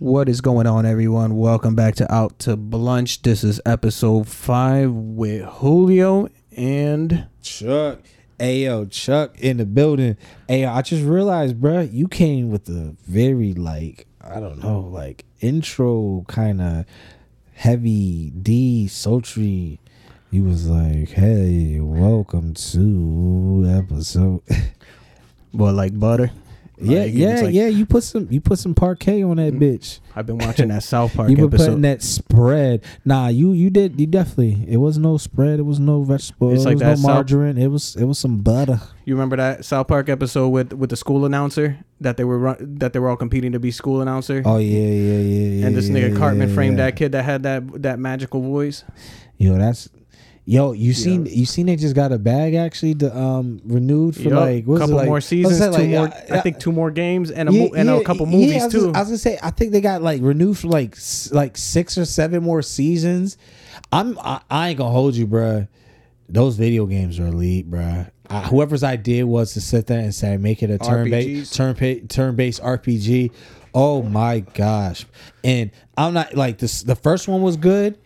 What is going on, everyone? Welcome back to Out to Blunch. This is episode five with Julio and Chuck. Ayo, Chuck in the building. Ayo, I just realized, bruh, you came with a very like, I don't know, like intro kind of heavy D sultry. He was like, "Hey, welcome to episode." well, like butter. Yeah, Like, yeah, like- yeah. You put some, you put some Parkay on that mm, bitch. I've been watching that South Park You been episode. putting that spread. Nah, you you did you definitely. It was no spread. It was no vegetable. It's it like was that no South- margarine. It was it was some butter. you remember that South Park episode with with the school announcer that they were run, that they were all competing to be school announcer. Oh yeah, yeah, yeah, yeah. and this nigga yeah, Cartman yeah, framed that kid that had that that magical voice. Yo, that's yo. You seen you seen they just got a bag actually to um renewed for Yup. like what's it, couple like- more seasons, two like, more. uh, I think two more games and a yeah, mo- and yeah, a couple yeah, movies I was, too. I was gonna say I think they got like renewed for like like six or seven more seasons. I'm I, I ain't gonna hold you, bruh. Those video games are elite, bruh. Uh, whoever's idea was to sit there and say make it a turn based turn pa- turn based RPG. Oh my gosh! And I'm not like this. The first one was good,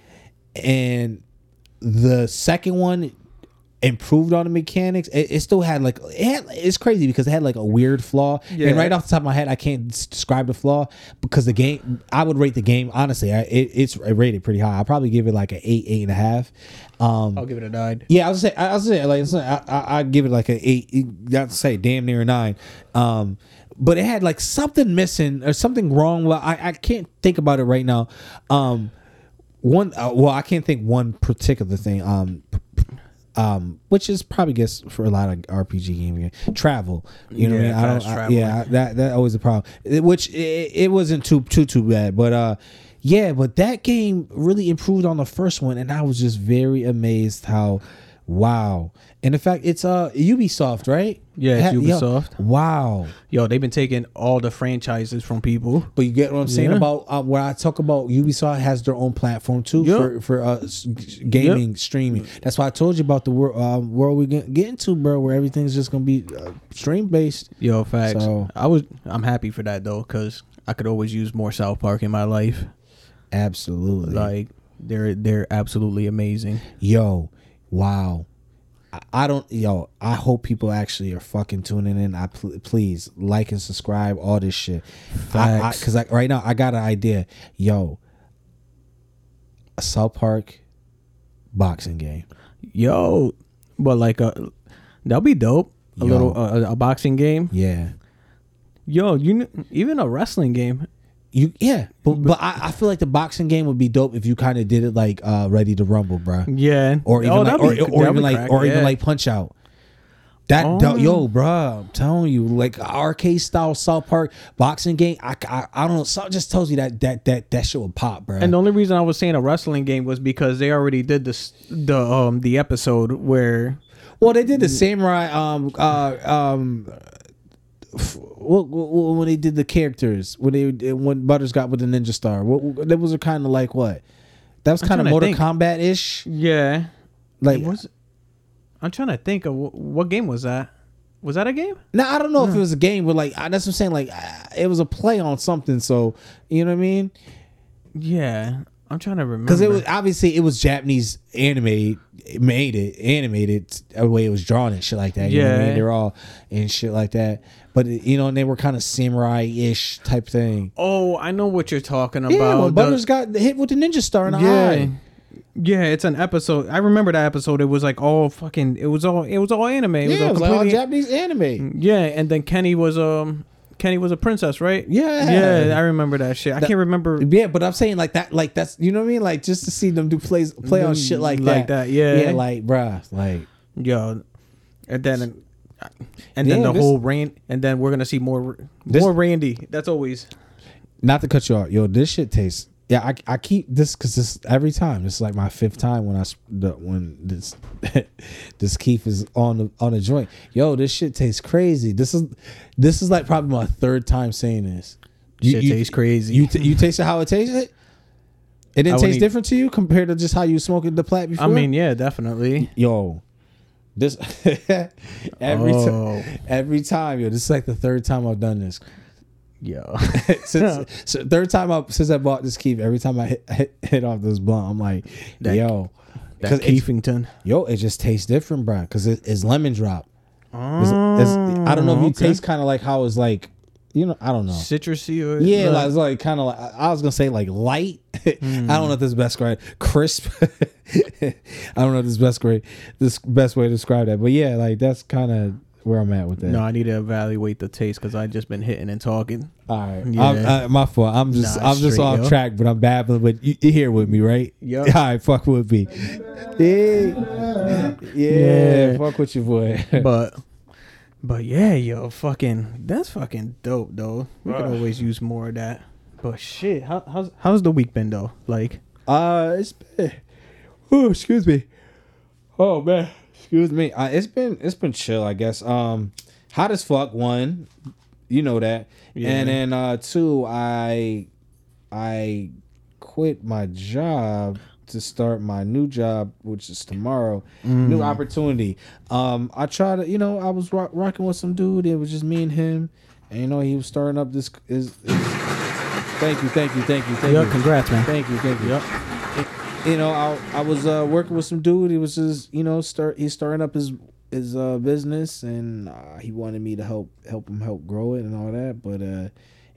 and the second one improved on the mechanics. It, it still had like it had, it's crazy because it had like a weird flaw. Yeah. And right off the top of my head, I can't describe the flaw because the game. I would rate the game honestly. I, it, it's rated pretty high. I probably give it like an eight, eight and a half. Um, I'll give it a nine. yeah, I was say I was say like I, I I give it like an eight. To say damn near a nine. Um, but it had like something missing or something wrong. Well, I I can't think about it right now. Um, one uh, well I can't think one particular thing. Um. Um, which is probably guess for a lot of RPG gaming travel. You know Yeah, what I mean? I don't. I, yeah, that that always a problem. It- which it, it wasn't too too too bad, but uh, yeah, but that game really improved on the first one, and I was just very amazed how, wow. And in fact, it's uh Ubisoft, right? Yeah, it's Ha- yo, Ubisoft. wow. Yo, they've been taking all the franchises from people. But you get what I'm saying Yeah. about uh, where I talk about Ubisoft has their own platform too Yep. for for uh, gaming streaming. That's why I told you about the wor- uh, world we get get into, bro, where everything's just gonna be uh, stream based. Yo, facts. So- I was I'm happy for that though, cause I could always use more South Park in my life. Absolutely. Like they're they're absolutely amazing. yo, wow. I- I don't, yo. I hope people actually are fucking tuning in. I pl- please like and subscribe, all this shit. I, I, Facts. Cause like right now, I got an idea. Yo, a South Park boxing game. Yo, but like uh that'll be dope. A Yo. little uh, a boxing game. Yeah, Yo, you even a wrestling game. You yeah. But but I, I feel like the boxing game would be dope if you kind of did it like uh Ready to Rumble, bro. Yeah. or even Oh, like, that'd or, be- or that'd even be like crack, or even yeah. like punch out. That Oh. do- yo, bro, I'm telling you, like arcade style South Park boxing game. I, I, I don't know. Something just tells you that that that that shit would pop, bro. And the only reason I was saying a wrestling game was because they already did this the um the episode where well, they did the samurai. Um, uh, um, what, what, when they did the characters when they when Butters got with the ninja star. What, what that was kind of like what? That was kind of Mortal. Kombat ish. yeah Like was I'm trying to think of wh- what game was that? Was that a game? No, I don't know if hmm. it was a game, but like that's what I'm saying. Like it was a play on something. So you know what I mean? Yeah, I'm trying to remember. Because it was obviously it was Japanese anime made it animated the way it was drawn and shit like that. You know what I Yeah. mean? They're all and shit like that. But you know, and they were kind of samurai ish type thing. Oh, I know what you're talking about. Yeah, when The- Butters got hit with the ninja star in the yeah. eye. Yeah, it's an episode. I remember that episode. It was like all fucking. It was all. It was all anime. It was yeah, all it was like all completely. Japanese anime. yeah, and then Kenny was um. Kenny was a princess, right? Yeah. Yeah, I remember that shit. I can't remember. Yeah, but I'm saying like that, like that's you know what I mean, like just to see them do plays, play on shit like, Like that, that, yeah. yeah, like bruh, like Yo, and then, and Yeah, then the this- whole Rand, and then we're gonna see more, This- more Randy. That's always. not to cut you off, yo, this shit tastes. Yeah, I, I keep this because this every time. This is like my fifth time when I the, when this this Keef is on the on the joint. Yo, this shit tastes crazy. This is this is like probably my third time saying this. Shit tastes crazy. You t- you tasted how it tasted. It didn't taste different to you compared to just how you smoked the plat before. I mean, yeah, definitely. yo, this every Oh. time, every time, yo, this is like the third time I've done this. Yo. since so third time I since I bought this Keef, every time I hit, hit, hit off this blunt, I'm like, That- yo, that Keefington. yo, it just tastes different, bro, because it, it's lemon drop. It's- it's- I don't know if oh, you Oh, okay. taste kind of like how it's like, you know, I don't know. citrusy or Yeah, like, it's like kind of like I was gonna say like light. Hmm. I don't know if this is best way crisp. I don't know if this is best way this best way to describe that, but yeah, like that's kind of where I'm at with that. No, I need to evaluate the taste because I just been hitting and talking. All right, Yeah. I'm, uh, my fault. I'm just Nah, I'm just straight, off yo. track, but I'm babbling. But you, you here with me, right? Yeah. All right, fuck with me. Yeah, yeah, Yeah. fuck with your boy. but but yeah, yo, fucking that's fucking dope though. We could always use more of that. But shit, how, how's how's the week been though? Like, Uh, it's been. Oh, excuse me. Oh man, excuse me. Uh, it's been it's been chill, I guess. Um, hot as fuck. One, you know that, Yeah. and then uh, two, I I quit my job to start my new job, which is tomorrow. New opportunity. Um, I tried to, you know, I was rock, rocking with some dude. It was just me and him, and you know, he was starting up this. Is, thank you, thank you, thank you, thank yo, you. congrats, man. Thank you, thank you. Yep. You know, I I was uh, working with some dude. He was just you know start he's starting up his his uh, business, and uh, he wanted me to help help him help grow it and all that. But uh,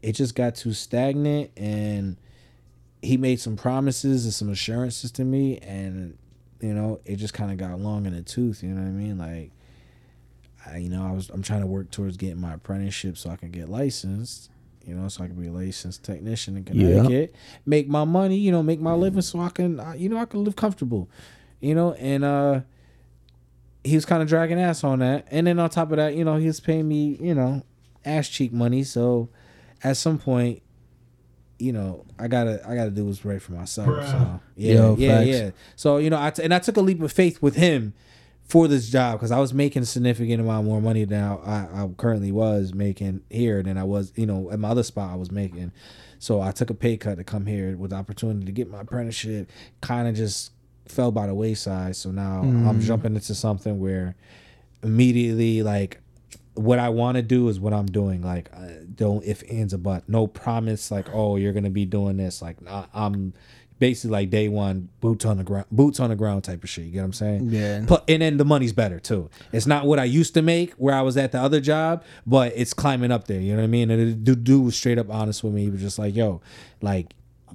it just got too stagnant, and he made some promises and some assurances to me, and you know it just kind of got long in the tooth. You know what I mean? Like, I, you know, I was I'm trying to work towards getting my apprenticeship so I can get licensed. You know, so I can be a licensed technician in Yeah. Connecticut, make my money. You know, make my living so I can, uh, you know, I can live comfortable. You know, and uh, he was kind of dragging ass on that. And then on top of that, you know, he was paying me, you know, ass cheek money. So at some point, you know, I gotta I gotta do what's right for myself. So yeah, Yo, yeah, facts. yeah. So you know, I t- and I took a leap of faith with him for this job because I was making a significant amount more money than I, I, currently was making here than I was, you know, at my other spot I was making. So I took a pay cut to come here with the opportunity to get my apprenticeship. Kind of just fell by the wayside. So now I'm jumping into something where immediately like what I want to do is what I'm doing. Like, uh, don't if ands a but. No promise. Like, oh, you're gonna be doing this. Like, I'm basically like day one, boots on the ground, boots on the ground type of shit. You get what I'm saying? Yeah. But and then the money's better too. It's not what I used to make where I was at the other job, but it's climbing up there. You know what I mean? And the dude, was straight up honest with me. He was just like, "Yo, like."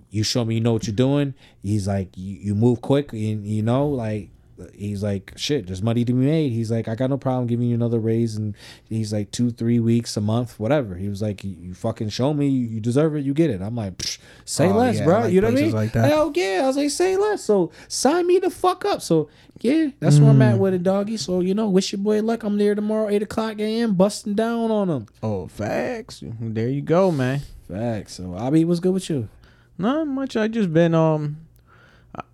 You show me you know what you're doing. He's like, you, you move quick, and you know, like he's like, shit, there's money to be made. He's like, I got no problem giving you another raise. And he's like, two, three weeks, a month, whatever. He was like, you, fucking show me, you, deserve it, you get it. I'm like, say Oh, less, yeah, bro. like you know what I mean? like that. Hell yeah. I was like, say less. So sign me the fuck up. So yeah, that's where I'm Mm. at with it, doggy. So you know, wish your boy luck. I'm there tomorrow, eight o'clock a.m. busting down on him. Oh, facts. There you go, man. Facts. So Abby, what's good with you? Not much. I just been um,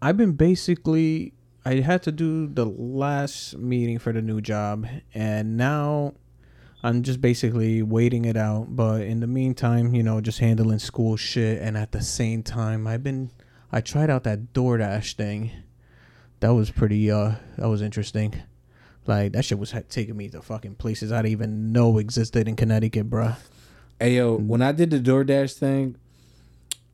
I've been basically. I had to do the last meeting for the new job, and now I'm just basically waiting it out. But in the meantime, you know, just handling school shit, and at the same time, I've been. I tried out that DoorDash thing. That was pretty. Uh, that was interesting. Like that shit was ha- taking me to fucking places I didn't even know existed in Connecticut, bruh. Hey yo, Mm. when I did the DoorDash thing,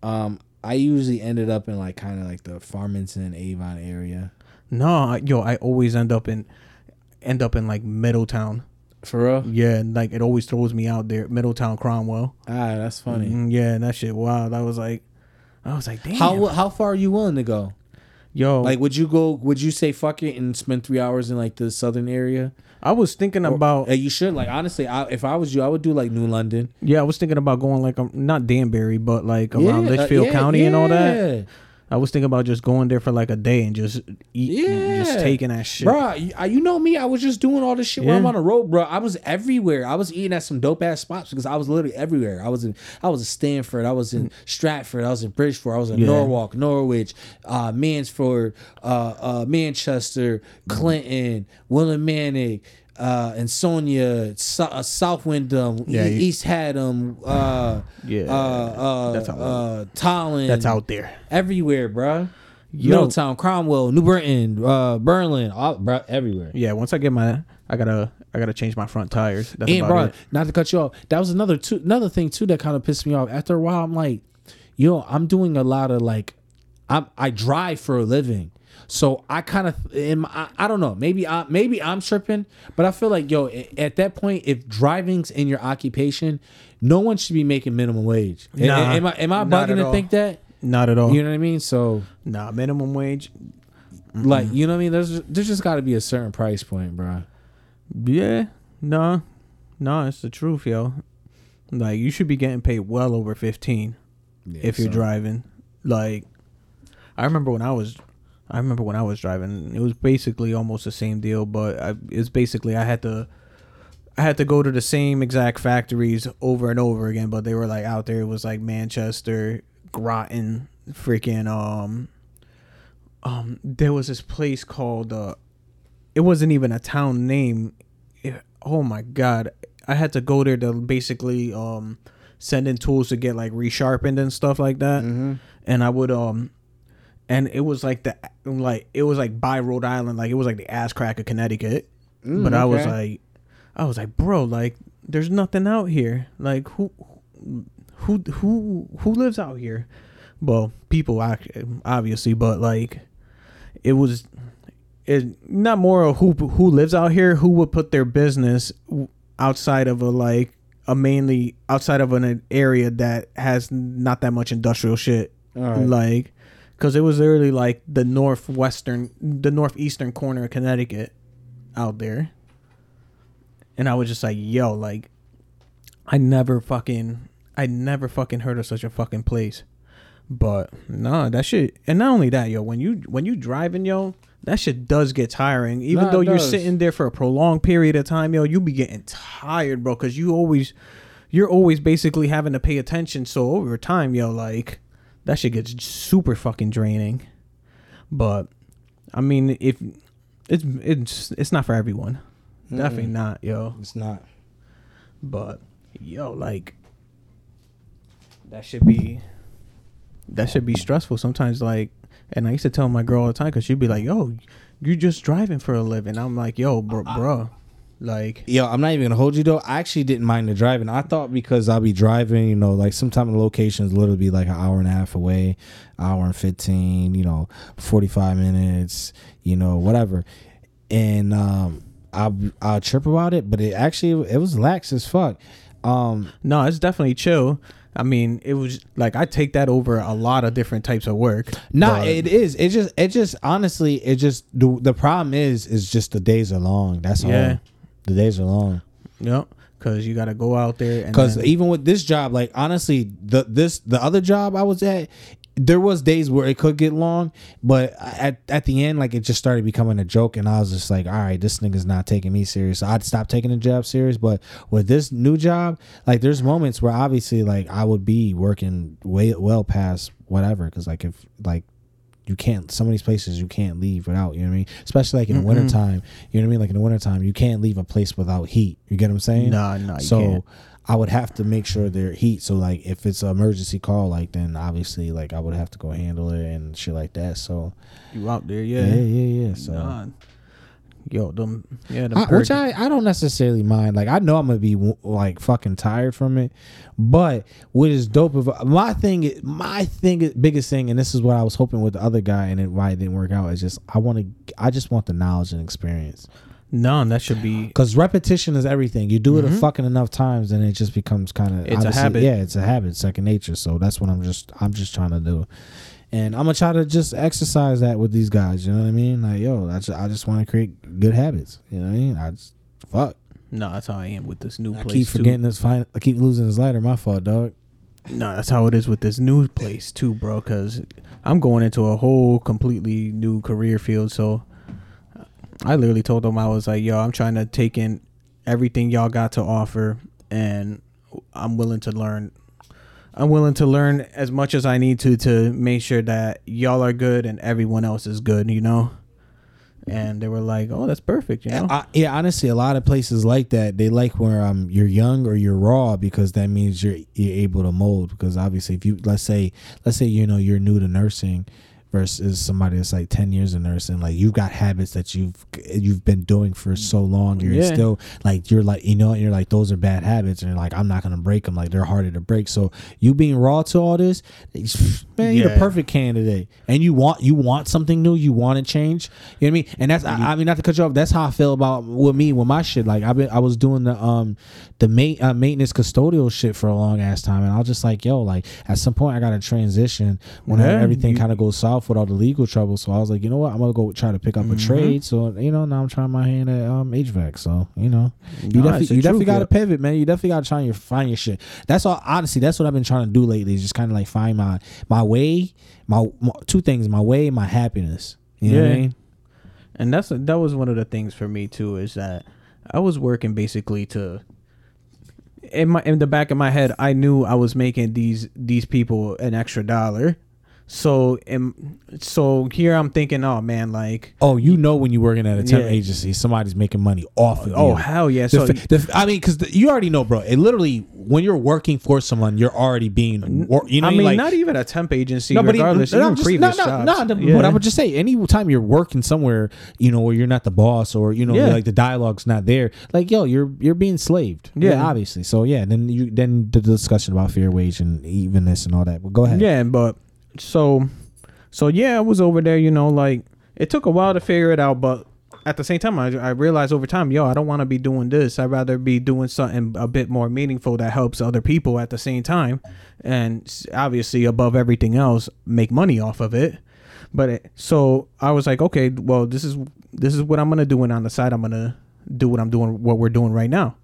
um, I usually ended up in like kind of like the Farmington, Avon area. No, yo, I always end up in end up in like Middletown. For real? Yeah, and like it always throws me out there, Middletown, Cromwell. Ah, that's funny. Mm, yeah, and that shit Wow, I was like, I was like, damn. How how far are you willing to go? yo, Like, would you go? Would you say fuck it and spend three hours in like the southern area? I was thinking about Uh, you should. Like, honestly, I, if I was you, I would do like New London, yeah, I was thinking about going like um, not Danbury, but like around Yeah, uh, Litchfield yeah, County and all that. Yeah. I was thinking about just going there for like a day and just eat, and just taking that shit. bro. you, uh, know me. I was just doing all this shit when I'm on the road, bro. I was everywhere. I was eating at some dope ass spots because I was literally everywhere. I was in, I was in Stamford. I was in Stratford. I was in Bridgeport. I was in Mm. Yeah. Norwalk, Norwich, uh, Mansford, uh, uh, Manchester, Clinton, Willimantic. Uh, and Sonia, so, uh, South Windham, Yeah, E- East Haddam, uh, Yeah, uh, uh, that's out- uh, Tolland, That's out there. everywhere, bruh. Yo. Middletown, Cromwell, New Britain, uh, Berlin, all, bruh, everywhere. Yeah, once I get my, I gotta, I gotta change my front tires. That's and bro, not to cut you off, that was another two, another thing too that kind of pissed me off. After a while, I'm like, yo, I'm doing a lot of like, I'm I drive for a living, so I kind of, I, I don't know, maybe I maybe I'm tripping, but I feel like yo, at that point, if driving's in your occupation, no one should be making minimum wage. Nah, am I am I bugging to all. think that? Not at all. You know what I mean? So nah, minimum wage. like, you know what I mean? There's there's just got to be a certain price point, bro. Yeah, nah, nah. It's the truth, yo. Like you should be getting paid well over fifteen if you're so- driving. Like, I remember when I was, I remember when I was driving. It was basically almost the same deal, but it's basically I had to, I had to go to the same exact factories over and over again. But they were like out there. It was like Manchester, Groton, freaking um, um. There was this place called uh, it wasn't even a town name. It- oh my god, I had to go there to basically um send in tools to get like resharpened and stuff like that. And I would um and it was like the like it was like by Rhode Island, like it was like the ass crack of Connecticut. Mm, but I was like I was like, bro, like there's nothing out here. Like who who who who lives out here? Well, people obviously, but like it was it not more of who who lives out here who would put their business outside of a like a mainly outside of an area that has not that much industrial shit like because it was literally like the northwestern the northeastern corner of connecticut out there and i was just like yo like i never fucking i never fucking heard of such a fucking place but nah, that shit, and not only that, yo, when you when you driving, yo, that shit does get tiring. Even Nah, though you're does. sitting there for a prolonged period of time, yo, you be getting tired, bro, because you always, you're always basically having to pay attention. So over time, yo, like that shit gets super fucking draining. But I mean, if it's it's it's not for everyone, definitely not, yo. It's not. But yo, like that should be that should be stressful sometimes. Like, and I used to tell my girl all the time because she'd be like, "Yo, you're just driving for a living." I'm like, "Yo, bro, bro, like, Yo, I'm not even gonna hold you though. I actually didn't mind the driving. I thought because I'll be driving, you know, like sometimes the locations literally be like an hour and a half away, hour and fifteen, you know, forty five minutes, you know, whatever. And um I I trip about it, but it actually it was lax as fuck. Um no, it's definitely chill." I mean, it was like I take that over a lot of different types of work. Nah, it is. It just it just honestly it just the the problem is is just the days are long. That's Yeah. all. The days are long. Yep, because you got to go out there and Because then- even with this job, like honestly, the this the other job I was at, there was days where it could get long, but at at the end, like it just started becoming a joke, and I was just like, all right, this nigga's not taking me serious. So I'd stop taking the job serious. But with this new job, like there's moments where obviously like I would be working way well past whatever, because like if like you can't some of these places you can't leave without you know what I mean? Especially like in the wintertime you know what I mean? Like in the wintertime you can't leave a place without heat. You get what I'm saying? Nah, nah, you so can't. I would have to make sure they're heat. So like if it's an emergency call like then obviously like I would have to go handle it and shit like that. So you out there, yeah. Yeah, yeah yeah, so Nah. Yo, them, yeah, them I, which I, I don't necessarily mind. Like I know I'm gonna be like fucking tired from it, but what is dope of my thing, is my thing, biggest thing, and this is what I was hoping with the other guy, and it, why it didn't work out is just I want to, I just want the knowledge and experience no, that should be because repetition is everything. You do it a fucking enough times, and it just becomes kind of Mm-hmm. It's a habit. Yeah, it's a habit, second nature. So that's what I'm just, I'm just trying to do. And I'm gonna try to just exercise that with these guys. You know what I mean? Like, yo, I just, I just want to create good habits. You know what I mean? I just fuck. no. That's how I am with this new I place. keep too. forgetting this. Fine, I keep losing this lighter. My fault, dog. No, that's how it is with this new place too, bro. Because I'm going into a whole completely new career field. So I literally told them I was like, "Yo, I'm trying to take in everything y'all got to offer, and I'm willing to learn. I'm willing to learn as much as I need to to make sure that y'all are good and everyone else is good. You know." And they were like, "Oh, that's perfect," you know. I, yeah, honestly, a lot of places like that. They like where um you're young or you're raw because that means you're you're able to mold. Because obviously, if you let's say let's say you know you're new to nursing, versus somebody that's like 10 years in nursing. Like you've got habits that you've you've been doing for so long you're Yeah. still like you're like you know you're like those are bad habits and you're like i'm not gonna break them like they're harder to break. So you being raw to all this man you're the perfect candidate. And you want you want something new you want to change. You know what i mean? And that's I, I mean not to cut you off that's how i feel about with me with my shit. Like i've been i was doing the um the ma- uh, maintenance custodial shit for a long ass time and i was just like yo like at some point i gotta transition when Yeah, everything kind of goes south with all the legal trouble so i was like you know what? I'm gonna go try to pick up a Mm-hmm. trade. So you know now i'm trying my hand at um hvac so you know you No, definitely you definitely gotta pivot man. You definitely gotta try your find your shit. That's all honestly that's what i've been trying to do lately is just kind of like find my my way my, my two things my way my happiness. You know what i Yeah. mean? And that's that was one of the things for me too is that I was working basically to in my in the back of my head I knew I was making these these people an extra dollar so and so here I'm thinking oh man like oh you know when you're working at a temp Yeah. agency somebody's making money off of oh you Oh hell yeah The so the I mean, because you already know, bro. It literally, when you're working for someone, you're already being, wor- you know, I mean like, not even a temp agency no, but even, no, even I'm just- previous no, jobs no, no, yeah. But I would just say, anytime you're working somewhere, you know, where you're not the boss or you know, Yeah. like the dialogue's not there, like yo, you're you're being slaved. Yeah, Yeah. obviously. So yeah, then you then the discussion about fair wage and evenness and all that. But go ahead. Yeah, but so so yeah, I was over there, you know, like it took a while to figure it out, but at the same time I, I realized over time, yo, I don't want to be doing this. I'd rather be doing something a bit more meaningful that helps other people at the same time and obviously above everything else, make money off of it. But it, so I was like, okay, well, this is this is what I'm going to do and on the side I'm going to do what I'm doing what we're doing right now.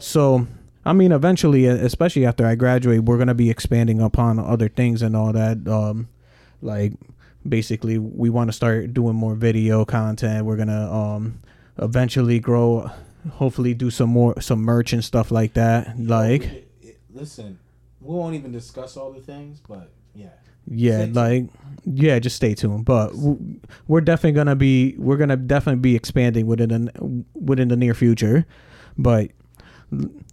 So, I mean, eventually, especially after I graduate, we're gonna be expanding upon other things and all that. Um, like, basically, we want to start doing more video content. We're gonna um, eventually grow. Hopefully, do some more some merch and stuff like that. Like, listen, we won't even discuss all the things, but yeah. yeah, like, yeah, just stay tuned. But we're definitely gonna be we're gonna definitely be expanding within the within the near future. But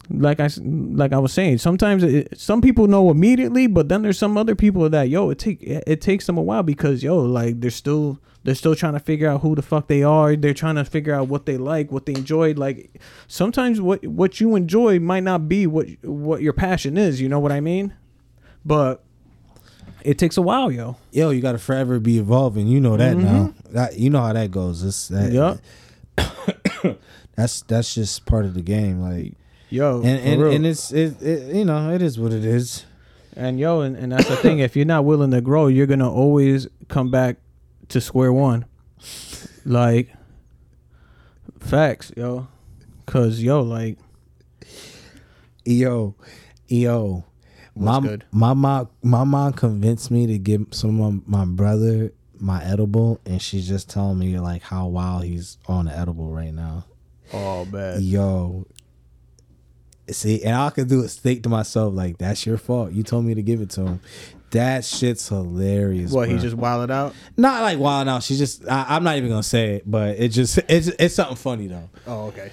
like I like I was saying, sometimes it, some people know immediately, but then there's some other people that yo it take it takes them a while because yo like they're still they're still trying to figure out who the fuck they are. They're trying to figure out what they like, what they enjoy. Like sometimes what what you enjoy might not be what what your passion is. You know what I mean? But it takes a while, yo. Yo, you gotta forever be evolving. You know that now. Mm-hmm. That you know how that goes. It's that, that's that's just part of the game. Like Yo, and and, and it's it, it you know it is what it is. And yo, and, and that's the thing. If you're not willing to grow, you're gonna always come back to square one. Like facts, yo. Cause yo, like Yo, yo, my good? my mom my mom convinced me to give some of my brother my edible, and she's just telling me like how wild he's on the edible right now. oh man, Yo. See, and all I could do is think to myself, like, that's your fault. You told me to give it to him. That shit's hilarious. What he bruh. just wilded out? not like wild out. She just I, I'm not even gonna say it, but it just it's it's something funny though. Oh okay.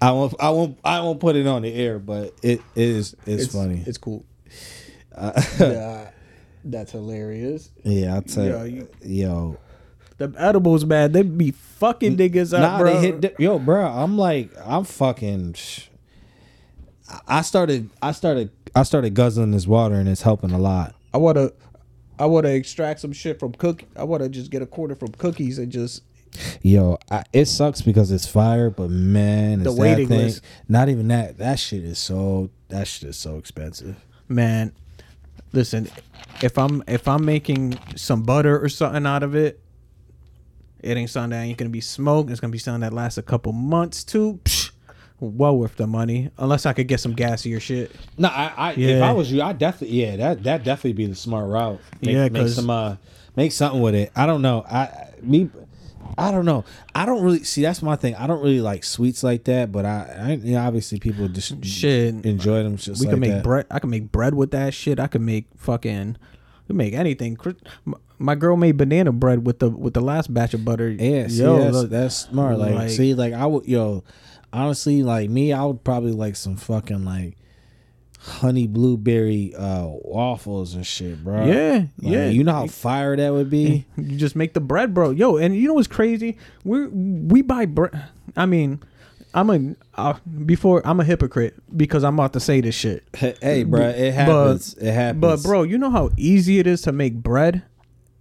I won't I won't I won't put it on the air, but it is it's, funny. It's cool. Uh, yeah, that's hilarious. yeah, I'll tell Yo, you, yo. The edibles, man, they be fucking niggas up, Nah, bro. they hit yo, bro. I'm like, I'm fucking. sh- I- started, I started, I started guzzling this water, and it's helping a lot. I wanna, I wanna extract some shit from cook. I wanna just get a quarter from cookies and just Yo, I, it sucks because it's fire, but man, The waiting that thing. list. Not even that. That shit is so. That shit is so expensive. man listen if i'm if i'm making some butter or something out of it it ain't something that ain't gonna be smoked it's gonna be something that lasts a couple months too Psh, well worth the money unless i could get some gassier shit No, I, I if I was you, I definitely yeah, that that definitely be the smart route. Make, Yeah, make some uh make something with it. I don't know. I me I don't know. I don't really see that's my thing. I don't really like sweets like that, but I, I you know, obviously people just Shit. enjoy them just we like can make that. bread i can make bread with that shit i can make fucking can make anything my girl made banana bread with the with the last batch of butter Yeah, see, Yo, that's, look, that's smart. Like, like- see, like I would, yo, honestly, like me, I would probably like some fucking like honey blueberry uh, waffles and shit, bro. Yeah, Like, yeah. You know how fire that would be. You just make the bread, bro. Yo, and you know what's crazy? We we buy bread. I mean, I'm a uh, before I'm a hypocrite because I'm about to say this shit. Hey, bro, it happens. it happens. But bro, you know how easy it is to make bread,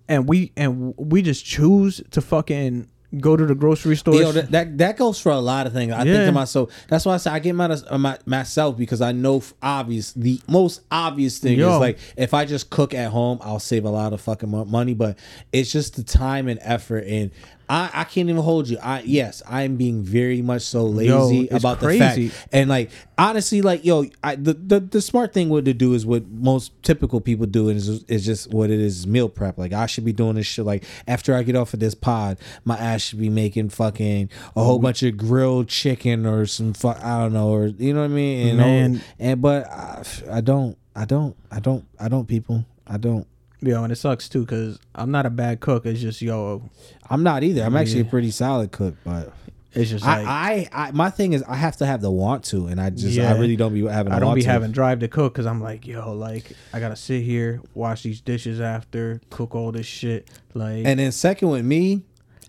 and we and we just choose to fucking go to the grocery store. Yo, that, that that goes for a lot of things. I think Yeah. to myself. That's why I say I get mad at uh, my, myself because I know obvious. The most obvious thing Yo. is like if I just cook at home, I'll save a lot of fucking money. But it's just the time and effort, and I I can't even hold you. I yes, I am being very much so lazy it's about crazy. the fact. And like honestly, like yo, I the, the the smart thing would to do is what most typical people do is is just what it is meal prep. Like I should be doing this shit. Like after I get off of this pod, my ass should be making fucking a whole mm-hmm. bunch of grilled chicken or some fuck I don't know or you know what I mean. And Man. and but I, I don't I don't I don't I don't people I don't. Yo, and it sucks too because I'm not a bad cook. It's just yo, I'm not either. I'm actually a pretty solid cook, but it's just like I, I, I, my thing is I have to have the want to, and I just, I really don't be having. I don't be to. having drive to cook because I'm like, yo, like I gotta sit here, wash these dishes after, cook all this shit. Like, And then second with me,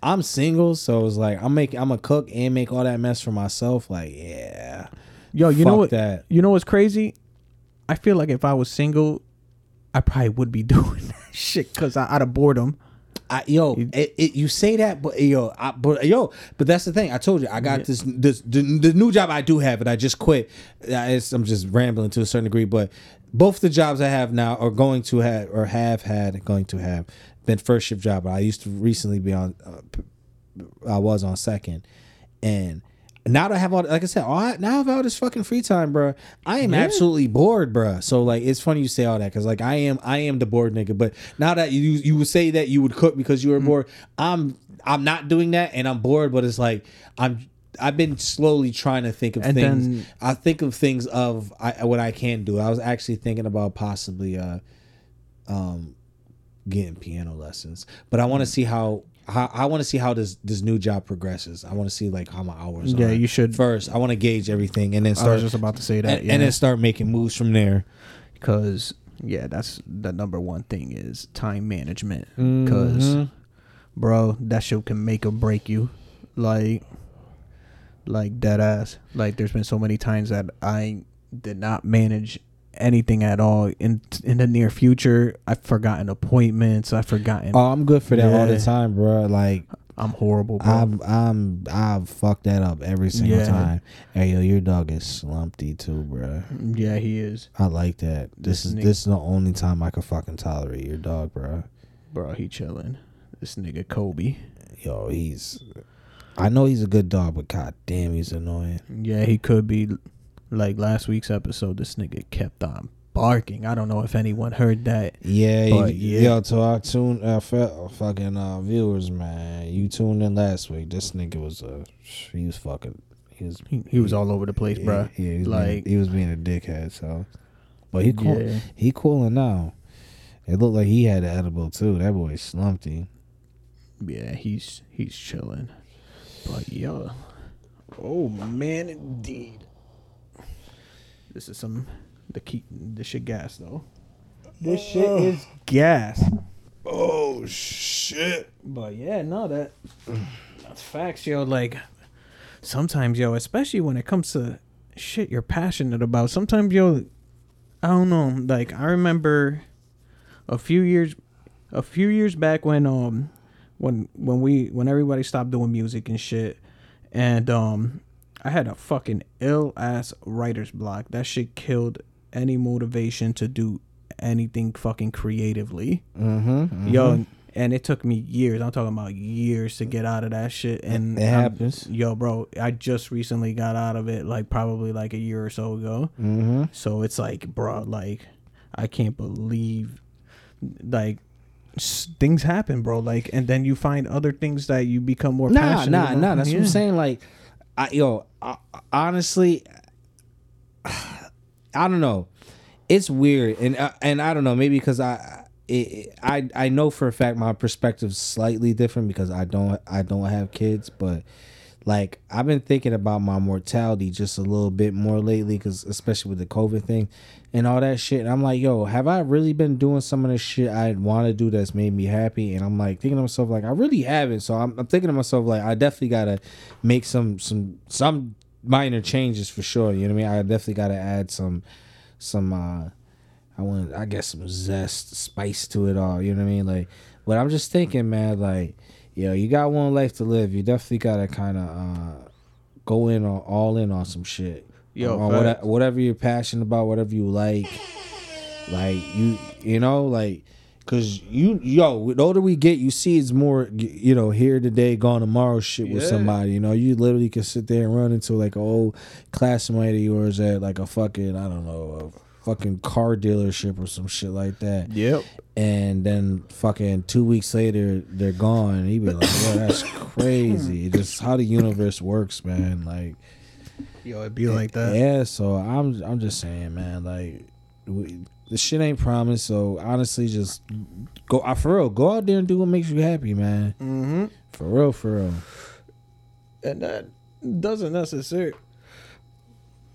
I'm single, so it's like I'm making, I'm a cook and make all that mess for myself. Like, yeah, yo, you know what? that. You know what's crazy? I feel like if I was single, I probably would be doing that shit because I out of boredom. I, yo, it, it, you say that, but yo, I, but yo, but that's the thing. I told you, I got Yeah. this, this, the, the new job I do have, and I just quit. It's, I'm just rambling to a certain degree, but both the jobs I have now are going to have or have had going to have been first shift job. I used to recently be on, uh, I was on second, and now that I have all, like I said, all I, now I have all this fucking free time, bro. I am Yeah. absolutely bored, bro. So like, it's funny you say all that because like I am, I am the bored nigga. But now that you you would say that you would cook because you Mm. were bored, I'm I'm not doing that and I'm bored. But it's like I'm. I've been slowly trying to think of And things. then- I think of things of I, what I can do. I was actually thinking about possibly uh, um, getting piano lessons, but I want to see how. How I want to see how this this new job progresses. I want to see like how my hours. Yeah, are. you should- first. I want to gauge everything and then I start was just about to say that, and, yeah. and then start making moves from there. because yeah, that's the number one thing is time management. Because, Mhm. bro, that shit can make or break you. Like, like dead ass. Like, there's been so many times that I did not manage anything at all in in the near future. I've forgotten appointments. I've forgotten. Oh, I'm good for that all the time, bro. Like I'm horrible, bro. I'm I'm I've fucked that up every single Yeah. time. Hey yo, your dog is slumpy too, bro. yeah, he is, I like that. This, This is nigga- this is the only time I can fucking tolerate your dog, bro. bro. He chilling. This nigga Kobe. Yo, he's. I know he's a good dog, but god damn, he's annoying. Yeah, he could be like last week's episode. This nigga kept on barking. I don't know if anyone heard that. Yeah, But, yeah. yo, to our tune, uh, fe- fucking uh, viewers, man, you tuned in last week. This nigga was uh, he was fucking, he was, He, he was all over the place, yeah, bro. Yeah, he was Like- being, he was being a dickhead. So, but he cool, Yeah. he cooling now. It looked like he had an edible too. That boy slumped him. Yeah, he's he's chilling. But yeah. Oh man, indeed. This is some the key. This shit gas though. This shit is gas. Oh shit! But yeah, no, that that's facts, yo. Like sometimes, yo, especially when it comes to shit you're passionate about. Sometimes, yo, I don't know. Like I remember a few years, a few years back when um when when we when everybody stopped doing music and shit, and um I had a fucking ill ass writer's block. That shit killed any motivation to do anything fucking creatively. Mm-hmm. Yo, and it took me years. I'm talking about years to get out of that shit. And It I'm- happens. Yo, bro, I just recently got out of it, like probably like a year or so ago. Mm-hmm. So it's like, bro, like I can't believe, like things happen, bro. Like, and then you find other things that you become more Nah, passionate. nah, about. nah. That's what I'm saying. Like, I, yo, I, honestly, I don't know. It's weird, and uh, and I don't know. Maybe because I, I I know for a fact my perspective's slightly different because I don't I don't have kids, but like I've been thinking about my mortality just a little bit more lately, because especially with the COVID thing and all that shit. And I'm like, yo, have I really been doing some of the shit I want to do that's made me happy? And I'm like thinking to myself, like I really haven't. So I'm, I'm thinking to myself, like I definitely gotta make some some some minor changes for sure. You know what I mean? I definitely gotta add some some uh I want I guess some zest, spice to it all. You know what I mean? Like, but I'm just thinking, man, like, yo, you got one life to live. You definitely gotta kind of uh go in on all in on some shit. Yo, on facts. what, whatever you're passionate about, whatever you like, like you, you know, like. Cause you, yo, the older we get, you see it's more, you know, here today, gone tomorrow shit with somebody. You know, you literally can sit there and run into like an old classmate of yours at like a fucking, I don't know, a fucking car dealership or some shit like that. Yep. And then fucking two weeks later, they're gone. And he be like, yo, that's crazy. Just how the universe works, man. Like, Yo, it'd be like that. yeah, so I'm I'm just saying, man, like we, the shit ain't promised. So honestly, just go uh, for real. Go out there and do what makes you happy, man. Mm-hmm. For real, for real. And that doesn't necessarily.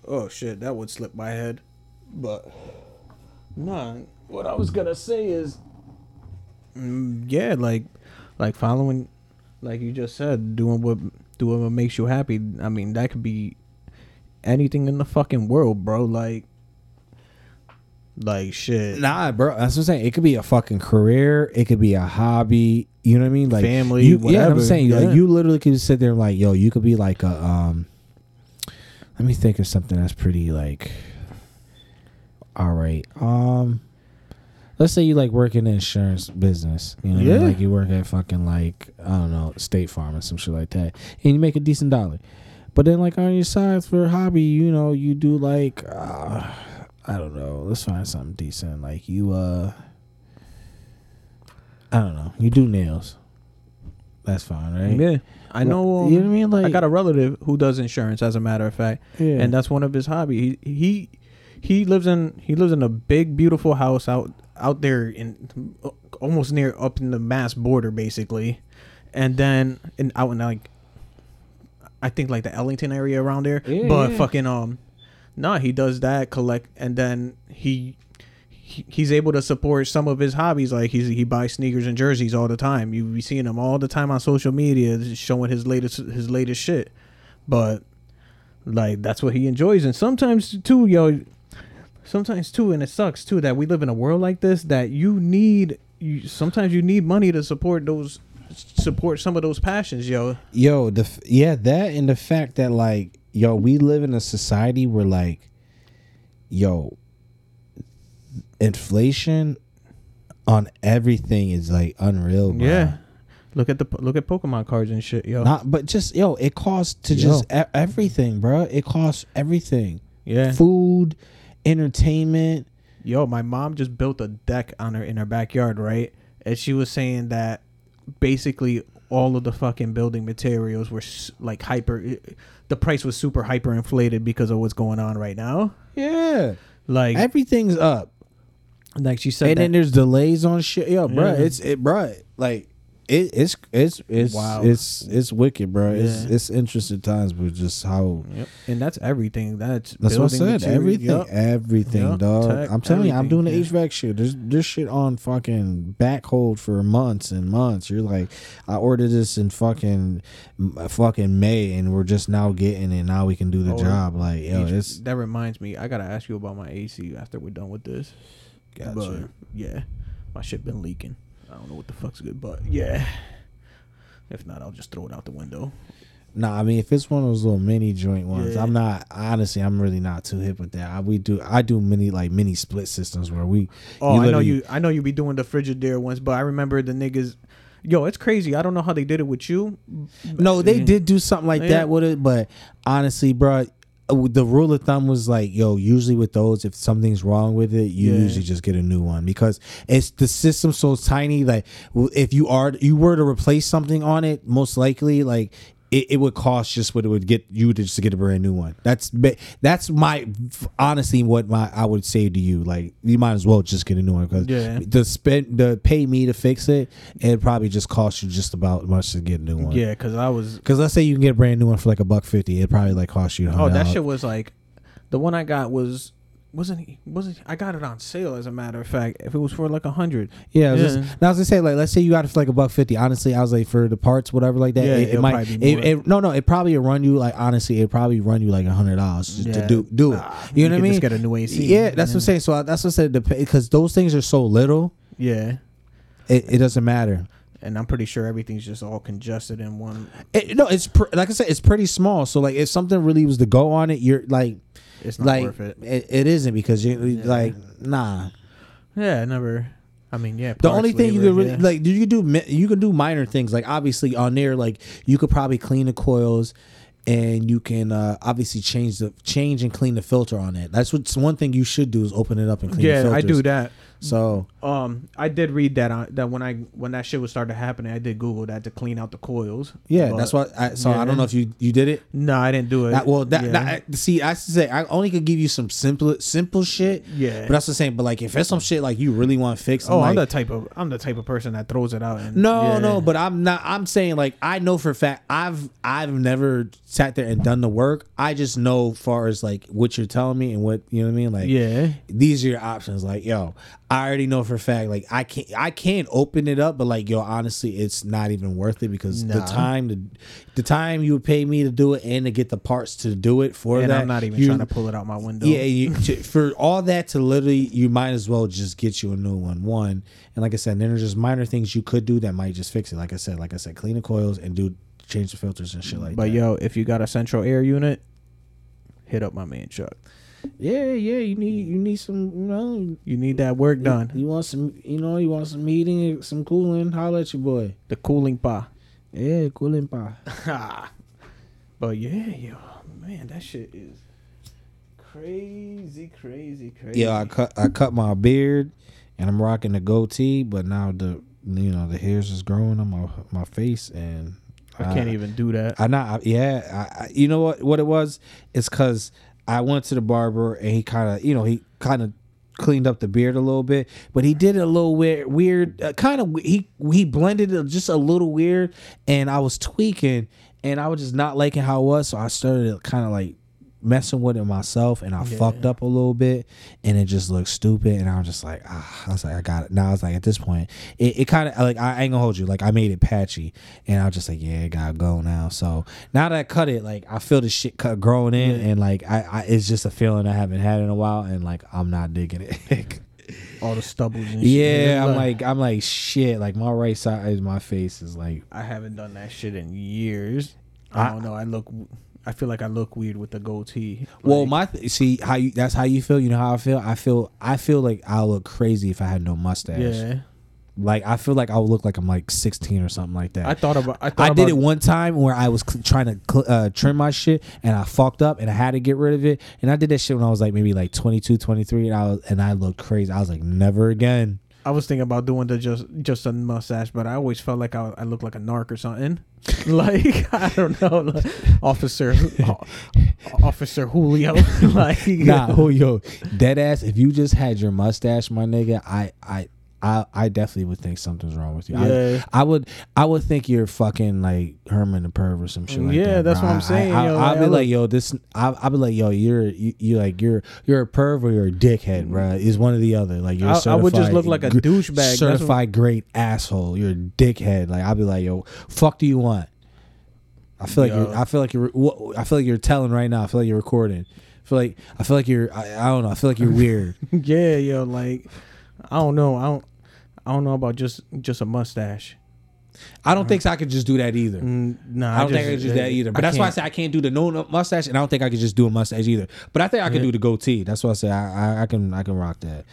Oh shit, that would slip my head. But nah, what I was gonna say is, mm, yeah, like, like following, like you just said, doing what doing what makes you happy. I mean, that could be anything in the fucking world, bro. Like, like shit. Nah, bro. That's what I'm saying. It could be a fucking career. It could be a hobby. You know what I mean? Like Family, You, yeah, I'm saying Yeah. like you literally could sit there and like, yo, you could be like a um. Let me think of something that's pretty like. All right. Um. Let's say you like work in the insurance business. You know, what I mean? Yeah. like you work at fucking like I don't know State Farm or some shit like that, and you make a decent dollar. But then like on your side for a hobby, you know, you do like uh, I don't know. Let's find something decent. Like you uh I don't know. You do nails. That's fine, right? Yeah, I know. you know what I mean? Like I got a relative who does insurance, as a matter of fact. yeah. and that's one of his hobby. He he he lives in he lives in a big beautiful house out out there in almost near up in the Mass border basically, and then in out in like I think like the Ellington area around there. Yeah, but yeah. fucking um, nah, he does that collect, and then he. he- He's able to support some of his hobbies, like he's he buys sneakers and jerseys all the time. You be seeing him all the time on social media, showing his latest his latest shit. But like that's what he enjoys and sometimes too yo sometimes too and it sucks too that we live in a world like this that you need you sometimes you need money to support those support some of those passions yo yo, the yeah, that and the fact that like yo, we live in a society where like yo, inflation on everything is like unreal. Bro. yeah look at the look at pokemon cards and shit yo Not, but just yo, it costs to Yo. just everything, bro. It costs everything. yeah Food, entertainment. yo my mom just built a deck on her in her backyard right and she was saying that basically all of the fucking building materials were like hyper eh, the price was super hyper inflated because of what's going on right now Yeah, like everything's up. like she said and that, then there's delays on shit. Yo, bro, it's it, bro. Like it, it's it's it's Wow. it's it's wicked, bro. It's Yeah. it's interesting times, but just how. Yep. And that's everything. That's That's what I said. everything, Yep. everything, Yep. dog. Tech, I'm telling you, I'm doing the HVAC shit. There's there's shit on fucking back hold for months and months. You're like, I ordered this in fucking uh, fucking May, and we're just now getting it. Now we can do the Oh, job. Like, yo, it's that reminds me. I gotta ask you about my AC after we're done with this. Gotcha. But yeah, my shit been leaking. I don't know what the fuck's good, but yeah. If not, I'll just throw it out the window. Nah, I mean, if it's one of those little mini joint ones, Yeah. I'm not honestly. I'm really not too hip with that. I, we do, I do many like mini split systems where we. Oh, I know literally- you. I know you be doing the Frigidaire ones, but I remember the niggas. Yo, it's crazy. I don't know how they did it with you. No, they did do something like Yeah. that with it, but honestly, bro, the rule of thumb was like, yo, usually with those, if something's wrong with it, you Yeah. usually just get a new one because it's the system so tiny. Like, if you are you were to replace something on it, most likely, like it, it would cost just what it would get you to just get a brand new one. That's that's my honestly what my I would say to you. Like you might as well just get a new one because Yeah. the spend the pay me to fix it, it probably just cost you just about as much to get a new one. Yeah, because I was. Because let's say you can get a brand new one for like a buck fifty, it probably like cost you. Oh, that $100. shit was like, the one I got was wasn't he wasn't I got it on sale as a matter of fact. If it was for like a hundred, Yeah, I was, Yeah. Just, and I was gonna say like, let's say you got it for like a buck fifty. Honestly, I was like for the parts, whatever, like that. Yeah, it, it might. be It, it, no, no, it probably would run you like honestly, it probably run you like a hundred dollars just to Yeah. do do it. You you know what I mean? just get a new AC. Yeah, that's what I'm saying. So I, that's what I said. Because those things are so little, Yeah, it, it doesn't matter. and I'm pretty sure everything's just all congested in one. It, no, it's pr- like I said, it's pretty small. So like, if something really was to go on it, you're like, It's not like worth it. It, it isn't because you Yeah. like nah. Yeah, I never. I mean, yeah. The only thing you labor, could really yeah. like, you could do you could do minor things like obviously on there like you could probably clean the coils, and you can uh, obviously change the change and clean the filter on it. That's what's one thing you should do is open it up and clean. the Yeah, I do that. So Um, I did read that on that when I when that shit was started happening, I did Google that to clean out the coils. yeah, that's what. I, so I don't know if you you did it. No, I didn't do it. That, well, that, yeah. that see, I say I only could give you some simple simple shit. yeah. But that's the same. But like, if it's some shit like you really want to fix, oh, like, I'm the type of I'm the type of person that throws it out. And, No, yeah. no, but I'm not. I'm saying like I know for a fact I've I've never sat there and done the work. I just know far as like what you're telling me and what you know what I mean. Like yeah, these are your options. Like yo, I already know for a fact. Like I can't I can't open it up, but like yo, honestly, it's not even worth it because the time the the time you would pay me to do it and to get the parts to do it for and that. I'm not even you- trying to pull it out my window. yeah, you, to, for all that to literally, you might as well just get you a new one. One, and like I said, then there's just minor things you could do that might just fix it. Like I said, like I said, clean the coils and do change the filters and shit like but that. But yo, if you got a central air unit, hit up my man Chuck. yeah, yeah, you need you need some, you know, You need that work done. You want some, you know, you want some heating, some cooling. Holla at your boy. The cooling pa. Yeah, cooling pa. but yeah, yo, man, that shit is crazy, crazy, crazy. Yeah, I cut I cut my beard and I'm rocking the goatee, but now the you know the hairs is growing on my my face and I can't even do that. I not yeah. I, you know what? What it was? It's because I went to the barber and he kind of you know he kind of cleaned up the beard a little bit, but he did it a little weird. Weird, uh, kind of he he blended it just a little weird, and I was tweaking, and I was just not liking how it was, so I started kind of like messing with it myself and I Yeah. fucked up a little bit and it just looked stupid and I was just like ah I was like I got it now I was like at this point it, it kind of like I ain't gonna hold you like I made it patchy and I was just like yeah it gotta go now so now that I cut it like I feel the shit cut growing in Yeah. and like I, I it's just a feeling I haven't had in a while and like I'm not digging it All the shit. yeah I'm Like, like I'm like shit like my right side of my face is like I haven't done that shit in years. I, I- don't know. I look. I feel like I look weird with the goatee. Well, my th- see how you that's how you feel. You know how I feel. I feel I feel like I'll look crazy if I had no mustache. yeah. Like I feel like I would look like I'm like 16 or something like that. I thought about. I, thought I did it one time where I was cl- trying to cl- uh, trim my shit and I fucked up and I had to get rid of it. And I did that shit when I was like maybe like 22, 23 and I was and I looked crazy. I was like never again. I was thinking about doing the just just a mustache, but I always felt like I, I looked like a narc or something. like I don't know, like, Officer Officer Julio. like Nah, yo, dead ass. If you just had your mustache, my nigga, I I. I, I definitely would think something's wrong with you. I- Yeah. I, would I would think you're fucking like Herman the perv or some shit like Yeah, that. that's bro. what I'm I- saying, I, yo, will like, be I like, yo, this. I'll, I'll be like, yo, you're you, you like you're you're a perv or you're a dickhead, bro. Is one or the other. Like you're. I- I would just look like a douchebag. Certified great asshole. You're a dickhead. Like I'll be like, yo, fuck do you want? I feel like you're. I feel like you're. I feel like you're telling right now. I feel like you're recording. I feel like I feel like you're. I, I don't know. I feel like you're weird. yeah, yo, like I don't know. I don't. I don't know about just just a mustache. I don't think I could just do that either. Mm, nah, I don't think I could do that either. But that's why I can't. say I can't do the no no mustache, and I don't think I could just do a mustache either. But I think I can do the goatee. That's why I say I, I, I can I can rock that.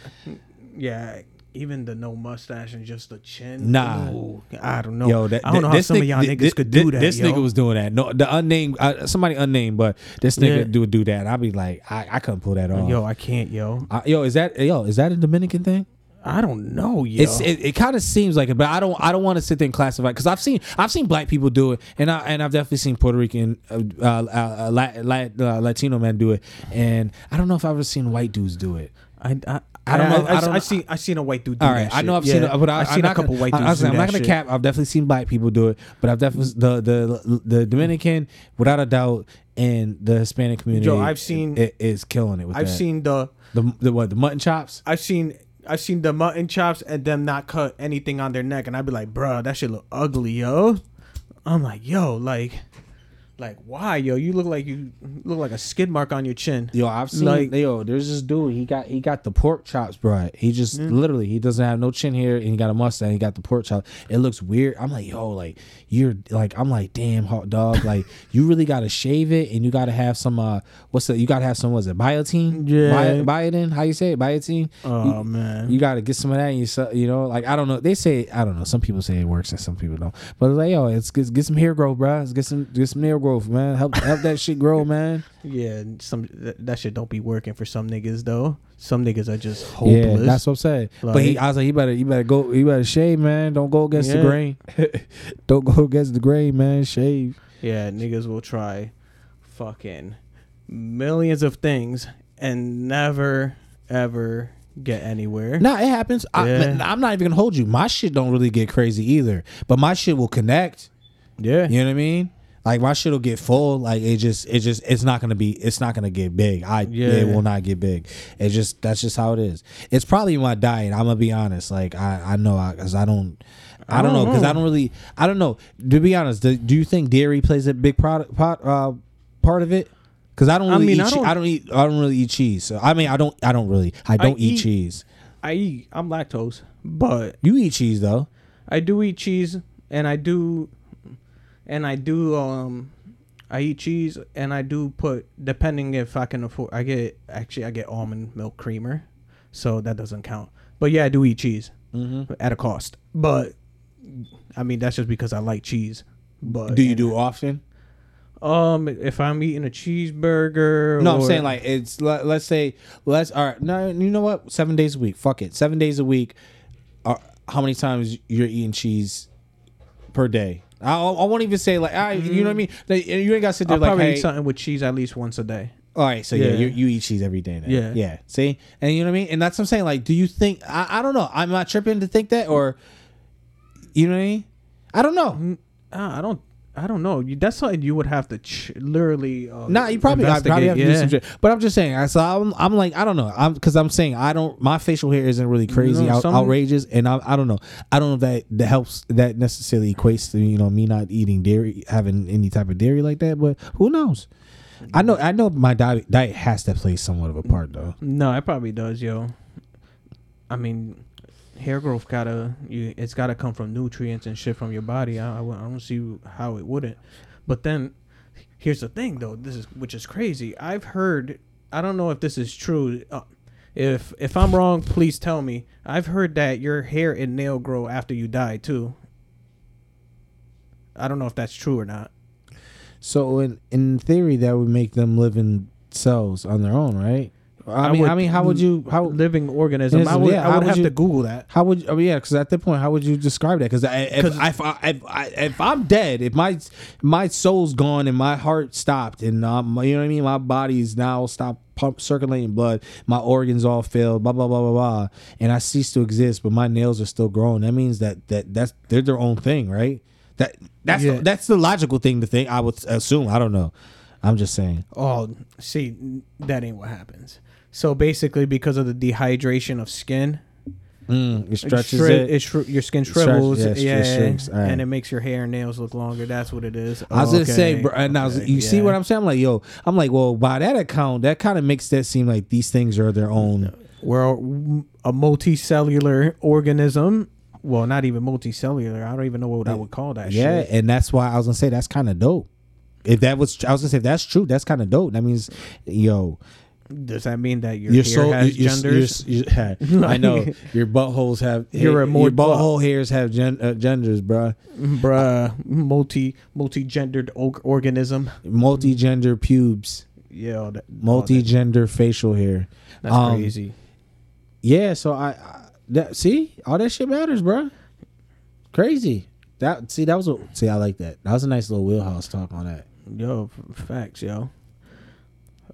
Yeah, even the no mustache and just the chin. Nah. Ooh, I don't know. Yo, that, I don't know how this some of y'all niggas could do that. This yo. nigga was doing that. No, the unnamed uh, somebody unnamed, but this nigga Yeah. do do that. I'd be like, I, I couldn't pull that off. Yo, I can't, yo. Uh, yo, is that yo is that a Dominican thing? I don't know. Yo. It's it, it kind of seems like it, but I don't I don't want to sit there and classify because I've seen I've seen black people do it, and I and I've definitely seen Puerto Rican uh, uh, uh, Lat, Lat, uh, Latino men do it, and I don't know if I've ever seen white dudes do it. I, I, I don't know- I, I don't I, seen I seen a white dude. Do All right, that I know. I've seen Yeah. it, but I, I've seen a couple gonna, white I, dudes. I was do like, I'm not gonna shit. cap. I've definitely seen black people do it, but I've definitely the the the Dominican without a doubt and the Hispanic community. Yo, I've seen- it is killing it. With I've that. seen the the the what the mutton chops. I've seen I've seen the mutton chops and them not cut anything on their neck, and I'd be like, bruh, that shit look ugly, yo. I'm like, yo, like, like why, yo? You look like you look like a skid mark on your chin. Yo, I've seen Like- yo. There's this dude. He got he got the pork chops, bro. He just literally he doesn't have no chin here, and he got a mustache. He got the pork chop. It looks weird. I'm like, yo, like you're like I'm like, damn, hot dog. like you really got to shave it, and you got to have some uh, what's the you got to have some was it biotin? Yeah. Bi- biotin. How you say it? Biotin. Oh You- man, You got to get some of that. And you you know, like I don't know. They say I don't know. Some people say it works, and some people don't. But it's like, yo, it's get, get some hair growth, bro. Let's get some get some hair growth, man. Help help that shit grow, man. yeah, some that, that shit don't be working for some niggas though. Some niggas are just hopeless. Yeah, that's what I'm saying. but he, I was like, you better, you better go, you better shave, man. Don't go against the grain. Don't go against the grain, man. Shave. Yeah, niggas will try fucking millions of things and never ever get anywhere. Nah, it happens. I, Yeah. I'm not even gonna hold you. My shit don't really get crazy either, but my shit will connect. Yeah. You know what I mean? Like my shit will get full. Like it just, it just, it's not gonna be, it's not gonna get big. I, Yeah. it will not get big. It's just, that's just how it is. It's probably my diet. I'm gonna be honest. Like I, I know, because I, don't. I don't know because I don't really. I don't know. To be honest, do, do you think dairy plays a big product part uh, part of it? Because I don't I mean, eat. I don't- I don't eat. I don't really eat cheese. So I mean, I don't. I don't really. I don't eat, eat- cheese. I eat I'm lactose, but You eat cheese though. I do eat cheese and I do and I do um I eat cheese and I do put depending if I can afford I get actually I get almond milk creamer. So that doesn't count. But yeah, I do eat cheese Mm-hmm. at a cost. But I mean that's just because I like cheese. But Do you do often? Um, if I'm eating a cheeseburger, No, I'm saying like it's let, let's say let's all right. No, you know what? Seven days a week. Fuck it. Seven days a week. Uh, how many times you're eating cheese per day? I, I won't even say like I. You know what I mean? Like, you ain't got to sit there I'll like probably hey. eat something with cheese at least once a day. All right, so yeah, Yeah. you, you eat cheese every day. Then. Yeah. yeah. See, and you know what I mean? And that's what I'm saying. Like, do you think? I, I don't know. I'm not tripping to think that, or you know what I mean? I don't know. Ah, I don't. I don't know. You, that's something you would have to ch- literally. Uh, Nah, you probably, probably have to do yeah. some shit. But I'm just saying. I so I'm, I'm like I don't know. I'm because I'm saying I don't. My facial hair isn't really crazy, No, out, some- outrageous, and I, I don't know. I don't know if that that helps. That necessarily equates to you know me not eating dairy, having any type of dairy like that. But who knows? I know. I know my diet diet has to play somewhat of a part though. No, it probably does, yo. I mean, hair growth gotta you. It's gotta come from nutrients and shit from your body. I, I, I don't see how it wouldn't. But then, here's the thing, though. This is which is crazy. I've heard. I don't know if this is true. Uh, if if I'm wrong, please tell me. I've heard that your hair and nail grow after you die too. I don't know if that's true or not. So in in theory, that would make them living cells on their own, right? I, I mean, would- I mean, how would you how living organism. I would, yeah, I how would would have you- to Google that. How would oh yeah? Because at that point, how would you describe that? Because if, if, I, if, I, if I'm dead, if my my soul's gone and my heart stopped, and um, you know what I mean, my body's now stopped pump circulating blood, my organs all failed, blah blah blah blah blah, and I cease to exist, but my nails are still growing. That means that that that's they're their own thing, right? That that's Yeah. that's the logical thing to think. I would assume. I don't know. I'm just saying. Oh, see, that ain't what happens. So basically, because of the dehydration of skin, Mm, it stretches shri- it. it shri- your skin stretch- shrivels, yeah, it yeah, shrinks, alright. and it makes your hair and nails look longer. That's what it is. I was gonna say, bro, and now okay, you see what I'm saying? I'm like, yo, I'm like, well, by that account, that kind of makes that seem like these things are their own. We're a, a multicellular organism. Well, not even multicellular. I don't even know what I would call that. Yeah, shit. and that's why I was gonna say that's kind of dope. If that was, I was gonna say if that's true, that's kind of dope. That means, yo, Does that mean that your, your hair soul, has your, genders? your- I know your buttholes have. You're a your more- butthole hairs have gen, uh, genders, bruh. Bruh, multi multi gendered organism. Multi-gender pubes, Yeah, that, that- multi-gender facial hair. that's um, crazy. Yeah, so I, I That see, all that shit matters, bro. Crazy. That see, that was a see. I like that. That was a nice little wheelhouse talk on that. Yo, facts, yo.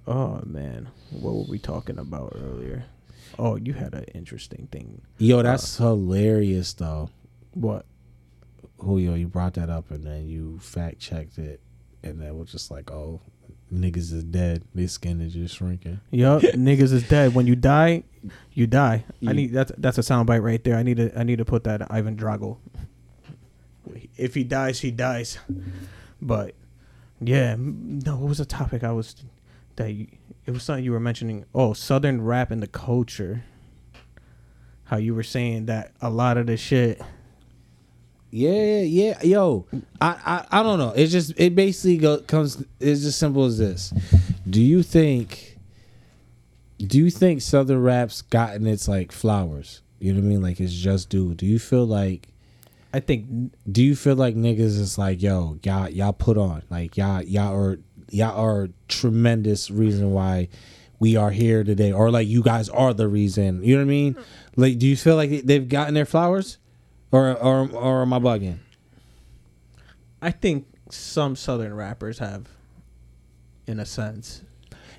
Oh man, what were we talking about earlier? Oh, you had an interesting thing. Yo, uh, that's hilarious though. What? Julio, you brought that up and then you fact checked it, and then we're just like, oh, niggas is dead. Their skin is just shrinking. Yup, niggas is dead. When you die, you die. I need that's that's a soundbite right there. I need to I need to put that Ivan Drago. If he dies, he dies. But yeah, no. What was the topic I was that you, it was something you were mentioning? Oh, Southern rap and the culture. How you were saying that a lot of the shit. Yeah, yeah, yo, I, I, I don't know. It's just it basically go, comes. It's as simple as this. Do you think? Do you think Southern rap's gotten its like flowers? You know what I mean? Like it's just due. Do you feel like? I think Do you feel like niggas is like yo, y'all y'all put on like y'all y'all are y'all are tremendous reason why we are here today, or like you guys are the reason. You know what I mean? Mm-hmm. Like, do you feel like they've gotten their flowers, or or or am I bugging? I think some Southern rappers have, in a sense.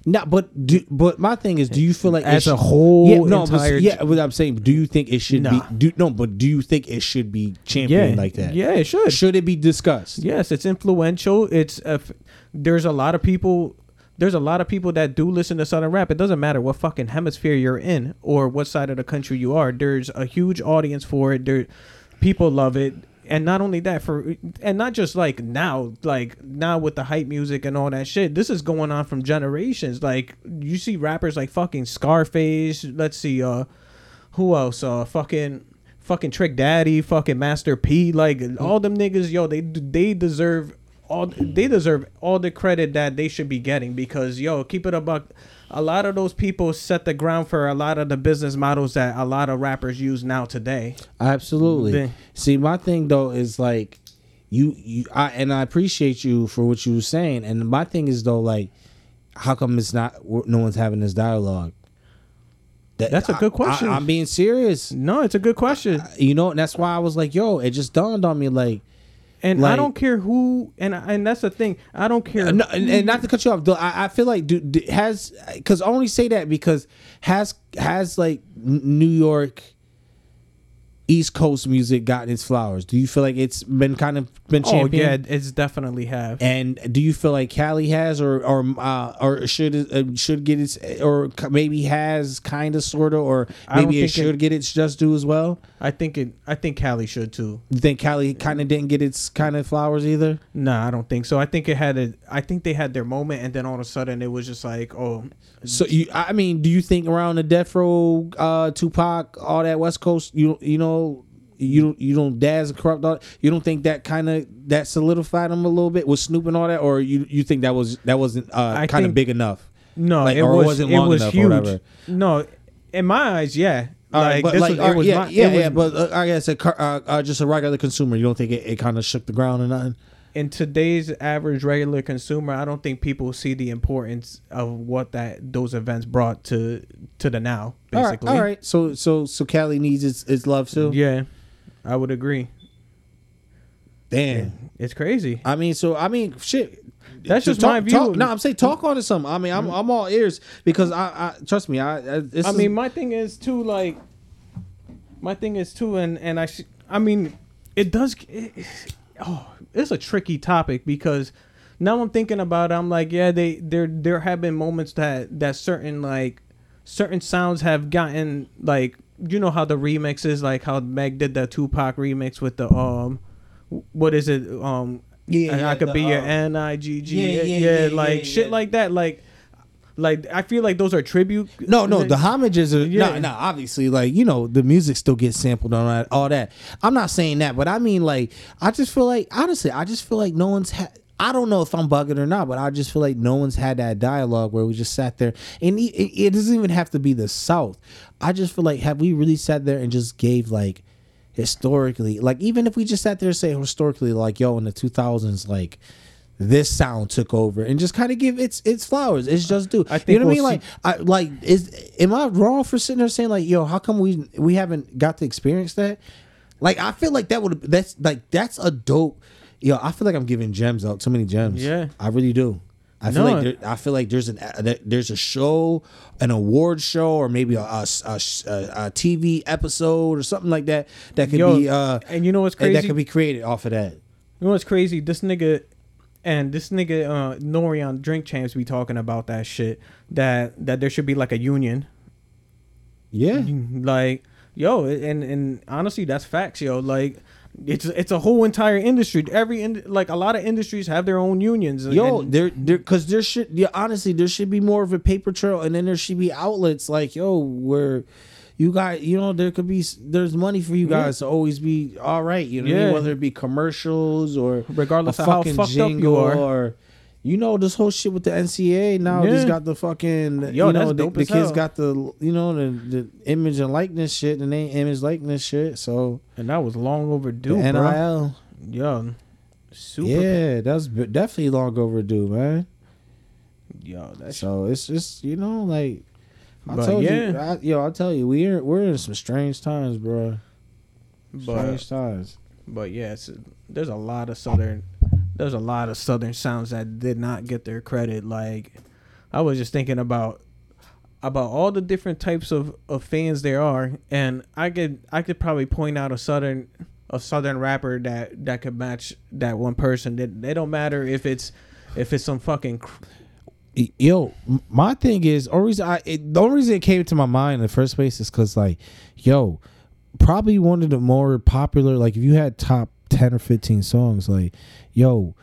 No, but do, but my thing is, do you feel like As a whole Yeah, no, but, yeah. What I'm saying, do you think it should Nah. be? Do, no, but do you think it should be championed Yeah, like that? Yeah, it should. Should it be discussed? Yes, it's influential. It's uh, there's a lot of people. There's a lot of people that do listen to Southern rap. It doesn't matter what fucking hemisphere you're in or what side of the country you are. There's a huge audience for it. There, people love it, and not only that, for and not just like now, like now with the hype music and all that shit. This is going on from generations. Like you see rappers like fucking Scarface. Let's see, uh, who else? Uh, fucking. Fucking Trick Daddy, fucking Master P, like all them niggas, yo, they they deserve all they deserve all the credit that they should be getting because yo, keep it a buck. A lot of those people set the ground for a lot of the business models that a lot of rappers use now today. Absolutely. Then- See, my thing though is like you, you, I, and I appreciate you for what you were saying. And my thing is though, like, how come it's not? No one's having this dialogue. That- That's a good I- question. I, am being serious. No, it's a good question, You know, and that's why I was like, yo, it just dawned on me, like, and I don't care who, and and that's the thing. I don't care. no, and, and not to cut you off, though, I, I feel like do, do- has because I only say that because has has like New York, East Coast music gotten its flowers? Do you feel like it's been kind of been championed? oh yeah, it's definitely have. And do you feel like Cali has, or or uh, or should uh, should get its, or maybe has, kind of, sort of, or maybe it think it- should get its just due as well? I think it. I think Cali should too. You think Cali kind of didn't get its kind of flowers either? Nah, I don't think so. I think it had a. I think they had their moment, and then all of a sudden it was just like, oh, So you, I mean, do you think around the death row, uh, Tupac, all that West Coast, you you know, you don't you don't Daz and Kurupt all, you don't think that kind of that solidified them a little bit with Snoop and all that, or you you think that was that wasn't uh, kind of big enough? No, Like, it or it was. it was huge. No, in my eyes, yeah. All right, like, but this like, was, all it was yeah, my, yeah, was, yeah, but uh, I guess a, uh, uh, just a regular consumer, you don't think it, it kind of shook the ground or nothing? in today's average regular consumer, I don't think people see the importance of what that those events brought to to the now. Basically, all right, all right. So so so Cali needs its its love too. Yeah, I would agree. Damn. It's crazy. I mean, so I mean, shit. That's just talk, my view. Talk, no, I'm saying talk on to something. I mean, I'm I'm all ears because I, I trust me. I I, I mean, my thing is too like, my thing is too, and and I, sh- I mean, it does. It, oh, it's a tricky topic because now I'm thinking about it. I'm like, yeah, they there there have been moments that that certain like certain sounds have gotten like you know how the remixes like how Meg did the Tupac remix with the um what is it um Yeah, I, yeah, I could the, be your uh, N I G G yeah, yeah, like shit like that like like I feel like those are tribute No, no, the homages are Yeah. no, no. Obviously, like you know, the music still gets sampled on that, all that. I'm not saying that, but I mean, like, I just feel like honestly, I just feel like no one's had. I don't know if I'm bugging or not, but I just feel like no one's had that dialogue where we just sat there, and it it doesn't even have to be the South. I just feel like have we really sat there and just gave like historically, like even if we just sat there and say historically, like yo, in the 2000s, like this sound took over and just kind of give its its flowers. It's just due. I think you know what I we'll mean? Like, I like is am I wrong for sitting there saying like, yo, how come we we haven't got to experience that? Like, I feel like that would that's like that's a dope. Yo, I feel like I'm giving gems out. Too many gems. Yeah. I really do. I feel No. like there, I feel like there's an uh, there's a show, an award show, or maybe a, a, a, a TV episode or something like that that could Yo, be uh and you know what's crazy? that could be created off of that. You know what's crazy? This nigga and this nigga uh N.O.R.E. on Drink Champs be talking about that shit. That that there should be like a union. Yeah. Like, yo, and and honestly that's facts, yo. Like it's it's a whole entire industry. Every in, like a lot of industries have their own unions. Yo, and- there, there, because there should, yeah, honestly, there should be more of a paper trail, and then there should be outlets like, yo, where you got, you know, there could be, there's money for you Yeah. guys to always be all right, you know, what I mean? Yeah. whether it be commercials or Regardless of how fucked up you are. or. You know this whole shit with the NCAA now. Yeah. Just got the fucking Yo, you know the, the kids got the you know the, the image and likeness shit, the name image likeness shit. So and that was long overdue, the bro. NIL, Yo, super. yeah, that's definitely long overdue, man. Yo, that's So it's just you know like I But told you. I, yo, I tell you, we're we're in some strange times, bro. but Strange times. But yes, there's a lot of southern there's a lot of southern sounds that did not get their credit. Like I was just thinking about about all the different types of, of fans there are and I could I could probably point out a southern a southern rapper that that could match that one person. That they don't matter if it's if it's some fucking cr- Yo, my thing is, only reason I it, the only reason it came to my mind in the first place is because like, yo, probably one of the more popular like if you had top ten or fifteen songs, like, yo,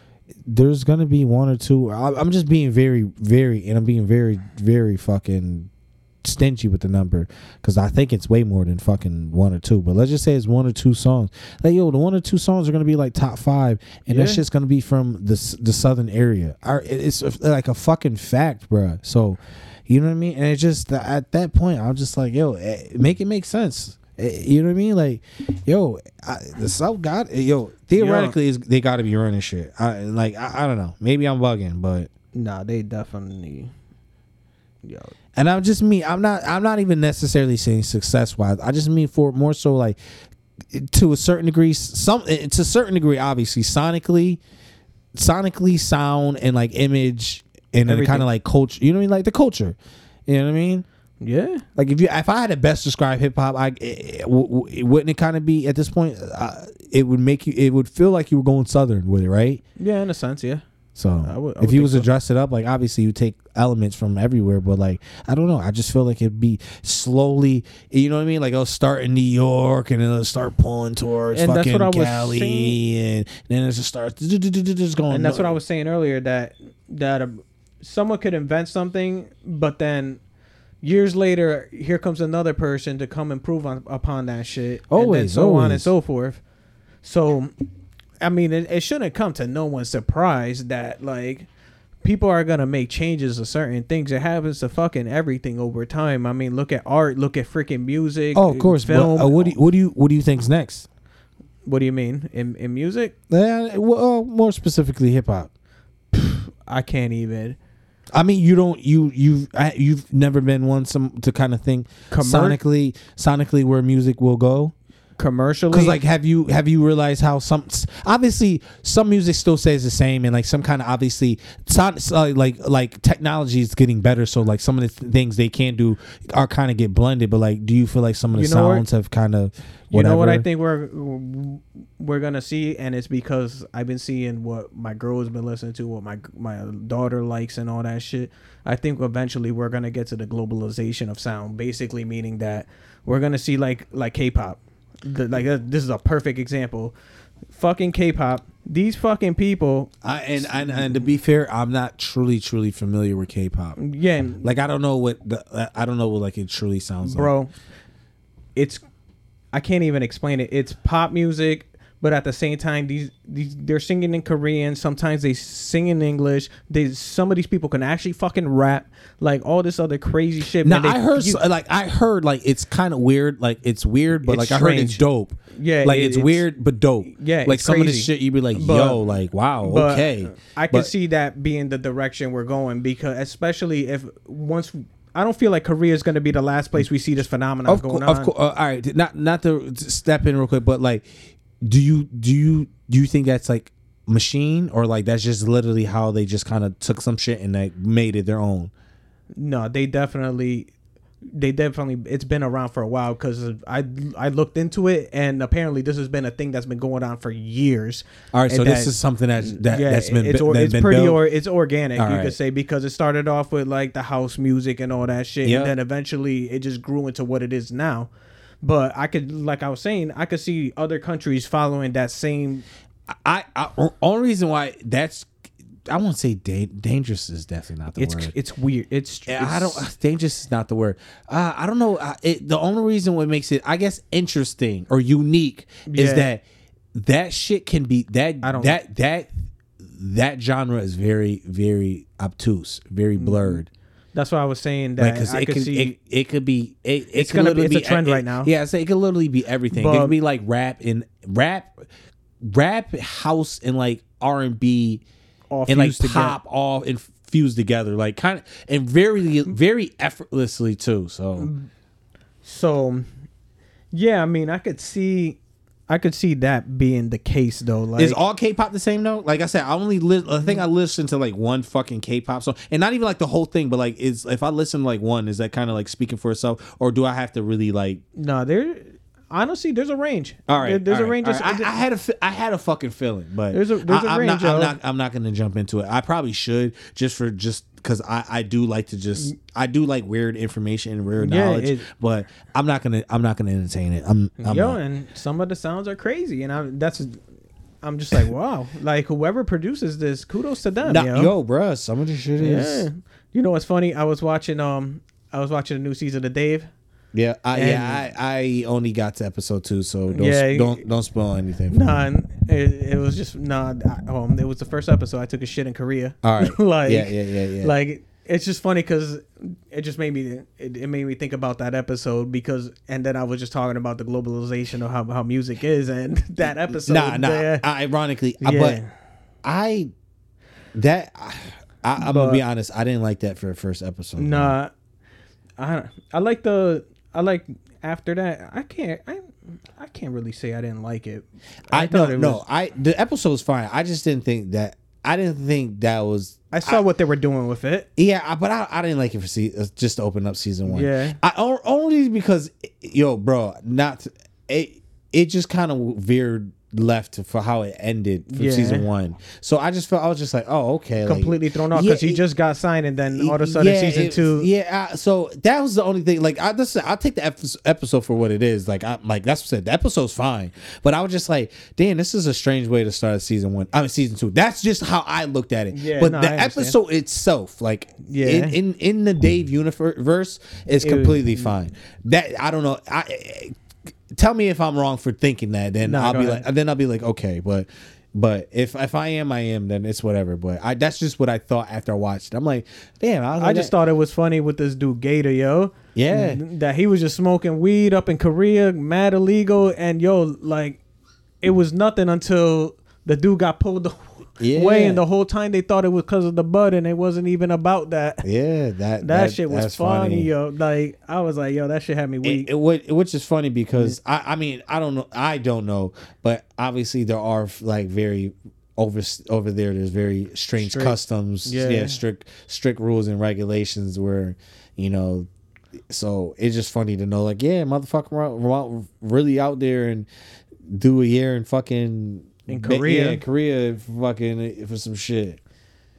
there's gonna be one or two. I, I'm just being very, very, and I'm being very, very fucking stingy with the number because I think it's way more than fucking one or two. But let's just say it's one or two songs. Like yo, the one or two songs are gonna be like top five, and that Yeah. shit's gonna be from the the southern area. Our, it's like a fucking fact, bruh. So you know what I mean? And it's just at that point, I'm just like, yo, eh, make it make sense. Eh, You know what I mean? Like, yo, I, the South got yo. Theoretically, is they got to be running shit. I like, I, I don't know. Maybe I'm bugging, but Nah, they definitely Yo. and I'm just me. I'm not. I'm not even necessarily saying success wise. I just mean for more so like to a certain degree. Some to a certain degree, obviously, sonically, sonically, sound and like image and kind of like culture. You know what I mean? Like the culture. You know what I mean? Yeah. Like if you, if I had to best describe hip hop, I it, w- wouldn't it kind of be at this point? Uh, it would make you. It would feel like you were going southern with it, right? Yeah, in a sense, yeah. So I would- I if you was to dress it up, like obviously you take elements from everywhere, but like I don't know, I just feel like it'd be slowly, you know what I mean? Like it'll start in New York and then it'll start pulling towards And that's fucking what I was Cali, saying. and then it just starts just going. and that's what I was saying earlier that that um, someone could invent something, but then years later, here comes another person to come improve on upon that shit. and then Always, so on and so forth. So, I mean, it, it shouldn't come to no one's surprise that like people are gonna make changes to certain things. It happens to fucking everything over time. I mean, look at art, look at freaking music. Oh, of course. But, film. uh, what do you, what do you what do you think's next? what do you mean in in music? Uh, well, uh, more specifically, hip hop. I can't even. I mean, you don't you you've I- you've never been one some to kind of think Commer- sonically sonically where music will go. Commercially, Because like, have you have you realized how some obviously some music still stays the same, and like some kind of obviously son, uh, like like technology is getting better, so like some of the th- things they can do are kind of get blended. But like, do you feel like some of the You know what? sounds have kind of You know what I think we're we're gonna see, and it's because I've been seeing what my girl has been listening to, what my my daughter likes, and all that shit. I think eventually we're gonna get to the globalization of sound, basically meaning that we're gonna see like like K-pop, the, like uh, this is a perfect example. Fucking K-pop, these fucking people, I, and, and and to be fair, I'm not truly truly familiar with K-pop. yeah, Like I don't know what the I don't know what like it truly sounds like. bro, it's I can't even explain it. It's pop music, but at the same time, these, these they're singing in Korean. Sometimes they sing in English. They some of these people can actually fucking rap, like all this other crazy shit. Now. They- I heard you- like I heard like it's kind of weird. Like it's weird, but It's like I heard it's dope. Yeah, like it- it's, it's- weird but dope. Yeah, like some of this shit you'd be like, But- yo, like wow, okay. I could But- see that being the direction we're going because, especially if once I don't feel like Korea is going to be the last place we see this phenomenon of, going on. of course. Uh, all right, not not to step in real quick, but like, do you do you do you think that's like machine or like that's just literally how they just kind of took some shit and like made it their own? No, they definitely, they definitely. It's been around for a while because I I looked into it and apparently this has been a thing that's been going on for years. All right, so And this is something that's that, that's been it's or, that's it's been pretty built? or it's organic All you right. could say because it started off with like the house music and all that shit Yeah. and then eventually it just grew into what it is now but i could like i was saying i could see other countries following that same I only reason why that's I won't say da- dangerous is definitely not the it's word. it's weird it's, Yeah, I don't. Dangerous is not the word. Uh, I don't know. Uh, it, the only reason what makes it, I guess, interesting or unique is that that shit can be that I don't- that that that genre is very very obtuse, very Mm-hmm. That's why i was saying that cause i it could see it, it could be it, it It's could gonna be- it's a trend it- right now. Yeah, so it could literally be everything. it could be like rap and rap, rap house and like R and B and like pop all and fused together, like kind of and very very effortlessly too. So so yeah i mean i could see i could see that being the case though like is all K-pop the same though? Like I said, I only li- I think I listened to like one fucking K-pop song, and not even like the whole thing, but like is if I listen to like one, is that kind of like speaking for itself, or do I have to really like? no there honestly there's a range All right, There- there's all a range all of right. I, I had a I had a fucking feeling, but There's a- there's a I, am range, not, I'm not I'm not gonna jump into it. I probably should just for just because I I do like to just I do like weird information and weird Yeah, knowledge, it- but I'm not gonna I'm not gonna entertain it. I'm, I'm Yo, not. and some of the sounds are crazy, and I'm that's I'm just like wow, like whoever produces this, kudos to them. Nah, yo. yo, bruh, some of the shit is yeah. You know what's funny? I was watching um I was watching the new season of Dave. Yeah, I, And- yeah, I, I only got to episode two, so don't Yeah, don't don't spoil anything. Nah, it, it was just nah. I- Um, it was the first episode. I took a shit in Korea. All right, like yeah, yeah, yeah, yeah. like it's just funny because it just made me it, it made me think about that episode because and then I was just talking about the globalization of how, how music is and that episode. nah, nah. yeah. Ironically, Yeah. but I that I, I'm But- gonna be honest. I didn't like that for the first episode. Nah, I I like the I like after that. I can't I I can't really say I didn't like it. I, no, it no. I the episode was fine. I just didn't think that. I didn't think that was. I saw what they were doing with it. Yeah, I- but I, I didn't like it for se- uh, just to open up season one. Yeah. I only because yo, bro, not it. It just kind of veered left for how it ended for Yeah. season one. So I just felt I was just like, oh, okay, like- Completely thrown off Yeah, because he just got signed and then all of a sudden yeah, season it- two. Yeah, uh, so that was the only thing. Like, I just I'll take the episode for what it is. Like, I like that's what I said. The episode's fine, but I was just like, damn, this is a strange way to start a season one. I mean, season two. That's just how I looked at it. Yeah, but no, the I episode itself, like, Yeah. in, in in the Dave universe, is completely fine. That I don't know. I tell me if I'm wrong for thinking that. Then I'll be like, then I'll be like, okay, but. But if if I am, I am. Then it's whatever. But I that's just what I thought after I watched. it. I'm like, damn. I, I just thought it was funny with this dude Gator, yo. Yeah. That he was just smoking weed up in Korea, mad illegal, and yo, like it was nothing until the dude got pulled Yeah. away, and the whole time they thought it was because of the bud, and it wasn't even about that. Yeah, that That, shit was that's funny, yo. Like I was like, yo, that shit had me weak. It, it, which is funny because I, I mean I don't know I don't know but obviously there are like very over over there there's very strange Strict. customs Yeah. yeah. strict strict rules and regulations where you know so it's just funny to know like yeah motherfucker really out there and do a year in fucking In Korea. yeah, Korea fucking for some shit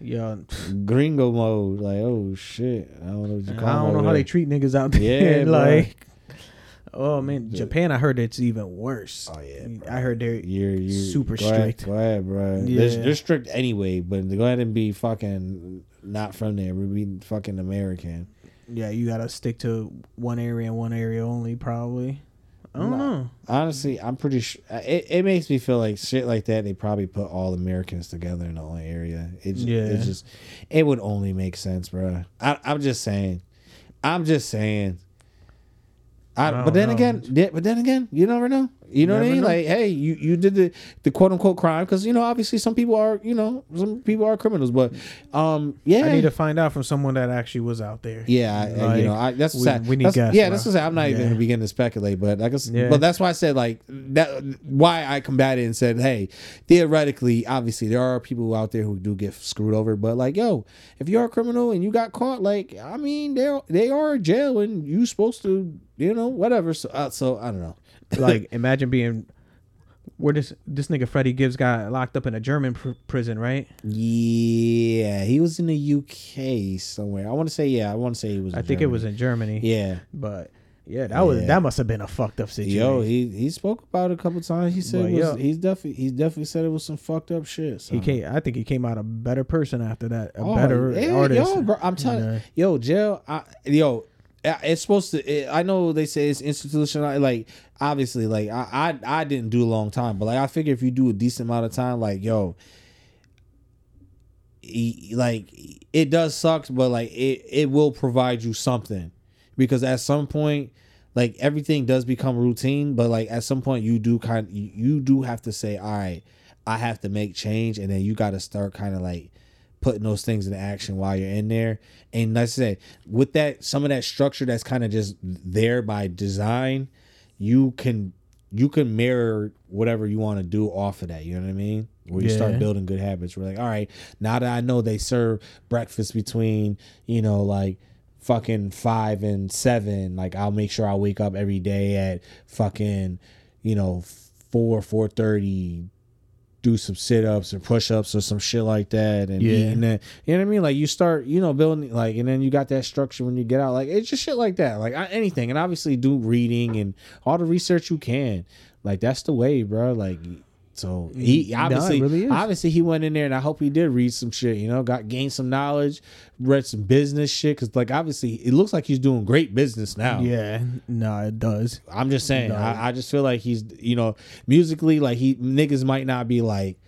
yo, gringo mode like oh shit I don't know what you I don't know how there. they treat niggas out there. Yeah, bro. like, oh man, Japan. I heard it's even worse. Oh, yeah, I heard they're You're, you Super go ahead- strict. go ahead, bro. They're, they're strict anyway, but go ahead and be fucking not from there. Be fucking American. yeah. You gotta stick to one area and one area only, probably. I don't Nah. know. Honestly, I'm pretty sure it, it makes me feel like shit like that. They probably put all Americans together in the only area. It, Yeah. it just it would only make sense, bro. I, I'm just saying. I'm just saying. I, I but then know. again, but then again, you never know. You know what I mean? know. Like, hey, you, you did the, the quote unquote crime because you know obviously some people are you know some people are criminals, but um yeah, I need to find out from someone that actually was out there. yeah, I, I- you know, I, that's we- sad. we need that's, guests, Yeah, bro. that's what. I'm not even Yeah. going to begin to speculate, but I guess, Yeah. but that's why I said like that. Why I combated and said, hey, theoretically, obviously, there are people out there who do get screwed over, but like, yo, if you're a criminal and you got caught, like, I mean, they are they are in jail and you supposed to, you know, whatever. So, uh, so I don't know. Like imagine being where this this nigga Freddie Gibbs got locked up in a German pr- prison, right? Yeah, he was in the UK somewhere. I want to say, yeah, I want to say he was. I in think it was in Germany. Yeah. But yeah, that was that must have been a fucked up situation. Yo, he he spoke about it a couple times. He said was, yo- he's definitely he's definitely said it was some fucked up shit. So. he came. I think he came out a better person after that. A Oh, better yeah, artist. Yo, bro, I'm telling Yeah. yo, jail. I, yo, it's supposed to. It, I know they say it's institutional. Like obviously, like I, I I didn't do a long time, but like I figure if you do a decent amount of time, like yo, like it does suck, but like it it will provide you something because at some point. Like everything does become routine, but like at some point you do kind you do have to say, all right, I have to make change, and then you got to start kind of like putting those things into action while you're in there. And like I said, with that, some of that structure that's kind of just there by design, you can you can mirror whatever you want to do off of that. You know what I mean? Where you start building good habits. We're like, all right, now that I know they serve breakfast between, you know, like fucking five and seven, like I'll make sure I wake up every day at fucking, you know, four, four thirty, do some sit ups or push ups or some shit like that and Yeah. eat and then you know what I mean? Like you start, you know, building like and then you got that structure when you get out. Like it's just shit like that. Like I- anything. And obviously do reading and all the research you can. Like that's the way, bro. Like so he obviously really obviously he went in there and I hope he did read some shit, you know, got gained some knowledge, read some business shit cuz like obviously it looks like he's doing great business now. Yeah, no, it does. I'm just saying. No. I, I just feel like he's, you know, musically, like he niggas might not be like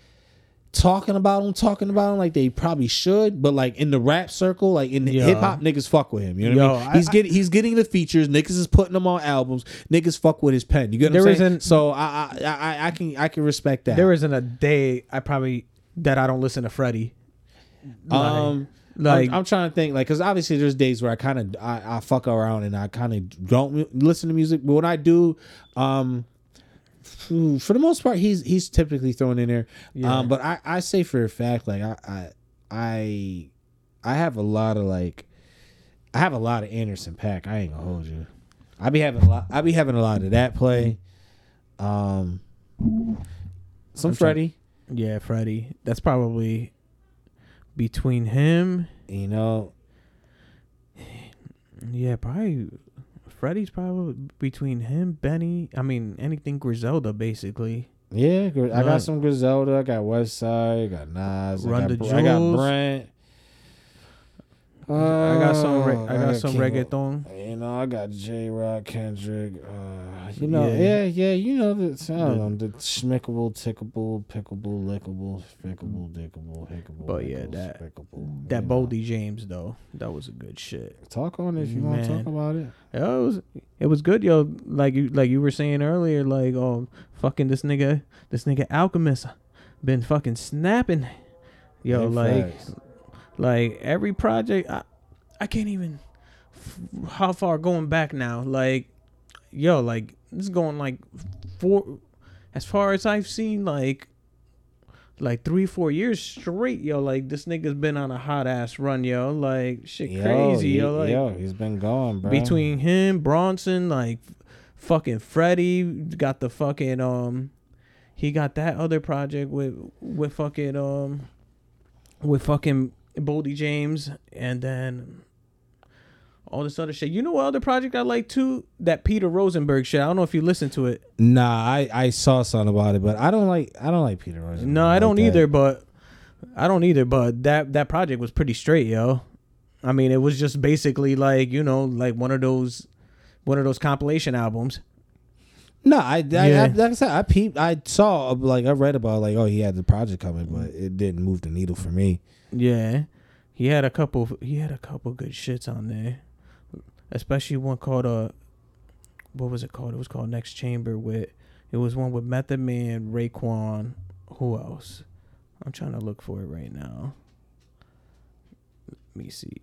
talking about him, talking about him like they probably should, but like in the rap circle, like in Yeah. hip hop, niggas fuck with him. You know what Yo, I mean? I- He's getting he's getting the features. Niggas is putting them on albums. Niggas fuck with his pen. You get what There I'm saying? isn't- So I, I I can I can respect that. There isn't a day I probably that I don't listen to Freddie. um. like I'm, I'm trying to think, like, because obviously there's days where I kind of I, I fuck around and I kind of don't listen to music, but when I do, um, for the most part, he's he's typically thrown in there. Yeah. Um, but I I say for a fact, like I I I have a lot of like I have a lot of Anderson .Paak. I ain't gonna hold you. I be having a lot. I be having a lot of that play. Um, some I'm trying- Freddie. yeah, Freddie. That's probably between him. You know, Yeah, probably Freddie's probably between him, Benny. I mean, anything Griselda, basically. Yeah, I got some Griselda. I got Westside. I got Nas. Run I the got, Br- I got. Brent. I got some. Re- Uh, I got some King- reggaeton. You know, I got Jay Rock, Kendrick. Uh, you know, Yeah. yeah, yeah, you know the, I don't The- know, the schmickable, tickable, pickable, lickable, fickable, dickable, hickable. But yeah, that- spickable, That know. Boldy James though, that was a good shit. Talk on it if you want to talk about it. Yeah, it was it was good, yo. Like you like you were saying earlier, like oh fucking this nigga, this nigga Alchemist, been fucking snapping, yo. Big like facts. like every project, I I can't even how far going back now. Like yo, like this is going like four as far as I've seen, like like three four years straight, yo. Like this nigga's been on a hot ass run, yo. Like shit crazy, he- yo. Like yo, he's been going, bro. between him, Bronson, like fucking Freddie got the fucking um he got that other project with with fucking um with fucking Boldy James and then all this other shit. You know what other project I like too? That Peter Rosenberg shit. I don't know if you listened to it. Nah, I, I saw something about it, but I don't like I don't like Peter Rosenberg. No, I like don't that. either, but I don't either, but that that project was pretty straight, yo. I mean, it was just basically like, you know, like one of those one of those compilation albums. No, I, I, I Yeah. like I said, I peeped, I saw like I read about like oh he had the project coming, but it didn't move the needle for me. Yeah, he had a couple. He had a couple good shits on there, especially one called uh, what was it called? It was called Next Chamber. With it was one with Method Man, Raekwon. Who else? I'm trying to look for it right now. Let me see.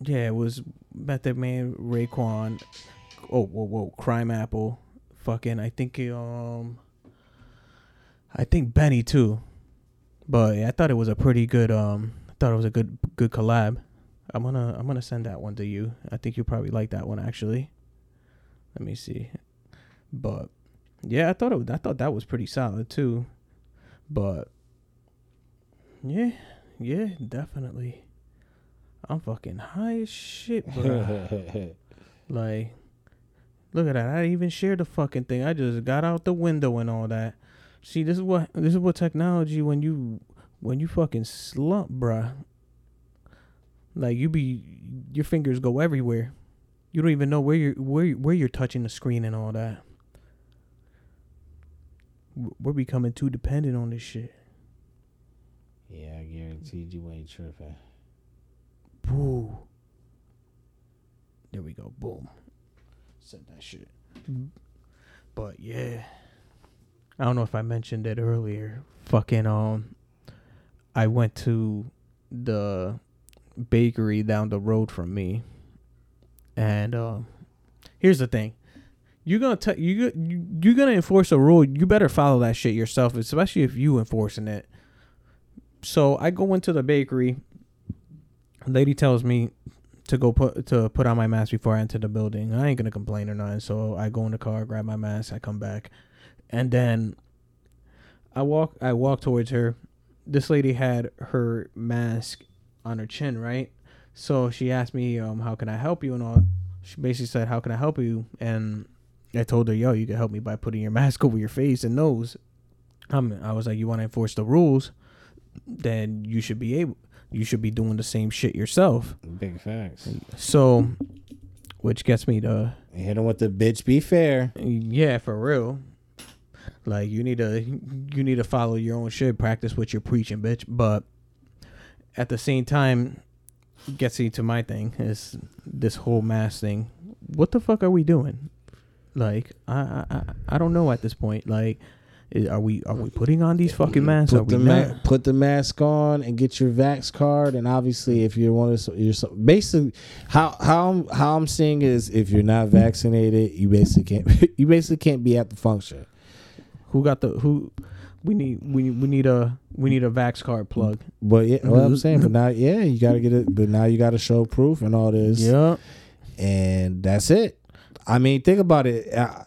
Yeah, it was Method Man, Raekwon. Oh, whoa, whoa, Crimeapple. Fucking, I think um, I think Benny too. But yeah, I thought it was a pretty good um I thought it was a good good collab. I'm gonna I'm gonna send that one to you. I think you probably like that one actually. Let me see. But yeah, I thought it I thought that was pretty solid too. But yeah, yeah, definitely. I'm fucking high as shit, bro. like look at that. I even share the fucking thing. I just got out the window and all that. See, this is what this is what technology when you when you fucking slump, bruh. Like you be your fingers go everywhere. You don't even know where you're where where you're touching the screen and all that. We're becoming too dependent on this shit. yeah, I guaranteed you ain't tripping. Boo. There we go. Boom. Said that shit. But yeah. I don't know if I mentioned it earlier. Fucking um I went to the bakery down the road from me. And um here's the thing. You're gonna t- you you you're gonna enforce a rule. You better follow that shit yourself, especially if you enforcing it. So I go into the bakery lady tells me to go put to put on my mask before I enter the building. I ain't gonna complain or nothing. So I go in the car, grab my mask, I come back, and then I walk I walk towards her. This lady had her mask on her chin, right? So she asked me, um, how can I help you and all. She basically said, how can I help you? And I told her, yo, you can help me by putting your mask over your face and nose. Um, I was like, you want to enforce the rules? Then you should be able you should be doing the same shit yourself. Big facts. So, which gets me to, Hit him with the bitch. Be fair. yeah, for real. Like you need to, you need to follow your own shit, practice what you're preaching, bitch. But at the same time, gets me to my thing is this whole mask thing. What the fuck are we doing? Like, I, I, I- don't know at this point. Like, i- are we, are we putting on these fucking masks? Put the ma- put the mask on and get your vax card. And obviously, if you're one of the, you're so, basically how how I'm, how I'm seeing is if you're not vaccinated, you basically can't you basically can't be at the function. Who got the who? We need we we need a we need a Vax card plug. But yeah, what I'm saying, but now yeah, you gotta get it. But now you gotta show proof and all this. Yeah. and that's it. I mean, think about it. Uh,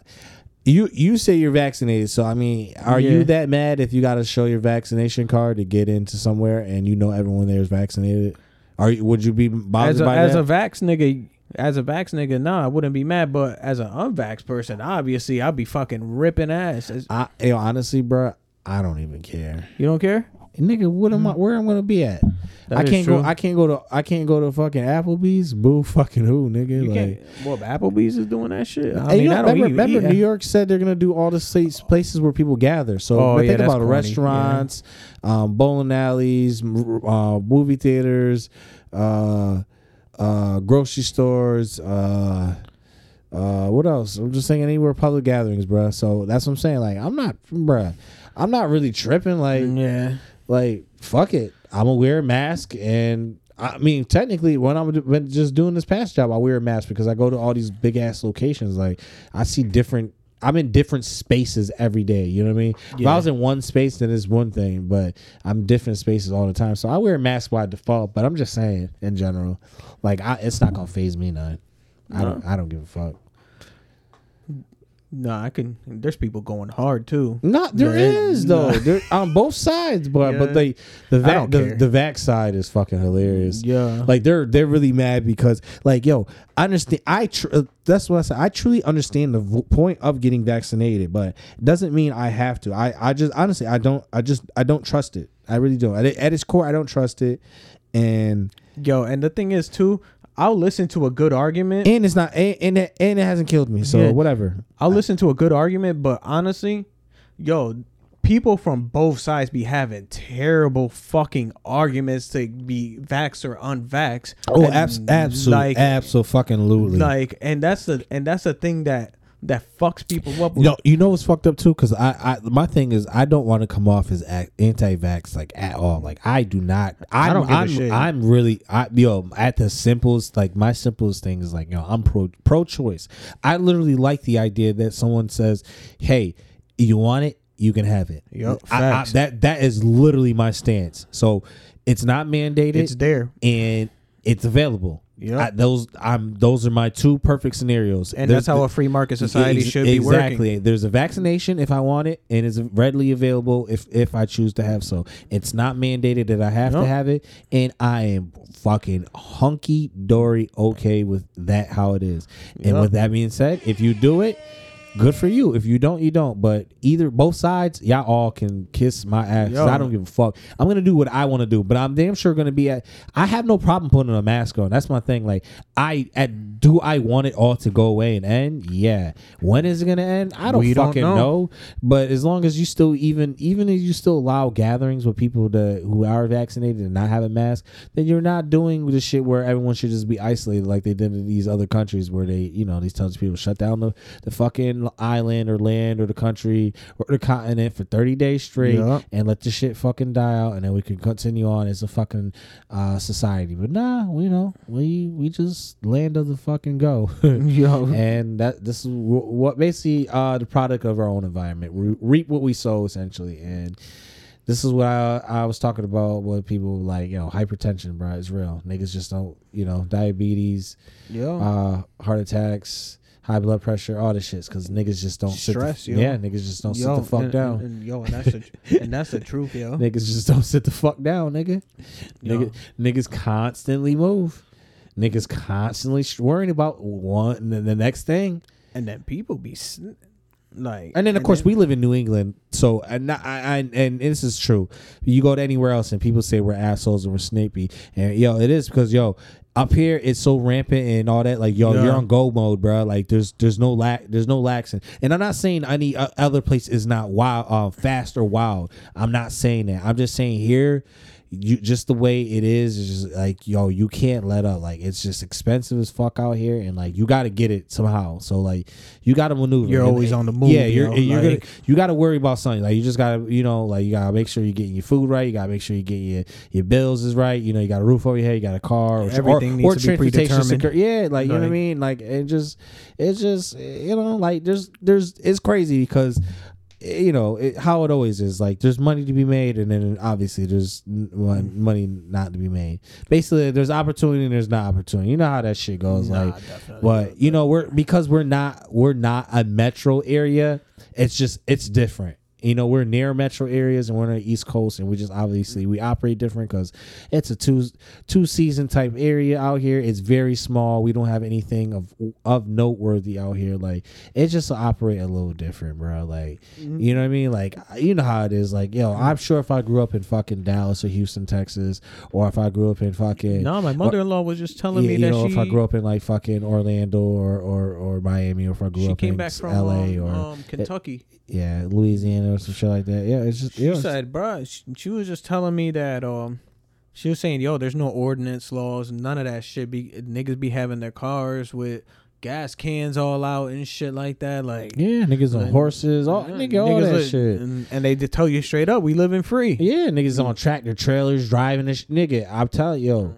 you you say you're vaccinated, so I mean, are Yeah. you that mad if you got to show your vaccination card to get into somewhere and you know everyone there is vaccinated? Are you, would you be bothered As a by as that? a Vax nigga, as a Vax nigga, nah, I wouldn't be mad. But as an unvax person, obviously, I'd be fucking ripping ass. As- I, yo, honestly, bro, I don't even care, You don't care? nigga. What am I? Where am I gonna be at? That I is can't true. go. I can't go to. I can't go to fucking Applebee's. Boo, fucking who, nigga? You like, can't. Well, Applebee's is doing that shit. I And mean, know, I don't remember, even remember eat- New York said they're gonna do all the states, places where people gather. So Oh, but yeah, think that's about it, corny. restaurants, um, bowling alleys, m- uh, movie theaters, uh, uh, grocery stores. Uh, uh, what else? I'm just saying anywhere public gatherings, bruh. So that's what I'm saying. Like I'm not, bruh. I'm not really tripping. Like Yeah. like fuck it. I'm gonna wear a mask and i mean technically when i'm when just doing this past job i wear a mask because i go to all these big ass locations. Like i see different i'm in different spaces every day you know what i mean? If i was in one space then it's one thing but i'm different spaces all the time. So i wear a mask by default but i'm just saying in general like I, it's not gonna phase me none. I don't i don't give a fuck No, I can. There's people going hard too. Not there is though. There on both sides, but Yeah. but they the vac the, care. the vac side is fucking hilarious. Yeah. Like they're they're really mad because like yo, I understand. I tr- uh, that's what I said. I truly understand the v- point of getting vaccinated, but it doesn't mean I have to. I I just honestly I don't I just I don't trust it. I really don't. At, at its core, I don't trust it. And Yo, and the thing is too, I'll listen to a good argument. and it's not and and it, and it hasn't killed me. So Yeah. whatever. I'll listen to a good argument, but honestly, yo, people from both sides be having terrible fucking arguments to be vax or unvax. Oh, abs- absolutely, like, absolutely. like, and that's the and that's the thing that that fucks people up. You know, you know what's fucked up too? Because I, I, my thing is, I don't want to come off as anti-vax like at all. Like I do not. I'm, I don't give a I'm, shit. I'm really, I, yo, at the simplest, like my simplest thing is like, yo, I'm pro pro-choice. I literally like the idea that someone says, "Hey, you want it, you can have it." Yup, I- I- facts. that that is literally my stance. So it's not mandated. it's there, and it's available. Yep. I, those I'm those are my two perfect scenarios. and There's that's how a free market society Ex- should be exactly. working. Exactly. There's a vaccination if I want it, and it's readily available if if I choose to have so. It's not mandated that I have Nope. to have it, and I am fucking hunky dory okay with that how it is. And Yep. with that being said, if you do it. Good for you. If you don't, you don't. But either both sides, y'all all can kiss my ass. Yo. I don't give a fuck. I'm gonna do what I want to do, but I'm damn sure gonna be at. I have no problem putting a mask on. That's my thing. Like I, at, do I want it all to go away and end? Yeah. When is it gonna end? I don't We don't fucking know. know. But as long as you still even even if you still allow gatherings with people to who are vaccinated and not have a mask, then you're not doing the shit where everyone should just be isolated like they did in these other countries where they you know these tons of people shut down the the fucking island or land or the country or the continent for 30 days straight Yup. and let the shit fucking die out and then we can continue on as a fucking uh society. But nah we know we we just land of the fucking go. Yo, and that this is what basically uh the product of our own environment. We reap what we sow essentially. And this is what I, I was talking about with people like you know hypertension bro it's real. Niggas just don't you know diabetes yo, uh heart attacks high blood pressure all this shits because niggas just don't Stress, sit the, yo. yeah niggas just don't yo, sit the fuck and, down And, and, yo, and that's the and that's the truth, yo. niggas just don't sit the fuck down nigga Yo. Nigga, niggas constantly move niggas constantly worrying about one the, the next thing And then people be sn- like, And then of course we live in New England, so and I, I and this is true. You go to anywhere else and people say we're assholes and we're snippy, and yo, it is because yo up here it's so rampant and all that. Like yo, Yeah. you're on go mode, bro. Like there's there's no lack there's no laxing. And I'm not saying any uh, other place is not wild, uh, fast or wild. I'm not saying that. I'm just saying here. You just the way it is is just like yo, you can't let up. Like it's just expensive as fuck out here, and like you got to get it somehow. So like you got to maneuver. You're And- always on the move, Yeah, you're yo, you're like- gonna you got to worry about something. Like you just got to, you know, like you got to make sure you're getting your food right. You got to make sure you get your your bills is right. You know, you got a roof over your head. You got a car. Or, Everything or, needs or to be transportation predetermined. secure. Yeah, like you know what I mean. Like it just, it's just you know, like there's there's it's crazy because. Eh, You know it, how it always is. Like there's money to be made, and then obviously there's n- money not to be made. Basically, there's opportunity and there's not opportunity. You know how that shit goes. Nah, like, but you know we're because we're not we're not a metro area it's just it's different you know we're near metro areas and we're on the east coast and we just obviously we operate different because it's a two two season type area out here it's very small we don't have anything of of noteworthy out here like it's just to operate a little different bro like Mm-hmm. you know what i mean like you know how it is like yo i'm sure if i grew up in fucking dallas or houston texas or if i grew up in fucking no, my mother-in-law was just telling yeah, me you that know, she if I grew up in like fucking Orlando or or, or Miami, or if I grew she up came in back from L.A. um, or um, Kentucky. Yeah, Louisiana or some shit like that. Yeah, it's just She yeah, said, "Bruh, she, she was just telling me that um, she was saying, yo, there's no ordinance laws, none of that shit. Be niggas be having their cars with gas cans all out and shit like that. Like, yeah, niggas on Like, horses, all yeah, nigga, all niggas that li- shit. and, and they just tell you straight up, we living free. Yeah, niggas on tractor trailers driving this nigga. I'm telling yo,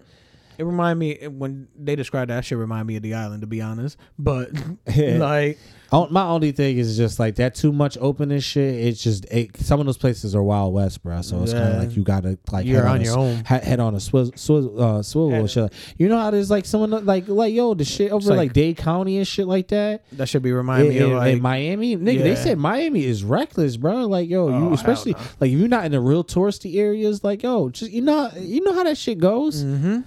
It remind me when they described that shit. Remind me of the island, to be honest. But like, my only thing is just like that too much open and shit. It's just it, some of those places are wild west, bro. So it's kind of like you gotta like You're head on a your s- own. he- head on a swizzle, swizzle, uh, swivel and shit. You know how there's like someone like like yo the shit over like- like, Dade County and shit like that. that should be remind me of like Miami, nigga, they said Miami is reckless, bro. Like, yo, Oh, you especially no. like if you're not in the real touristy areas, like, yo, just you know, you know how that shit goes. hmm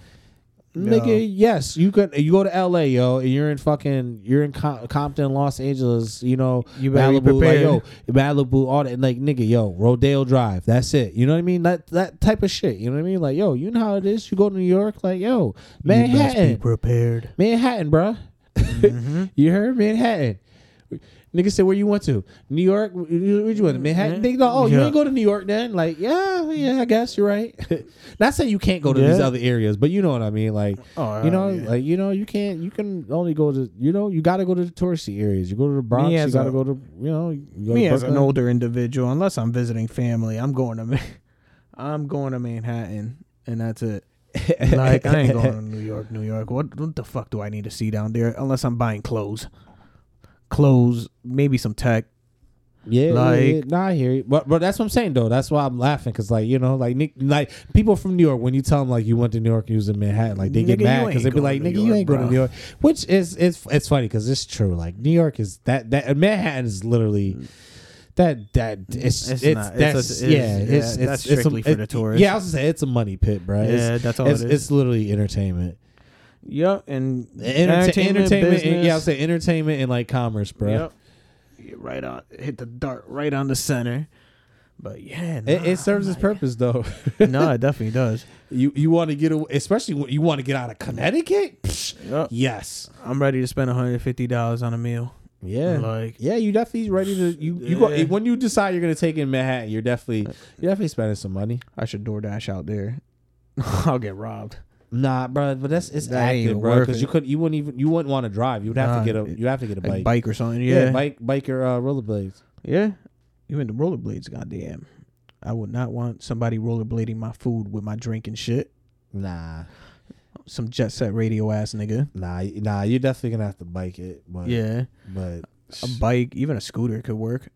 Nigga, yes, you could. You go to L.A., yo, and you're in fucking, you're in Com- Compton, Los Angeles. You know, You Malibu, like yo, Malibu, all that. Like nigga, yo, Rodeo Drive. That's it. You know what I mean? That that type of shit. You know what I mean? Like yo, you know how it is. You go to New York, like yo, Manhattan, be prepared. Manhattan, bruh. Mm-hmm. you heard Manhattan. Nigga said, where you went to? New York? Where you went to? Manhattan? Nigga, go, oh, you Mm-hmm. Yeah. ain't go to New York then? Like, yeah, yeah, I guess you're right. Not saying you can't go to these other areas, but you know what I mean. Like, Oh, you know, yeah. like you know, you can't. You can only go to. You know, you got to go to the touristy areas. You go to the Bronx. You got to go to. You know, you go Me as an older individual, unless I'm visiting family, I'm going to, I'm going to Manhattan, and that's it. Like I ain't going to New York, New York. What, what the fuck do I need to see down there? Unless I'm buying clothes, clothes, maybe some tech. Yeah, Like- like, yeah, nah, I hear you. But but that's what I'm saying though. That's why I'm laughing because like you know like Nick, like people from New York when you tell them like you went to New York, and you was in Manhattan, like they Nigga, get mad because they be like, nigga, New you York, ain't going to. New York, which is it's it's funny because it's true. Like New York is that that Manhattan is literally. That that it's It's it's, not. It's that's a- it's- yeah yeah, it's, it's that's it's strictly for the it- tourists. Yeah, I was gonna say it's a money pit, bro. Yeah, that's all it's, it is. it's literally entertainment. Yep, and Enterta- entertainment, eh, business. yeah, I'll say entertainment and like commerce, bro. Yep. Yeah, Right on, hit the dart right on the center. But yeah, It, nah, it serves its purpose though. no, it definitely does. You you want to get away, especially when you want to get out of Connecticut. Psh, Yep. yes. I'm ready to spend 150 dollars on a meal. Yeah. Like yeah, you definitely ready to you you go, when you decide you're gonna take in Manhattan, you're definitely you're definitely spending some money. I should DoorDash out there. I'll get robbed. Nah, bro, but that's it's That ain't active, even bro. worth Because it. you could you wouldn't even you wouldn't want to drive. You would have Nah, to get a it- you have to get a Like bike. bike or something. yeah. Yeah, bike bike or uh, rollerblades. Yeah, even the rollerblades. Goddamn, I would not want somebody rollerblading my food with my drink and shit. Nah, Some jet set radio ass nigga. nah, nah. You're definitely gonna have to bike it. But Yeah, but a bike, even a scooter could work.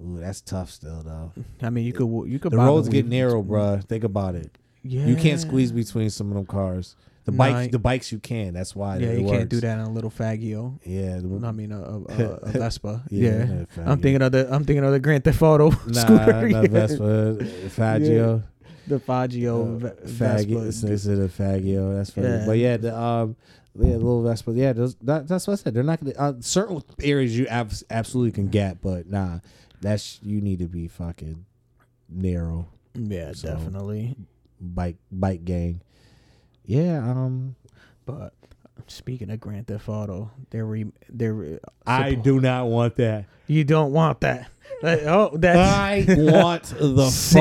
ooh, that's tough still though. I mean, you could you could The buy roads weed- get narrow, bro. Think about it. Yeah, You can't squeeze between some of them cars. The bike, the bikes you can. That's why. Yeah, it you can't do that on a little Faggio. Yeah, the- I mean, a, a, a, a Vespa. Yeah, yeah, I'm thinking of the I'm thinking of the Grand Theft Auto nah, scooter. not yeah. Vespa, Faggio, The Faggio uh. Vespa. Is it a Faggio? That's funny. Yeah. But yeah, the um, yeah, little Vespa. Yeah, those, that, that's what I said. They're not gonna uh, certain areas you abs- absolutely can get, but nah, that's you need to be fucking narrow Yeah, So- definitely. Bike bike gang. Yeah, um, But speaking of Grand Theft Auto, they're re, they're re- I do not want that. You don't want that. Like, oh, that's I want the Six.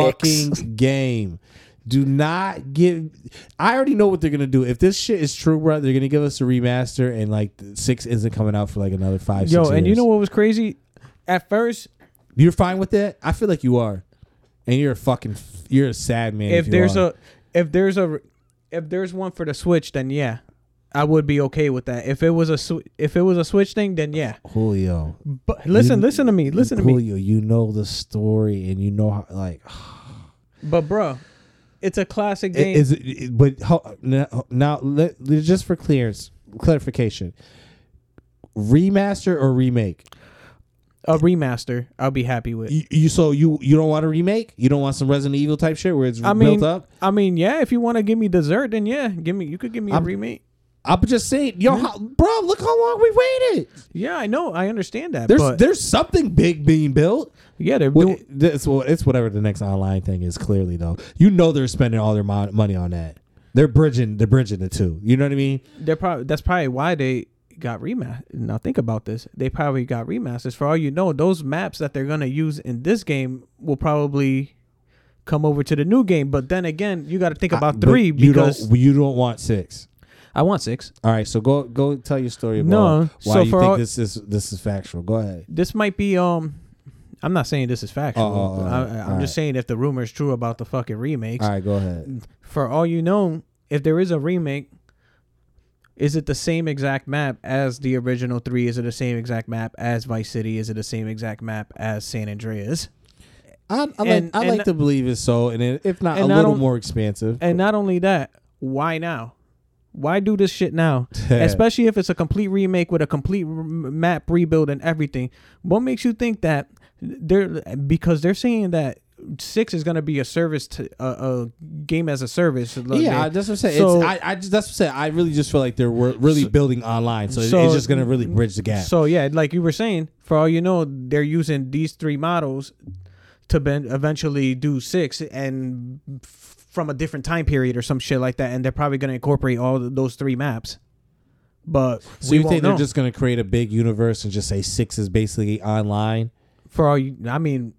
fucking game. Do not give. I already know what they're gonna do. If this shit is true, bro, they're gonna give us a remaster, and like six isn't coming out for like another five. yo. And you know what was crazy? At first, you're fine with that. I feel like you are, and you're a fucking. You're a sad man. if you there's are. a if there's a if there's one for the Switch, then yeah, I would be okay with that. If it was a Swi- if it was a Switch thing, then yeah. Julio, But listen, You- listen to me, listen to me. Julio, you know the story, and you know how like. But bro, it's a classic game. Is it, but now, now let, just for clearance clarification, remaster or remake? A remaster, I'll be happy with. You, you so you you don't want a remake? You don't want some Resident Evil type shit where it's I built up? I mean, yeah. If you want to give me dessert, then yeah, give me. You could give me a I'm- remake. I'm just saying, yo, how, bro, look how long we waited. Yeah, I know. I understand that. There's there's something big being built. yeah, they're doing. it's, well, it's whatever the next online thing is. Clearly, though, you know they're spending all their money on that. They're bridging, they're bridging the two. You know what I mean? They're probably that's probably why they got remaster. Now think about this. They probably got remasters. For all you know, those maps that they're gonna use in this game will probably come over to the new game. But then again, you got to think about but three you because don't you don't want six. I want six. All right, so go go tell your story about No, why so you for think all- this is this is factual. Go ahead. This might be um. I'm not saying this is factual. Oh, oh, oh, I, I'm alright. just saying if the rumor is true about the fucking remakes. All right, go ahead. For all you know, if there is a remake, is it the same exact map as the original three? Is it the same exact map as Vice City? Is it the same exact map as San Andreas? I, I like I and- like to believe it's so, and it, if not a and I little don't- more expansive. And not only that, why now? Why do this shit now? Especially if it's a complete remake with a complete map rebuild and everything. What makes you think that they're because they're saying that six is gonna be a service to a, a game as a service. Like, yeah, they- that's what I'm saying. so- it's, I, I just that's what I'm saying. I really just feel like they're really So- building online, so, so- it's just gonna really bridge the gap. So yeah, like you were saying, for all you know, they're using these three models to ben- eventually do six and f- from a different time period or some shit like that, and they're probably gonna incorporate all th- those three maps. But so you think know. they're just gonna create a big universe and just say six is basically online? for all you, I mean,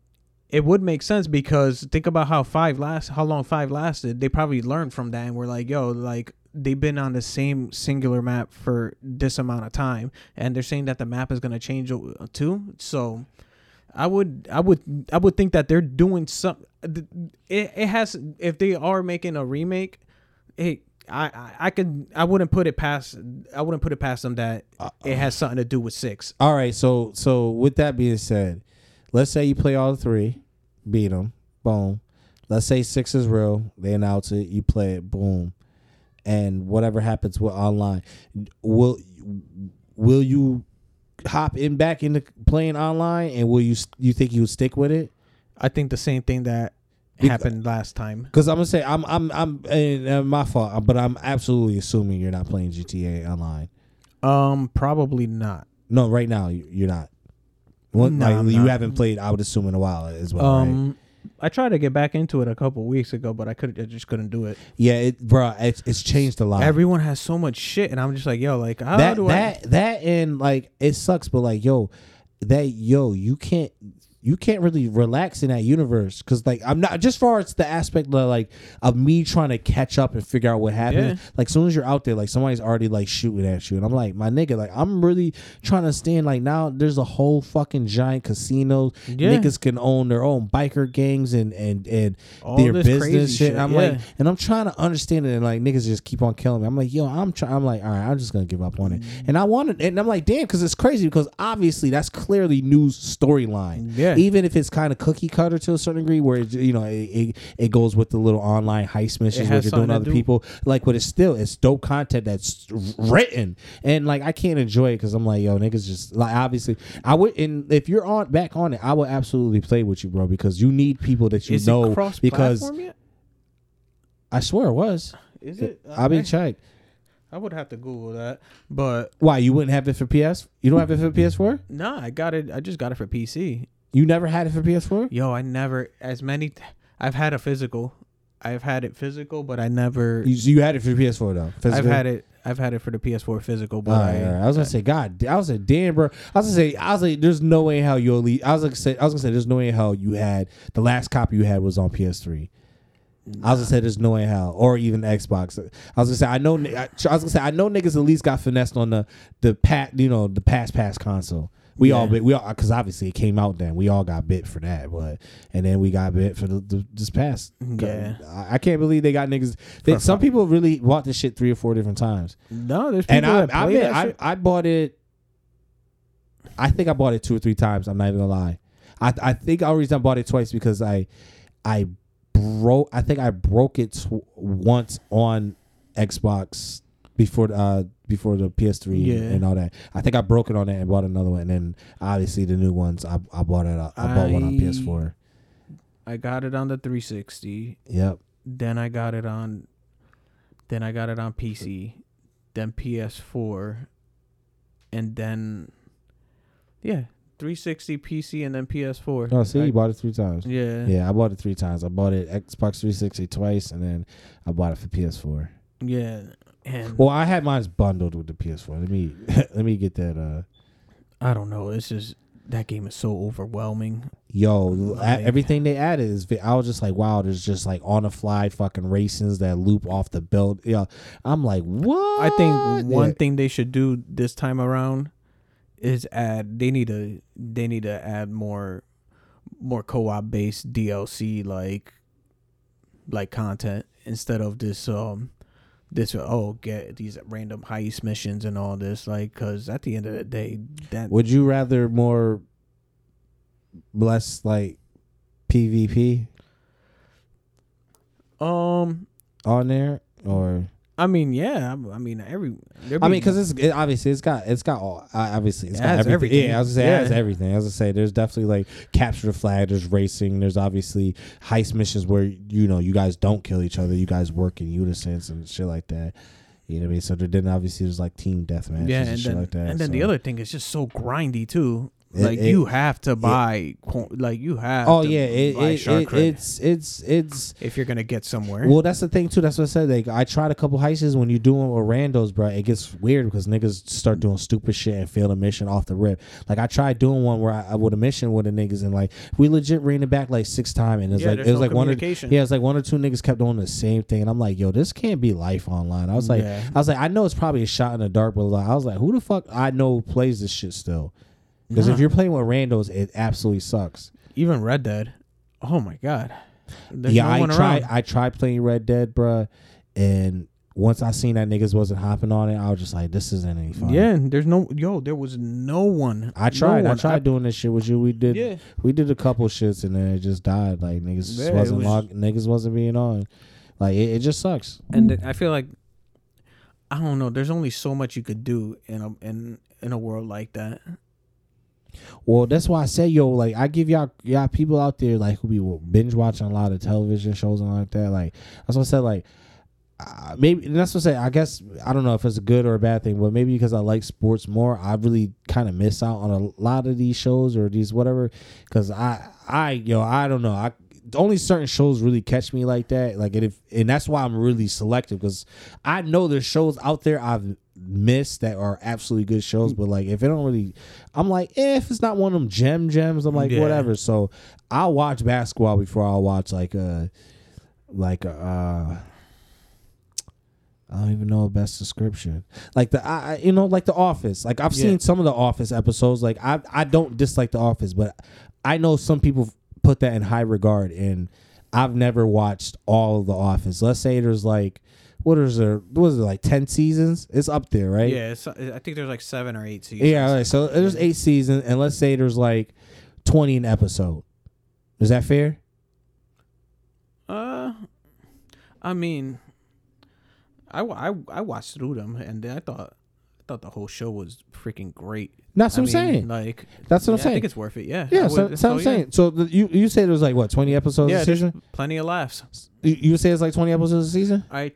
it would make sense because think about how five last, how long five lasted. They probably learned from that and were like, yo, like they've been on the same singular map for this amount of time, and they're saying that the map is gonna change too. So, I would, I would, I would think that they're doing some. It, it has if they are making a remake, it. I, I I could I wouldn't put it past I wouldn't put it past them that uh, it has something to do with six. All right, so so with that being said, let's say you play all three, beat them, boom. Let's say six is real. They announce it, you play it, boom, and whatever happens with online, will will you hop in back into playing online, and will you you think you would stick with it? I think the same thing that Bec- happened last time. Because I'm gonna say I'm I'm I'm and, my fault, but I'm absolutely assuming you're not playing GTA online. Um, probably not. No, right now you're not. Well, No, like, you haven't played. I would assume in a while as well. right? Um, I tried to get back into it a couple weeks ago, but I could I just couldn't do it. Yeah, it, bro, it's, it's changed a lot. Everyone has so much shit, and I'm just like, yo, like how that that that and like it sucks, but like yo, that yo, you can't you can't really relax in that universe because like I'm not just far as the aspect of like of me trying to catch up and figure out what happened. Yeah. Like soon as you're out there, like somebody's already like shooting at you, and I'm like, my nigga, like I'm really trying to stand. Like now, there's a whole fucking giant casino. Yeah. Niggas can own their own biker gangs and and and All their business shit. shit, I'm yeah. like, and I'm trying to understand it, and like niggas just keep on killing me. I'm like, yo, I'm trying. I'm like, all right, I'm just gonna give up on it. Mm. And I wanted, and I'm like, damn, because it's crazy because obviously that's clearly news storyline. Yeah. Even if it's kind of cookie cutter to a certain degree, where it, you know it, it, it goes with the little online heist missions where you're doing other do- people. Like, but it's still it's dope content that's written, and like I can't enjoy it because I'm like, yo, niggas just like obviously I would. And if you're on back on it, I would absolutely play with you, bro, because you need people that you is know it cross because yet? I swear it was. Is it? I'll be checked. I would have to Google that, but Why you wouldn't have it for PS? You don't have it for PS4? nah, I got it. I just got it for PC. You never had it for PS4? Yo, I never as many. I've had a physical. I've had it physical, but I never. You, you had it for PS4 though. I've had it. I've had it for the PS4 physical, but right, I, right. I was gonna say, God, I was like, damn, bro. I was gonna say, I was like, there's no way how you only. I was gonna say, I was gonna say, there's no way how you had the last copy you had was on PS3. I was gonna say, there's no way how, or even Xbox. I was gonna say, I know. I, I was gonna say, I know niggas at least got finessed on the the pat, you know, the pass pass console. We all bit, we all because obviously it came out then. We all got bit for that, but and then we got bit for the, the this past. Mm, yeah. I, I can't believe they got niggas. They, some people really bought this shit three or four different times. no, there's people And I, that I, play mean, that I. I bought it. I think I bought it two or three times. I'm not even gonna lie. I I think I reason I bought it twice because I I broke. I think I broke it tw- once on Xbox before uh before the PS3 Yeah. and all that. I think I broke it on that and bought another one. And then obviously the new ones I I bought it. uh, I bought one on PS4. I got it on the 360. Yep. Then I got it on. Then I got it on PC. Then PS4. And then, yeah, 360 PC and then PS4. Oh, see, I- you bought it three times. yeah, Yeah, I bought it three times. I bought it Xbox 360 twice, and then I bought it for PS4. yeah. And Well, I had mine bundled with the PS4. Let me let me get that. Uh, I don't know. It's just that game is so overwhelming. yo, Like- everything they added is. I was just like, wow. There's just like on the fly fucking racings that loop off the belt. Yeah, I'm like, what? I think one Yeah. thing they should do this time around is add. They need to. They need to add more, more co-op based DLC like, like content instead of this um, this oh get these random heist missions and all this like because at the end of the day that Would you rather more, less like PvP um on there, or I mean, yeah. I mean, every. I mean, because it's it, obviously it's got it's got all uh, obviously it's It got everything. everything. Yeah, I was gonna say it has Yeah. everything. I say, there's definitely like capture the flag. There's racing. There's obviously heist missions where you know you guys don't kill each other. You guys work in unison and shit like that. You know what I mean? So then obviously there's like team deathmatch yeah, and, and shit then like that. and then the other thing is just so grindy too. It- Like it- you have to buy, qu- like you have. Oh to yeah, it, buy it, it, it's it's it's if you're gonna get somewhere. Well, that's the thing too. That's what I said. Like, I tried a couple heists. When you do them with randos, bro, it gets weird because niggas start doing stupid shit and fail a mission off the rip. Like, I tried doing one where I, I would a mission with the niggas and like we legit ran it back like six times, and it's Yeah, like it was no like one or yeah, it's like one or two niggas kept doing the same thing, and I'm like, yo, this can't be life online. I was like, Yeah. I was like, I know it's probably a shot in the dark, but like, I was like, who the fuck I know plays this shit still? Because if you're playing with randos, it absolutely sucks. Even Red Dead. Oh my god. There's yeah, no I one tried. around. I tried playing Red Dead, bruh, and once I seen that niggas wasn't hopping on it, I was just like, this isn't any fun. Yeah, there's no yo. There was no one. I tried. No I one. tried doing this shit with you. We did. Yeah. We did a couple shits and then it just died. Like niggas Yeah, wasn't was- log- niggas wasn't being on. Like it, it just sucks. and th- I feel like I don't know. There's only so much you could do in a in in a world like that. Well, that's why I say, yo, like I give y'all y'all people out there like who be binge watching a lot of television shows and like that. Like that's what I said. Like uh, maybe and that's what I say. I guess I don't know if it's a good or a bad thing, but maybe because I like sports more, I really kind of miss out on a lot of these shows or these whatever. Because I I yo I don't know I. Only certain shows really catch me like that, like and if and that's why I'm really selective because I know there's shows out there I've missed that are absolutely good shows, but like if it don't really, I'm like, eh, if it's not one of them gem gems, I'm like Yeah. whatever. So I'll watch basketball before I'll watch like a like a. Uh, I don't even know the best description. Like the, I, I- you know, like the Office. Like I've Yeah. seen some of the Office episodes. Like I, I don't dislike the Office, but I know some people put that in high regard, and I've never watched all of the Office. Let's say there's like, what is there? What is it like? Ten seasons? It's up there, right? Yeah, I think there's like seven or eight seasons. Yeah. Right. So there's eight seasons, and let's say there's like twenty an episode. Is that fair? Uh, I mean, I, I I watched through them and I thought I thought the whole show was freaking great. That's what I'm mean, saying. Like That's what I'm yeah, I think it's worth it. Yeah. I Yeah, would- so, so I'm yeah. saying. So the, you you say there's like what twenty episodes Yeah, a season? plenty of laughs. You, you say it's like twenty episodes a season? I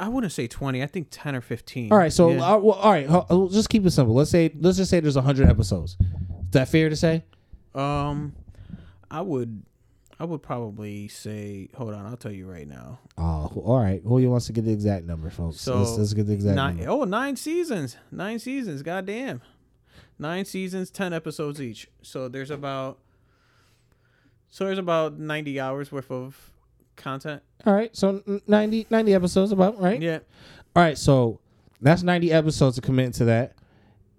I wouldn't say twenty. I think ten or fifteen. All right, so Yeah. uh, well, all right, ho- uh, just keep it simple. Let's say let's just say there's hundred episodes. Is that fair to say? um, I would I would probably say. Hold on, I'll tell you right now. Oh, all right. Who wants to get the exact number, folks? So, let's, let's get the exact Nine, number. oh, nine seasons. Nine seasons. Goddamn. Nine seasons, ten episodes each. So there's about. So there's about ninety hours worth of content. All right, so n- 90, 90 episodes about right. Yeah. All right, so that's ninety episodes to commit to that.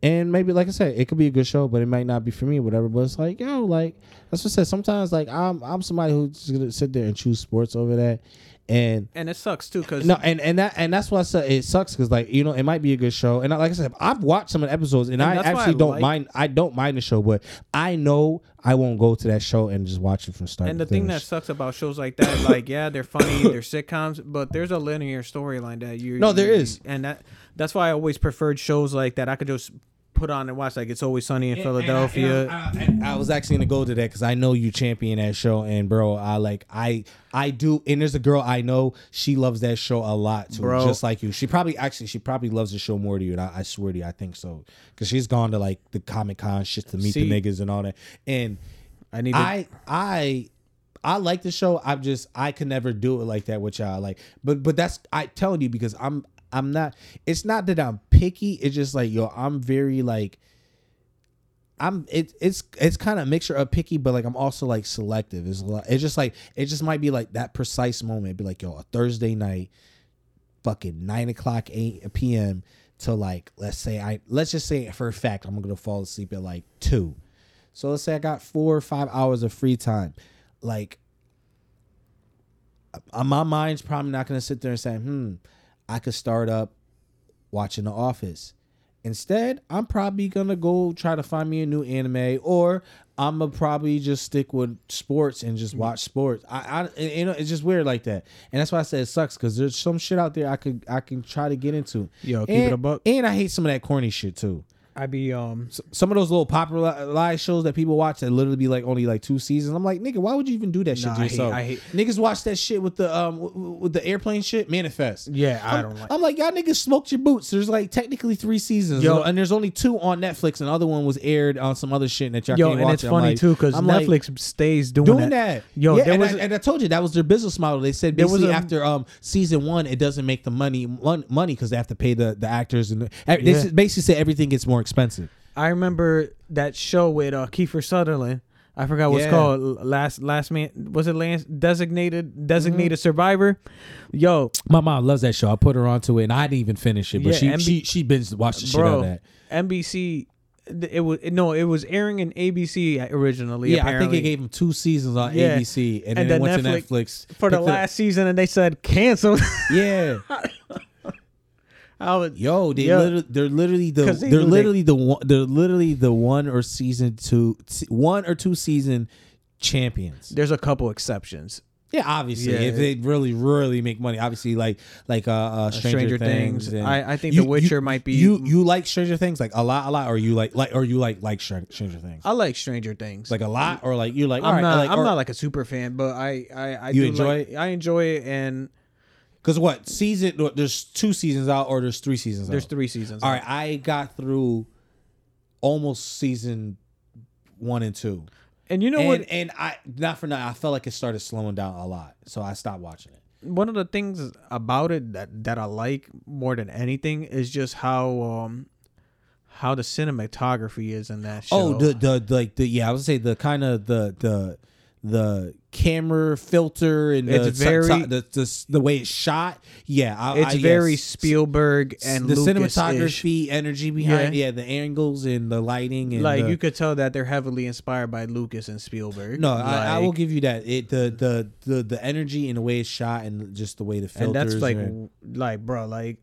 And maybe, like I said, it could be a good show, but it might not be for me, whatever. But it's like, yo, like that's what I said. Sometimes, like I'm, I'm somebody who's gonna sit there and choose sports over that, and And it sucks too, cause No, and and that and that's why I said it sucks because like you know it might be a good show and I- like I said I've watched some of the episodes and, And I actually I don't like- mind I don't mind the show but I know I won't go to that show and just watch it from start. And the thing that sucks about shows like that, like yeah, they're funny, they're sitcoms, but there's a linear storyline that you No, there you- is. and that that's why I always preferred shows like that. I could just put on and watch, like it's always sunny in Philadelphia. And I, and I- and I was actually gonna go to that because I know you champion that show, and bro, I like I I do. And there's a girl I know she loves that show a lot too, Bro. just like you. She probably actually she probably loves the show more to you, and I, I swear to you, I think so because she's gone to like the Comic Con shit to meet See- the niggas and all that. And I need to, I I I like the show. I'm just I could never do it like that with y'all. Like, but but that's I telling you because I'm I'm not. It's not that I'm picky. It's just like yo, I'm very like. I'm it, it's it's kind of a mixture of picky, but like I'm also like selective. It's lot, it's just like it just might be like that precise moment. Be like yo, a Thursday night, fucking nine o'clock eight p.m. to like let's say I let's just say for a fact I'm gonna fall asleep at like two. So let's say I got four or five hours of free time. Like, uh, my mind's probably not to sit there and say, hmm, I could start up watching The Office. Instead, I'm probably going to go try to find me a new anime or I'm gonna probably just stick with sports and just mm-hmm. watch sports. I, I, you know, it's just weird like that, and that's why I said it sucks because there's some shit out there I could, I can try to get into. Yo, keep and, it a buck. And I hate some of that corny shit too. I be um Some of those little popularized shows that people watch that literally be like only like two seasons. I'm like, nigga, why would you even do that shit Nah, to I hate- I hate- Niggas watch that shit with the um with the airplane shit. Manifest. yeah I I'm, don't like I'm like, y'all niggas smoked your boots. There's like technically three seasons, Yo. and there's only two on Netflix, and the other one was aired on some other shit that y'all yo can't and it's I'm funny like- too because I'm like, Netflix stays doing, doing that. that. Yo, yeah, there and, was I, and I told you that was their business model. They said basically a- after um season one, it doesn't make the money money because they have to pay the the actors and the, they Yeah. basically say everything gets more expensive. I remember that show with uh, Kiefer Sutherland. I forgot what's Yeah. called. Last last man was it last designated designated Mm-hmm. survivor. Yo, My mom loves that show. I put her onto it, and I didn't even finish it, but Yeah, she MB she she been watched the shit out of that. NBC. It was no, it was airing in ABC originally. Yeah, I think apparently. it gave him two seasons on Yeah. ABC, and, And then it then went Netflix- to Netflix for the it up- last season, and they said canceled. Yeah, I was yo, they Yo. literally, they're literally the they they are knew they- literally the one they're literally the one or season two one or two season champions. there's a couple exceptions. Yeah, obviously, Yeah. if they really really make money, obviously like like uh, uh Stranger, Stranger Things. Things. and- I- I think You- The Witcher you- might be- you you like Stranger Things like a lot a lot or you like like or you like like Stranger Things I like Stranger Things. like a lot or like you like I'm right, not. like, I'm or- not like a super fan, but I. I. I You do enjoy like- it? I enjoy it, and Because what season? what, There's two seasons out, or there's three seasons. there's out? three seasons. All right, I got through almost season one and two, and you know and what? and I not for nothing. I felt like it started slowing down a lot, so I stopped watching it. One of the things about it that that I like more than anything is just how um how the cinematography is in that show. Oh, the the the, like the yeah, I would say the kind of the the the camera filter and the, It's very- the, the the way it's shot. Yeah, I, it's I, very yes. Spielberg and the Lucas-ish. cinematography, energy behind, Yeah. yeah. the angles and the lighting, and Like the- you could tell that they're heavily inspired by Lucas and Spielberg. No, I, I will give you that. It the the the the energy and the way it's shot and just the way the filters. and that's like and- like bro like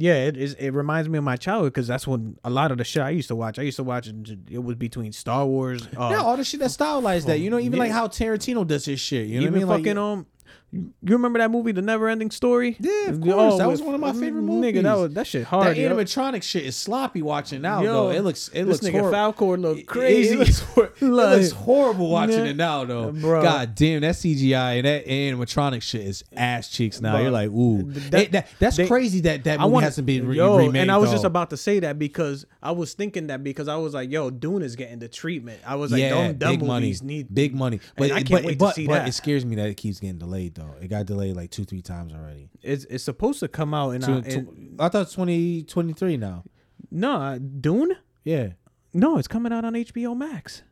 yeah it is it reminds me of my childhood because that's when a lot of the shit i used to watch i used to watch it, it was between star wars uh, yeah, all the shit that stylized that. You know, even yeah. like how Tarantino does his shit. You know even what I mean? fucking Like, um you remember that movie the never ending story Yeah, of Oh, course. That was one of my favorite nigga that movies. was that shit that hard yo. animatronic shit is sloppy watching now. Yo, though it looks it this looks nigga horrible. Falkor look crazy It, looks, hor- it looks horrible watching Yeah. it now, though. Uh, bro. God damn, that CGI and that animatronic shit is ass cheeks now. Bro. You're like, ooh, That- It- that- that's they- crazy that that movie want hasn't been re- yo, remade. and I was just about to say that because I was thinking that because I was like, yo, Dune is getting the treatment. I was like, yeah, dumb, dumb big money, need big money. But I can't but, wait to but, see but that. it scares me that it keeps getting delayed though. It got delayed like two, three times already. It's it's supposed to come out in, Two- I thought twenty twenty three now. no uh, Dune. Yeah, No, it's coming out on HBO Max.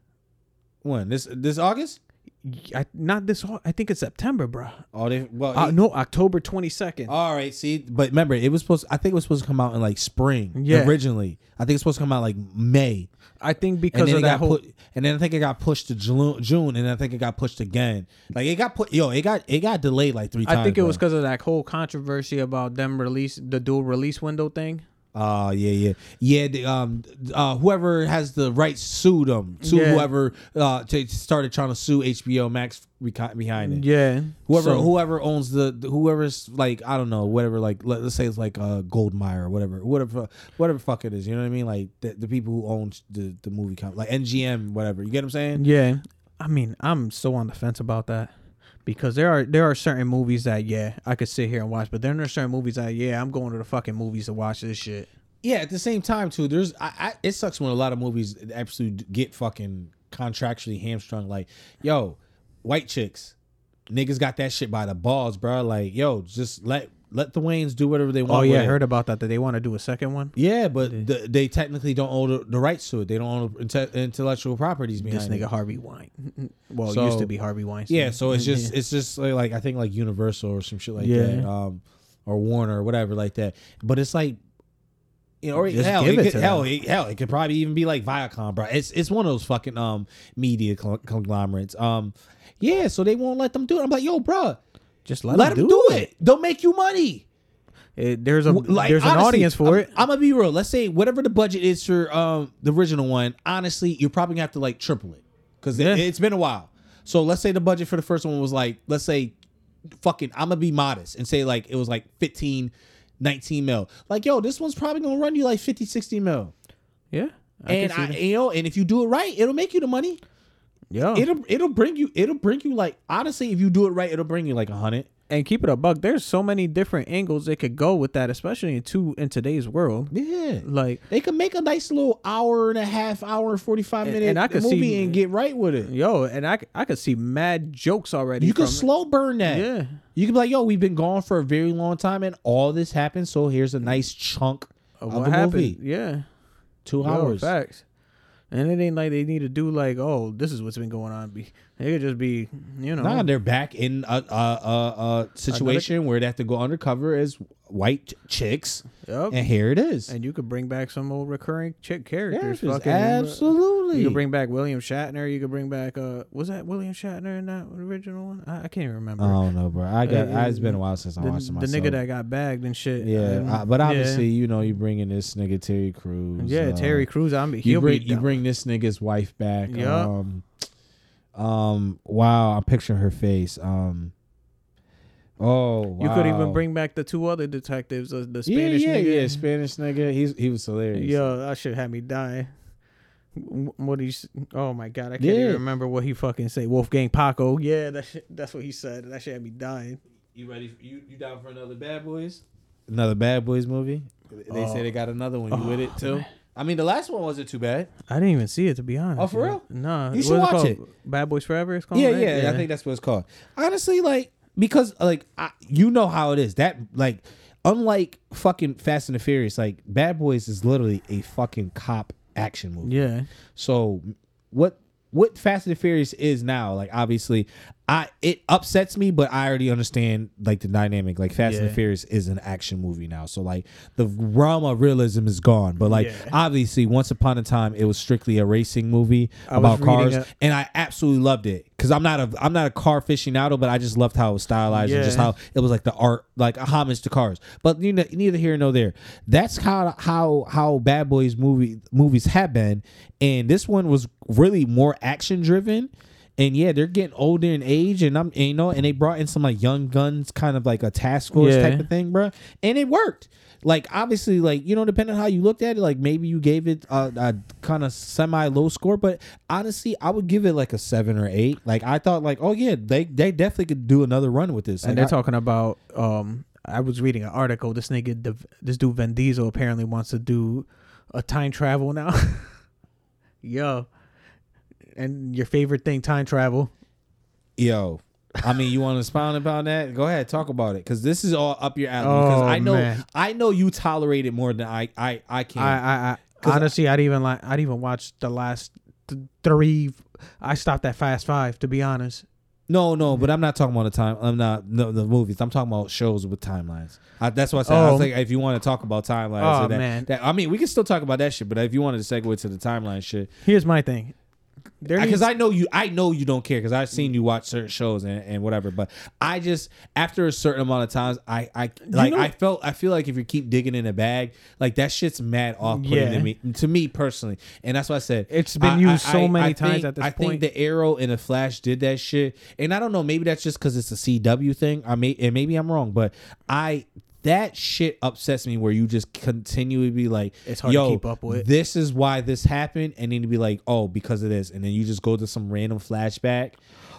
when this this August? I, not this. I think it's September, bro. Oh, they well. Uh, it- no, October twenty second. all right, see, but remember, it was supposed. I think it was supposed to come out in like spring. Yeah. originally, I think it's supposed to come out like May, I think because of it that got whole. put, and then I think it got pushed to June, June, and I think it got pushed again. Like it got put, yo, it got it got delayed like three times. I think it bro. was because of that whole controversy about them release the dual release window thing. Oh yeah, yeah, yeah. The, um, uh, whoever has the rights sued them. Sue Yeah. whoever uh t- started trying to sue HBO Max behind it. Yeah, Whoever So- whoever owns the, the- whoever's like I don't know whatever like let, us say it's like uh Goldmire or whatever whatever whatever fuck it is you know what I mean like the, the people who own the the movie company like MGM whatever you get what I'm saying Yeah, I mean, I'm so on the fence about that because there are there are certain movies that yeah I could sit here and watch, but then there are certain movies that yeah I'm going to the fucking movies to watch this shit. yeah at the same time too there's I, I it sucks when a lot of movies absolutely get fucking contractually hamstrung like yo white chicks niggas got that shit by the balls bro like yo just let let the Waynes do whatever they want Oh yeah, I it. heard about that. That they want to do a second one. yeah but the, they technically don't own the, the rights to it they don't own inte- intellectual properties behind This it. nigga Harvey Wine. Well, it used to be Harvey Weinstein. Yeah, so it's just it's just like, like I think like Universal or some shit like Yeah. that, um, or Warner or whatever like that. But it's like, you know, or Just hell, it it could, hell, it, hell, it could probably even be like Viacom, bro. It's it's one of those fucking um media conglomerates. Um, yeah, so they won't let them do it. I'm like, yo, bro, just let, let, them do, it. They'll make you money. It- there's a Like, there's an honestly, audience for I'm, it. I'm gonna be real. Let's say whatever the budget is for um the original one. Honestly, you're probably gonna have to like triple it. because Yeah. it, it's been a while. So let's say the budget for the first one was like, let's say, fucking, I'm gonna be modest and say like it was like 15, 19 mil. Like, yo, this one's probably gonna run you like 50, 60 mil. Yeah. I and I, you know, and if you do it right, it'll make you the money. Yo. It'll it'll bring you it'll bring you like honestly, if you do it right, it'll bring you like a hundred. and keep it a buck. There's so many different angles they could go with that, especially in two in today's world. Yeah. Like They could make a nice little hour and a half, hour forty five minute and I could movie see- and get right with it. yo, and I I could see mad jokes already. You could slow burn that. Yeah. You could be like, yo, we've been gone for a very long time and all this happened. So here's a nice chunk of, Of what happened? movie. Yeah. Two Yo, hours. facts. And it ain't like they need to do like, oh, this is what's been going on. Be it could just be, you know, Nah, they're back in a, a, a, a situation where they have to go undercover as white chicks. Yup. And here it is. and you could bring back some old recurring chick characters. Yes, fucking, absolutely. You could bring back William Shatner. You could bring back uh, was that William Shatner in that original one? I, I can't even remember. I don't know, bro. I got. Uh, it's been a while since I the, watched it the myself. nigga that got bagged and shit. Yeah, And- uh, but yeah. obviously, you know, you bring in this nigga Terry Crews. yeah, uh, Terry Crews. I'm You he'll bring be you bring this nigga's wife back. Yeah. Um, um. Wow, I'm picturing her face. Um. Oh, wow. You could even bring back the two other detectives, uh, the Spanish yeah, nigga. yeah, Spanish nigga. He's he was hilarious. Yo, that shit had me die. What he? Oh my god, I can't Yeah. even remember what he fucking say. Wolfgang Paco. Yeah, that shit, that's what he said. That shit had me dying. You ready? For, You you down for another Bad Boys? Another Bad Boys movie? They Oh. say they got another one. You with it too? I mean, the last one wasn't too bad. I didn't even see it to be honest. Oh, for Yeah. real? Nah, You what should is watch called? it. Bad Boys Forever. It's called. Yeah, right? yeah, I think that's what it's called. Honestly, like because like I, you know how it is. That like unlike fucking Fast and the Furious, like Bad Boys is literally a fucking cop action movie. Yeah, So what what Fast and the Furious is now, like obviously, I it upsets me, but I already understand like the dynamic. Like Fast and the Furious is an action movie now, so like the realm of realism is gone. But like Yeah. obviously, once upon a time, it was strictly a racing movie I about cars, reading and I absolutely loved it because I'm not a I'm not a car aficionado, but I just loved how it was stylized and just how it was like the art, like a homage to cars. But you know, neither here nor there. That's how how how Bad Boys movie movies have been, and this one was really more action driven. And yeah, they're getting older in age, and I'm and, you know, and they brought in some like young guns, kind of like a task force Yeah. type of thing, bro. And it worked. Like obviously, like you know, depending on how you looked at it, like maybe you gave it a, a kind of semi low score, but honestly, I would give it like a seven or eight. Like I thought, like oh yeah, they they definitely could do another run with this. and they're I- talking about. Um, I was reading an article. This nigga, this dude Vin Diesel, apparently wants to do a time travel now. Yo, and your favorite thing, time travel. Yo, I mean, you want to expound about that? Go ahead, talk about it, because this is all up your alley. Because Oh, I know, man. I know you tolerate it more than I, I, I can. I, I, I 'Cause I- honestly, I'd even like, I'd even watch the last th- three. I stopped at Fast Five, to be honest. no, no, but I'm not talking about the time. I'm not no, the movies. I'm talking about shows with timelines. I, that's what I said. I Oh. was like, if you want to talk about timelines, Oh, that, man. that- I mean, we can still talk about that shit. But if you wanted to segue to the timeline shit, Here's my thing. Because I know you, I know you don't care because I've seen you watch certain shows and, and whatever. But I just after a certain amount of times, I I like know- I felt I feel like if you keep digging in a bag, like that shit's mad off putting Yeah. to me to me personally. And that's why I said It's been I- used I- so I- many times think- at this I point. I think the Arrow and the Flash did that shit, and I don't know. Maybe that's just because it's a CW thing. I may and maybe I'm wrong, but I. That shit upsets me where you just continually be like, It's hard to Yo, keep up with." This is why this happened, and then to be like, oh, because of this, and then you just go to some random flashback.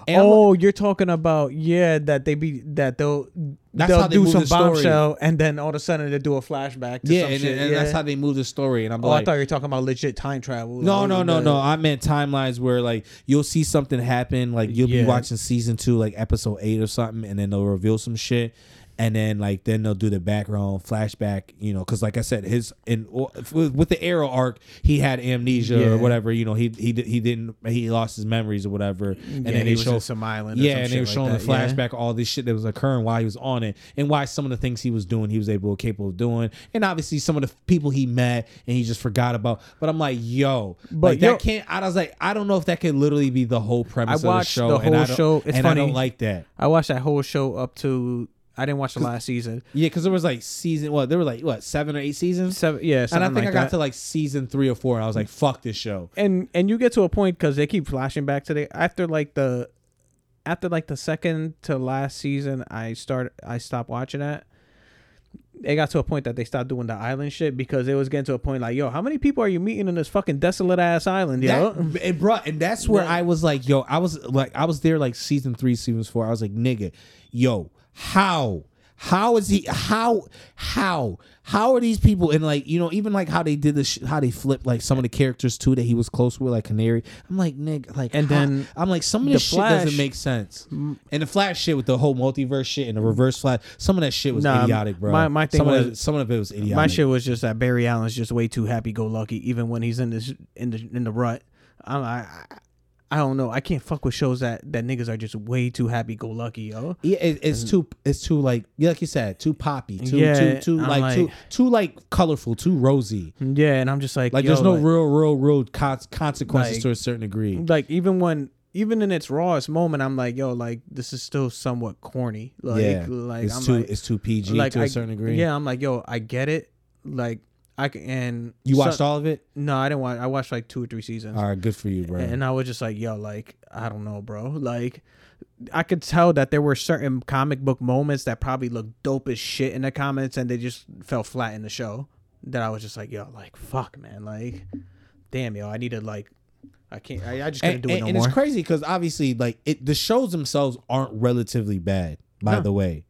And oh, you're talking about yeah that they be that they'll they'll they do some the story. bombshell and then all of a sudden they do a flashback. To yeah, some and, shit. and yeah. that's how they move the story. And I'm Oh, I thought you were talking about legit time travel. no, no, no, the- no. I meant timelines where like you'll see something happen, like you'll Yeah. be watching season two, like episode eight or something, and then they'll reveal some shit. And then like then they'll do the background flashback, you know, because like I said, his in with with the Arrow arc, he had amnesia Yeah. or whatever, you know, he he he didn't he lost his memories or whatever, and yeah, then he they was show in some island. yeah, some and they were like showing that, the yeah. flashback, all this shit that was occurring while he was on it, and why some of the things he was doing, he was able, capable of doing, and obviously some of the people he met and he just forgot about. But I'm like, yo, But like yo- that can't. I was like, I don't know if that could literally be the whole premise I of the watched show. the and I whole show. It's and I don't like that. I watched that whole show up to I didn't watch the last season. Yeah, because there was like season. What there were like what seven or eight seasons. Seven, yeah, and I think like I got that. to like season three or four, and I was like, "Fuck this show." and and you get to a point because they keep flashing back to the after like the after like the second to last season i start i stopped watching that it got to a point that they stopped doing the island shit because it was getting to a point like yo how many people are you meeting in this fucking desolate ass island yo That, it brought, and that's where Yeah. I was like, "Yo," I was like, I was there like season three, season four. I was like, "Nigga, yo, how?" How is he? How? How? How are these people? And like you know, even like how they did this, sh- how they flipped like some of the characters too that he was close with, like Canary. I'm like, nigga, like, And how- then I'm like, some of the this shit doesn't make sense. And the Flash shit with the whole multiverse shit and the reverse Flash, some of that shit was Nah, idiotic, bro. my- my thing some of was- some of it was idiotic. my shit was just that barry allen's just way too happy-go-lucky even when he's in this in the in the rut I'm, I, I I don't know. I can't fuck with shows that that niggas are just way too happy-go-lucky, yo. Yeah, it, it's too it's too like yeah, like you said, too poppy, too Yeah, too too I'm like, too like- too like colorful, too rosy. Yeah, and I'm just like, Like yo, there's no like- real real real con- consequences Like- to a certain degree. like even when even in its rawest moment i'm like yo like this is still somewhat corny like yeah, like it's i'm too like, it's too PG like to a I- certain degree. yeah i'm like yo i get it like i can and you so- watched all of it. no i didn't watch i watched like two or three seasons All right, good for you, bro. and i was just like yo like i don't know bro like I could tell that there were certain comic book moments that probably looked dope as shit in the comments, and they just fell flat in the show. That I was just like, yo, like fuck, man, like, damn, yo, I need to like, I can't, I, I just can't do it and- no and more. it's crazy because obviously, like it, the shows themselves aren't relatively bad. By No. the way,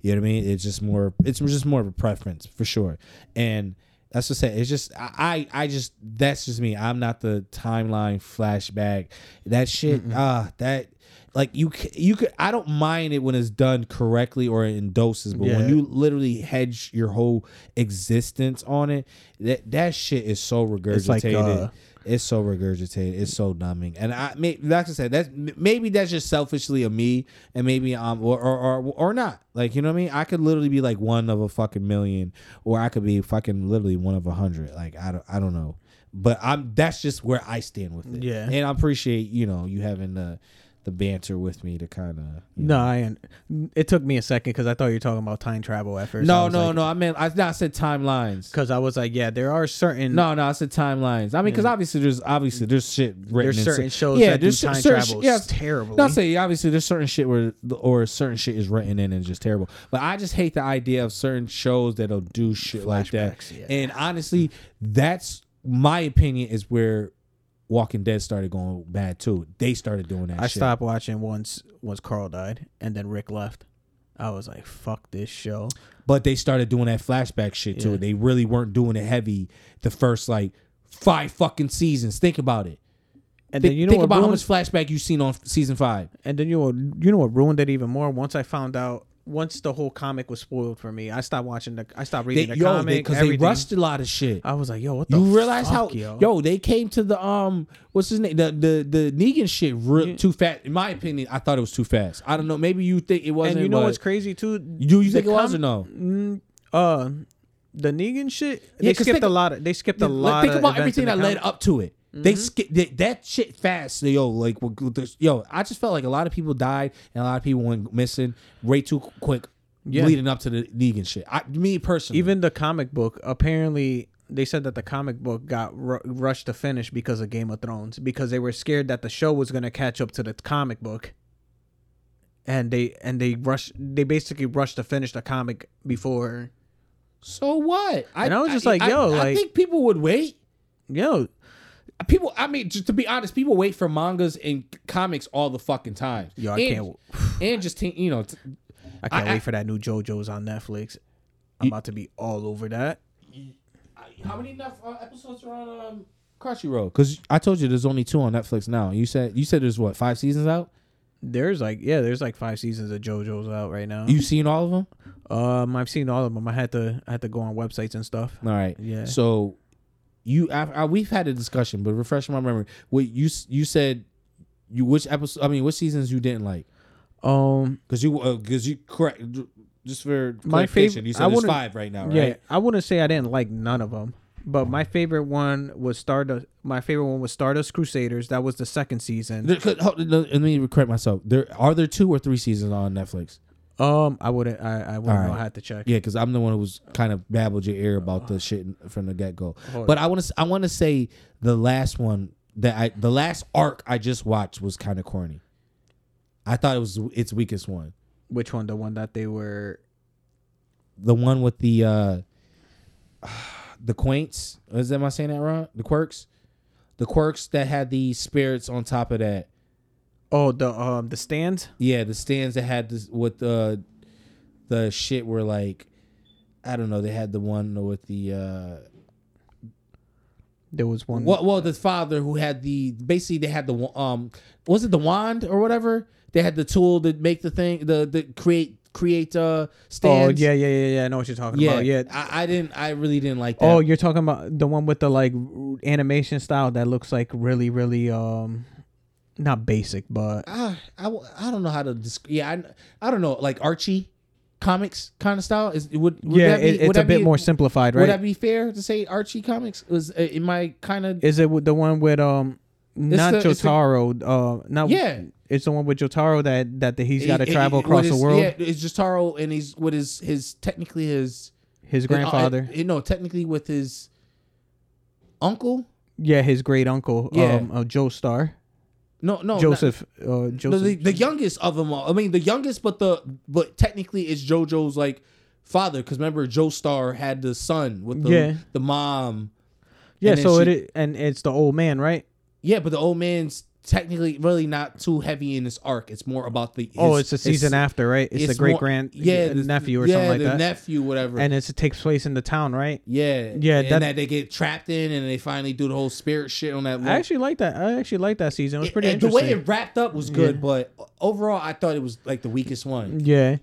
you know what I mean. It's just more. It's just more of a preference for sure. And that's what I say. It's just I. I just that's just me. I'm not the timeline flashback. That shit. Ah, that. Like you, you could. I don't mind it when it's done correctly or in doses, but when you literally hedge your whole existence on it, that that shit is so regurgitated. It's like, uh, It's so regurgitated. It's so numbing. And I, may, like I said, that's maybe that's just selfishly of me, and maybe um or, or or or not. Like you know what I mean? I could literally be like one of a fucking million, or I could be fucking literally one of a hundred. Like I don't I don't know. But I'm that's just where I stand with it. Yeah. and I appreciate you know you having the the banter with me to kind of No, I. It took me a second because I thought you were talking about time travel at first. No, no, no. I meant I, no, I said timelines. Because I was like, yeah, there are certain. No, no, I said timelines. I mean, because obviously there's obviously there's shit written. there's certain cer- shows that do there's time certain travel sh- yeah, terribly. Not say obviously there's certain shit where or certain shit is written in and just terrible. But I just hate the idea of certain shows that'll do shit like that. Yeah. And honestly, that's my opinion is where Walking Dead started going bad too. They started doing that. I shit. stopped watching once once Carl died, and then Rick left. I was like, fuck this show. But they started doing that flashback shit too. Yeah. They really weren't doing it heavy the first like five fucking seasons. Think about it. And Thi- then you know think what about how much flashback you've seen on season five. and then you know, you know what ruined it even more. Once I found out, once the whole comic was spoiled for me, I stopped watching the. I stopped They, reading the yo, comic because they, everything. rushed a lot of shit. I was like, yo, what the? You realize fuck, how yo? yo. they came to the um what's his name the the the Negan shit real, Yeah. too fast. In my opinion, I thought it was too fast. I don't know. Maybe you think it wasn't. and you know what's crazy too? Do you The think it was com- or no? Mm, uh, the Negan shit. Yeah, they skipped think- a lot. Of, they skipped a lot. Think about everything that led up to it. They mm-hmm. skip that, that shit fast. Yo, like with- with this- yo, I just felt like a lot of people died and a lot of people went missing way too quick, Yeah. leading up to the Negan shit. I, me personally, Even the comic book, apparently, they said that the comic book got ru- rushed to finish because of Game of Thrones because they were scared that the show was gonna catch up to the comic book, and they and they rushed. They basically rushed to finish the comic before. so what? And I was just like, yo, I, like- think people would wait. Yo, People, I mean, just to be honest, people wait for mangas and comics all the fucking time. yo, I and, can't. And just you know, t- I can't I- wait for that new JoJo's on Netflix. I'm about to be all over that. how many uh, episodes are on um, Crunchyroll? Because I told you there's only two on Netflix now. You said you said there's what five seasons out. There's like yeah, there's like five seasons of JoJo's out right now. You seen all of them? Um, I've seen all of them. I had to I had to go on websites and stuff. All right. Yeah. So you, I, I, we've had a discussion, but refresh my memory. What you you said, you which episode? I mean, which seasons you didn't like? Um, Because you because you correct. Just for My clarification, fav- you I said there's wouldn't- five right now, right? yeah, I wouldn't say I didn't like none of them, but my favorite one was Stardust. My favorite one was Stardust Crusaders. That was the second season. There- Let me correct myself. There are there two or three seasons on Netflix. Um, I wouldn't. I I wouldn't know. Alright. I had to check. Yeah, because I'm the one who was kind of babbled your ear about the shit from the get go. Hold But I want to I want to say the last one that I the last arc I just watched was kind of corny. I thought it was its weakest one. Which one? The one that they were. The one with the uh the quaints. Is that am I saying that wrong? The quirks, the quirks that had the spirits on top of that. Oh, the um the stands. Yeah, the stands that had this with the the shit were like I don't know. They had the one with the uh There was one. well, well the father who had the basically they had the um was it the wand or whatever? They had the tool to make the thing the the create create uh stands. Oh yeah, yeah, yeah, yeah. I know what you're talking yeah, about. Yeah. I, I didn't. I really didn't like that. Oh, you're talking about the one with the like animation style that looks like really, really um, not basic, but I, I, I don't know how to describe. Yeah, I, I don't know, like Archie comics kind of style. Is would, would yeah, that be, it, would it's a bit be- more simplified, right Would that be fair to say Archie comics was uh, in my kind of Is it the one with um, not the- it's the- Jotaro? uh, not Yeah. It's the one with Jotaro that that the, he's got to travel with across the world. Yeah, it's Jotaro and he's with his his technically his His grandfather. Uh, uh, no, technically with his uncle. yeah, his great uncle. Yeah. Um, uh, Joestar. No, no, not- Joseph. Uh, no, Joseph. the, the youngest of them all. I mean, the youngest, but the but technically it's JoJo's like father because remember Joestar had the son with the Yeah. the mom. yeah, so she- it and it's the old man, right? Yeah, but the old man's technically really not too heavy in this arc. It's more about the. oh, it's the season his- after, right? It's, the great grand, yeah, the- nephew or yeah, something like the that. nephew, whatever. and it's, it takes place in the town, right? yeah, Yeah, and that- that, they get trapped in, and they finally do the whole spirit shit on that. I actually like that. I actually like that season. It was pretty the interesting. way it wrapped up was good, Yeah. but overall, I thought it was like the weakest one. yeah.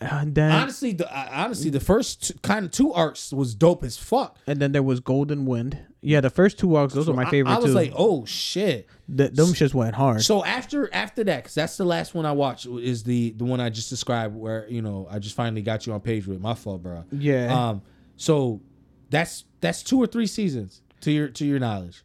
And then, Honestly, the uh, honestly the first two, kind of two arcs was dope as fuck. and then there was Golden Wind. Yeah, the first two walks, those were my I- favorite I, was too. like, oh shit. Th- them just went hard. So after after that, because that's the last one I watched is the the one I just described, where you know I just finally got you on page with my fault, bro. yeah. Um, so that's that's two or three seasons to your to your knowledge.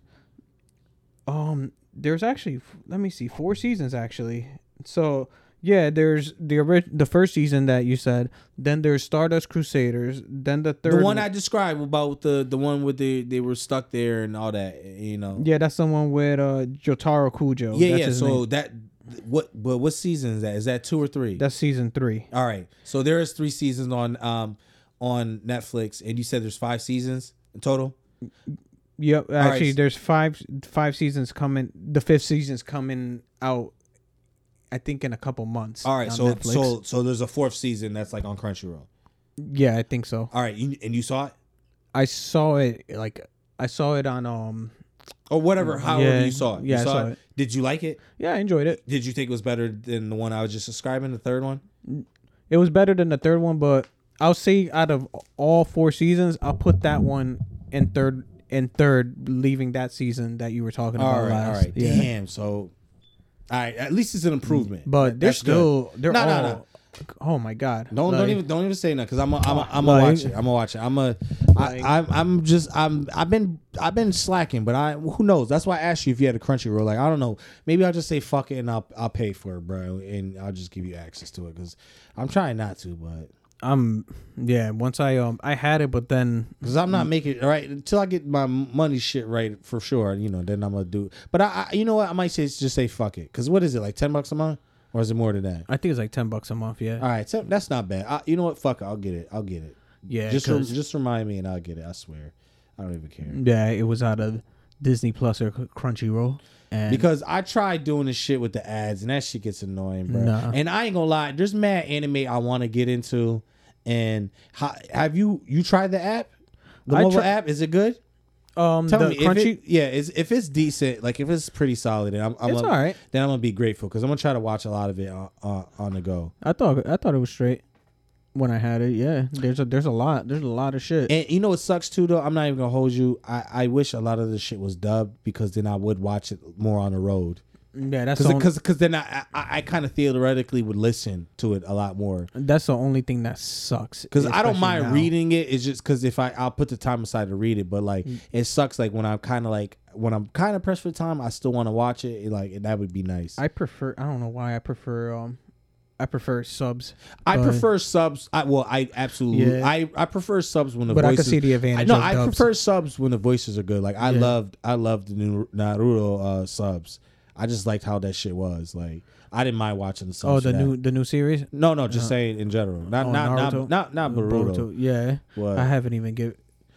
Um, there's actually let me see four seasons actually. So yeah, there's the ori- the first season that you said. Then there's Stardust Crusaders. Then the third The one I described about the the one with the they were stuck there and all that, you know. yeah, that's the one with uh Jotaro Kujo. yeah, that's yeah. So name. that what but what season is that? Is that two or three? that's season three. all right. So there is three seasons on um on Netflix, and you said there's five seasons in total. Yep. Actually, s- there's five five seasons coming. The fifth season's coming out. I think in a couple months. All right. So Netflix. so so there's a fourth season that's like on Crunchyroll. yeah, I think so. All right, you, and you saw it I saw it like I saw it on um. or whatever. However Yeah, you saw it. You yeah, I saw it. Did you like it? Yeah, I enjoyed it. Did you think it was better than the one I was just describing, the third one? It was better than the third one, but I'll say out of all four seasons, I'll put that one in third. In third, leaving that season that you were talking about All right, last. all right. Yeah. Damn. So, all right. At least it's an improvement. But they're That's good. still they're No, all. no, no. Oh my god! Don't don't even don't even say nothing because I'm a, I'm a, I'm gonna Like- watch it. I'm gonna watch it. I'm a Like- I, I'm I'm just I'm I've been I've been slacking, but I who knows? That's why I asked you if you had a Crunchyroll. Like I don't know. Maybe I'll just say fuck it and I'll I'll pay for it, bro, and I'll just give you access to it because I'm trying not to, but I'm yeah. Once I um I had it, but then because I'm not making right until I get my money shit right for sure. You know, then I'm gonna do. But I, I you know what? I might say just say fuck it because what is it like ten bucks a month or is it more than that? I think it's like ten bucks a month. Yeah, All right, so that's not bad. I, you know what? Fuck it. I'll get it. I'll get it. yeah. just 'cause- just remind me and I'll get it. I swear. I don't even care. yeah. It was out of Disney Plus or Crunchyroll, and Because I tried doing this shit with the ads and that shit gets annoying, bro. Nah. And I ain't gonna lie, there's mad anime I want to get into. And how, have you you tried the app? The I mobile app is it good? um Tell the me if Crunchy. it, yeah, is if it's decent, like if it's pretty solid, then I'm, I'm it's gonna, all right. then I'm gonna be grateful because I'm gonna try to watch a lot of it on, on, on the go. I thought I thought it was straight when I had it. Yeah, there's a there's a lot there's a lot of shit. And you know what sucks too though? I'm not even gonna hold you. I, I wish a lot of the shit was dubbed because then I would watch it more on the road. yeah, that's Because because then I I, I kind of theoretically would listen to it a lot more. that's the only thing that sucks. Because I don't mind now. reading it. It's just because if I I'll put the time aside to read it, but like Mm. it sucks. Like when I'm kind of like when I'm kind of pressed for time, I still want to watch it. it, Like that would be nice. I prefer. I don't know why I prefer um I prefer subs. I but- prefer subs. I well, I absolutely. Yeah. I I prefer subs when the voices But I can see the advantage. I, no, I dubs. prefer subs when the voices are good. Like I Yeah. loved, I loved the new Naruto uh, subs. I just liked how that shit was. Like I didn't mind watching the subs. Oh, the that. new the new series. No, no, just saying in general. Not Oh, not, not Naruto? not not Boruto. Yeah, What? I haven't even give.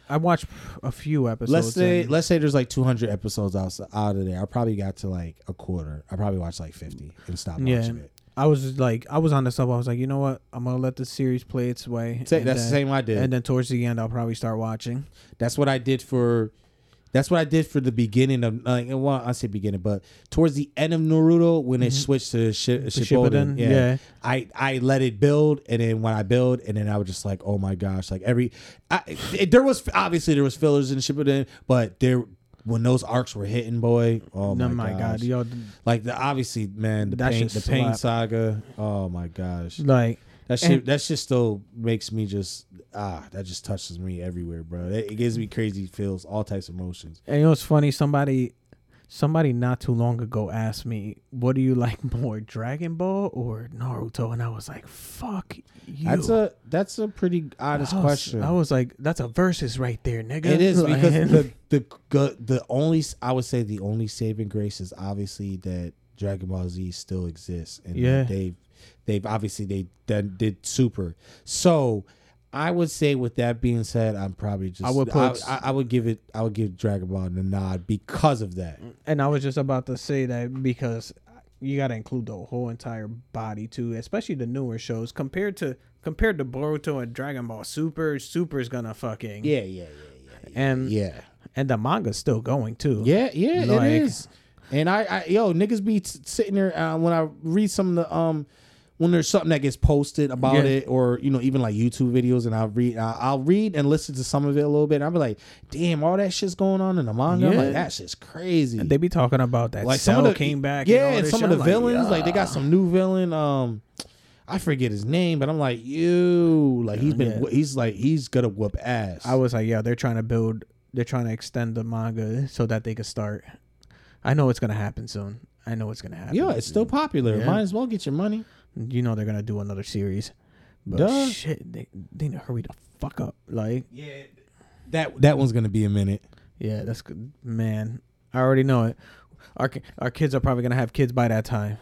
I watched a few episodes. Let's say and- let's say there's like 200 episodes out out of there. I probably got to like a quarter. I probably watched like 50 and stopped Yeah. watching it. I was like, I was on the sub. I was like, you know what? I'm gonna let the series play its way. Say- that's the then- same I did. And then towards the end, I'll probably start watching. That's what I did for. That's what I did for the beginning of like well I say beginning, but towards the end of Naruto when it mm-hmm. switched to The Shippuden, Shippuden, yeah, yeah. I I let it build, and then when I build, and then I was just like, oh my gosh, like every, I, it, there was obviously there was fillers in Shippuden, but there when those arcs were hitting, boy, oh my, Oh my god, yo, like the obviously man the That pain the pain saga, oh my gosh, like that shit And- that shit still makes me just ah that just touches me everywhere, bro. It, it gives me crazy feels, all types of emotions. And you know what's funny? Somebody, somebody not too long ago asked me, "What do you like more, Dragon Ball or Naruto?" And I was like, "Fuck you." That's a that's a pretty honest I was, question. I was like, "That's a versus right there, nigga." It is Like- because the the the the only I would say the only saving grace is obviously that Dragon Ball Z still exists and Yeah. they've they've obviously they done did super. So I would say with that being said, I'm probably just I would put- I, I would give it I would give Dragon Ball a nod because of that. and I was just about to say that because you got to include the whole entire body too, especially the newer shows compared to compared to Boruto and Dragon Ball Super. Super's gonna fucking Yeah, yeah, yeah, yeah. and Yeah. and the manga's still going too. Yeah, yeah, Like- it is. And I, I yo, niggas be sitting there uh, when I read some of the um when there's something that gets posted about Yeah. it, or you know, even like YouTube videos, and I'll read, I'll, read and listen to some of it a little bit. And I'll be like, damn, all that shit's going on in the manga. I'm like, that shit's crazy. And they be talking about that. like Like some of the came back. yeah, and, and some shit. of the I'm villains, like they got some new villain. Um, I forget his name, but I'm like, you, like he's been, Yeah. he's like, he's gonna whoop ass. I was like, yeah, they're trying to build, they're trying to extend the manga so that they could start. I know it's gonna happen soon. I know it's gonna happen. yeah, it's still popular. Yeah. Might as well get your money. You know they're gonna do another series. But Duh. shit, they they need to hurry the fuck up. Like, Yeah, that that one's gonna be a minute. yeah, that's good, man. I already know it. Our our kids are probably gonna have kids by that time.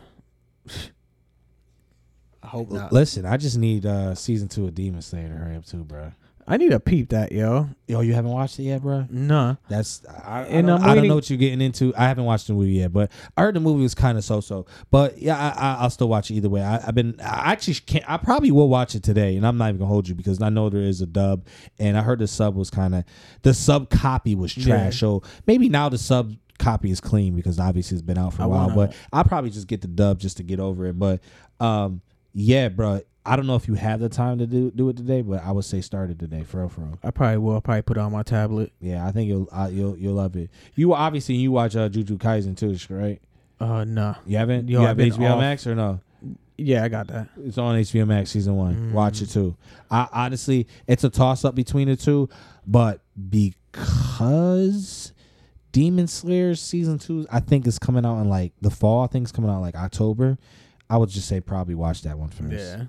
I hope not. Listen, I just need uh season two of Demon Slayer to hurry up too, bro. I need to peep that, yo. Yo, you haven't watched it yet, bro? Nah. That's I, I, And don't, I'm don't know what you're getting into. I haven't watched the movie yet, but I heard the movie was kind of so-so. But yeah, I, I, I'll still watch it either way. I, I've been I actually can't. I probably will watch it today, and I'm not even gonna hold you because I know there is a dub, and I heard the sub was kind of the sub copy was trash. Yeah. So maybe now the sub copy is clean because obviously it's been out for a I while. wanna- But I'll probably just get the dub just to get over it. But um, yeah, bro. I don't know if you have the time to do do it today, but I would say start it today, for real, for real. I probably will. I'll probably put it on my tablet. Yeah, I think you'll uh, you'll you'll love it. You obviously you watch uh, Jujutsu Kaisen too, right? Uh, no. You haven't? Yo, you I've have been HBO off. Max or no? Yeah, I got that. It's on HBO Max season one. Mm. Watch it too. I honestly, it's a toss up between the two, but because Demon Slayer season two, I think is coming out in like the fall. I think it's coming out like October. I would just say probably watch that one first. Yeah.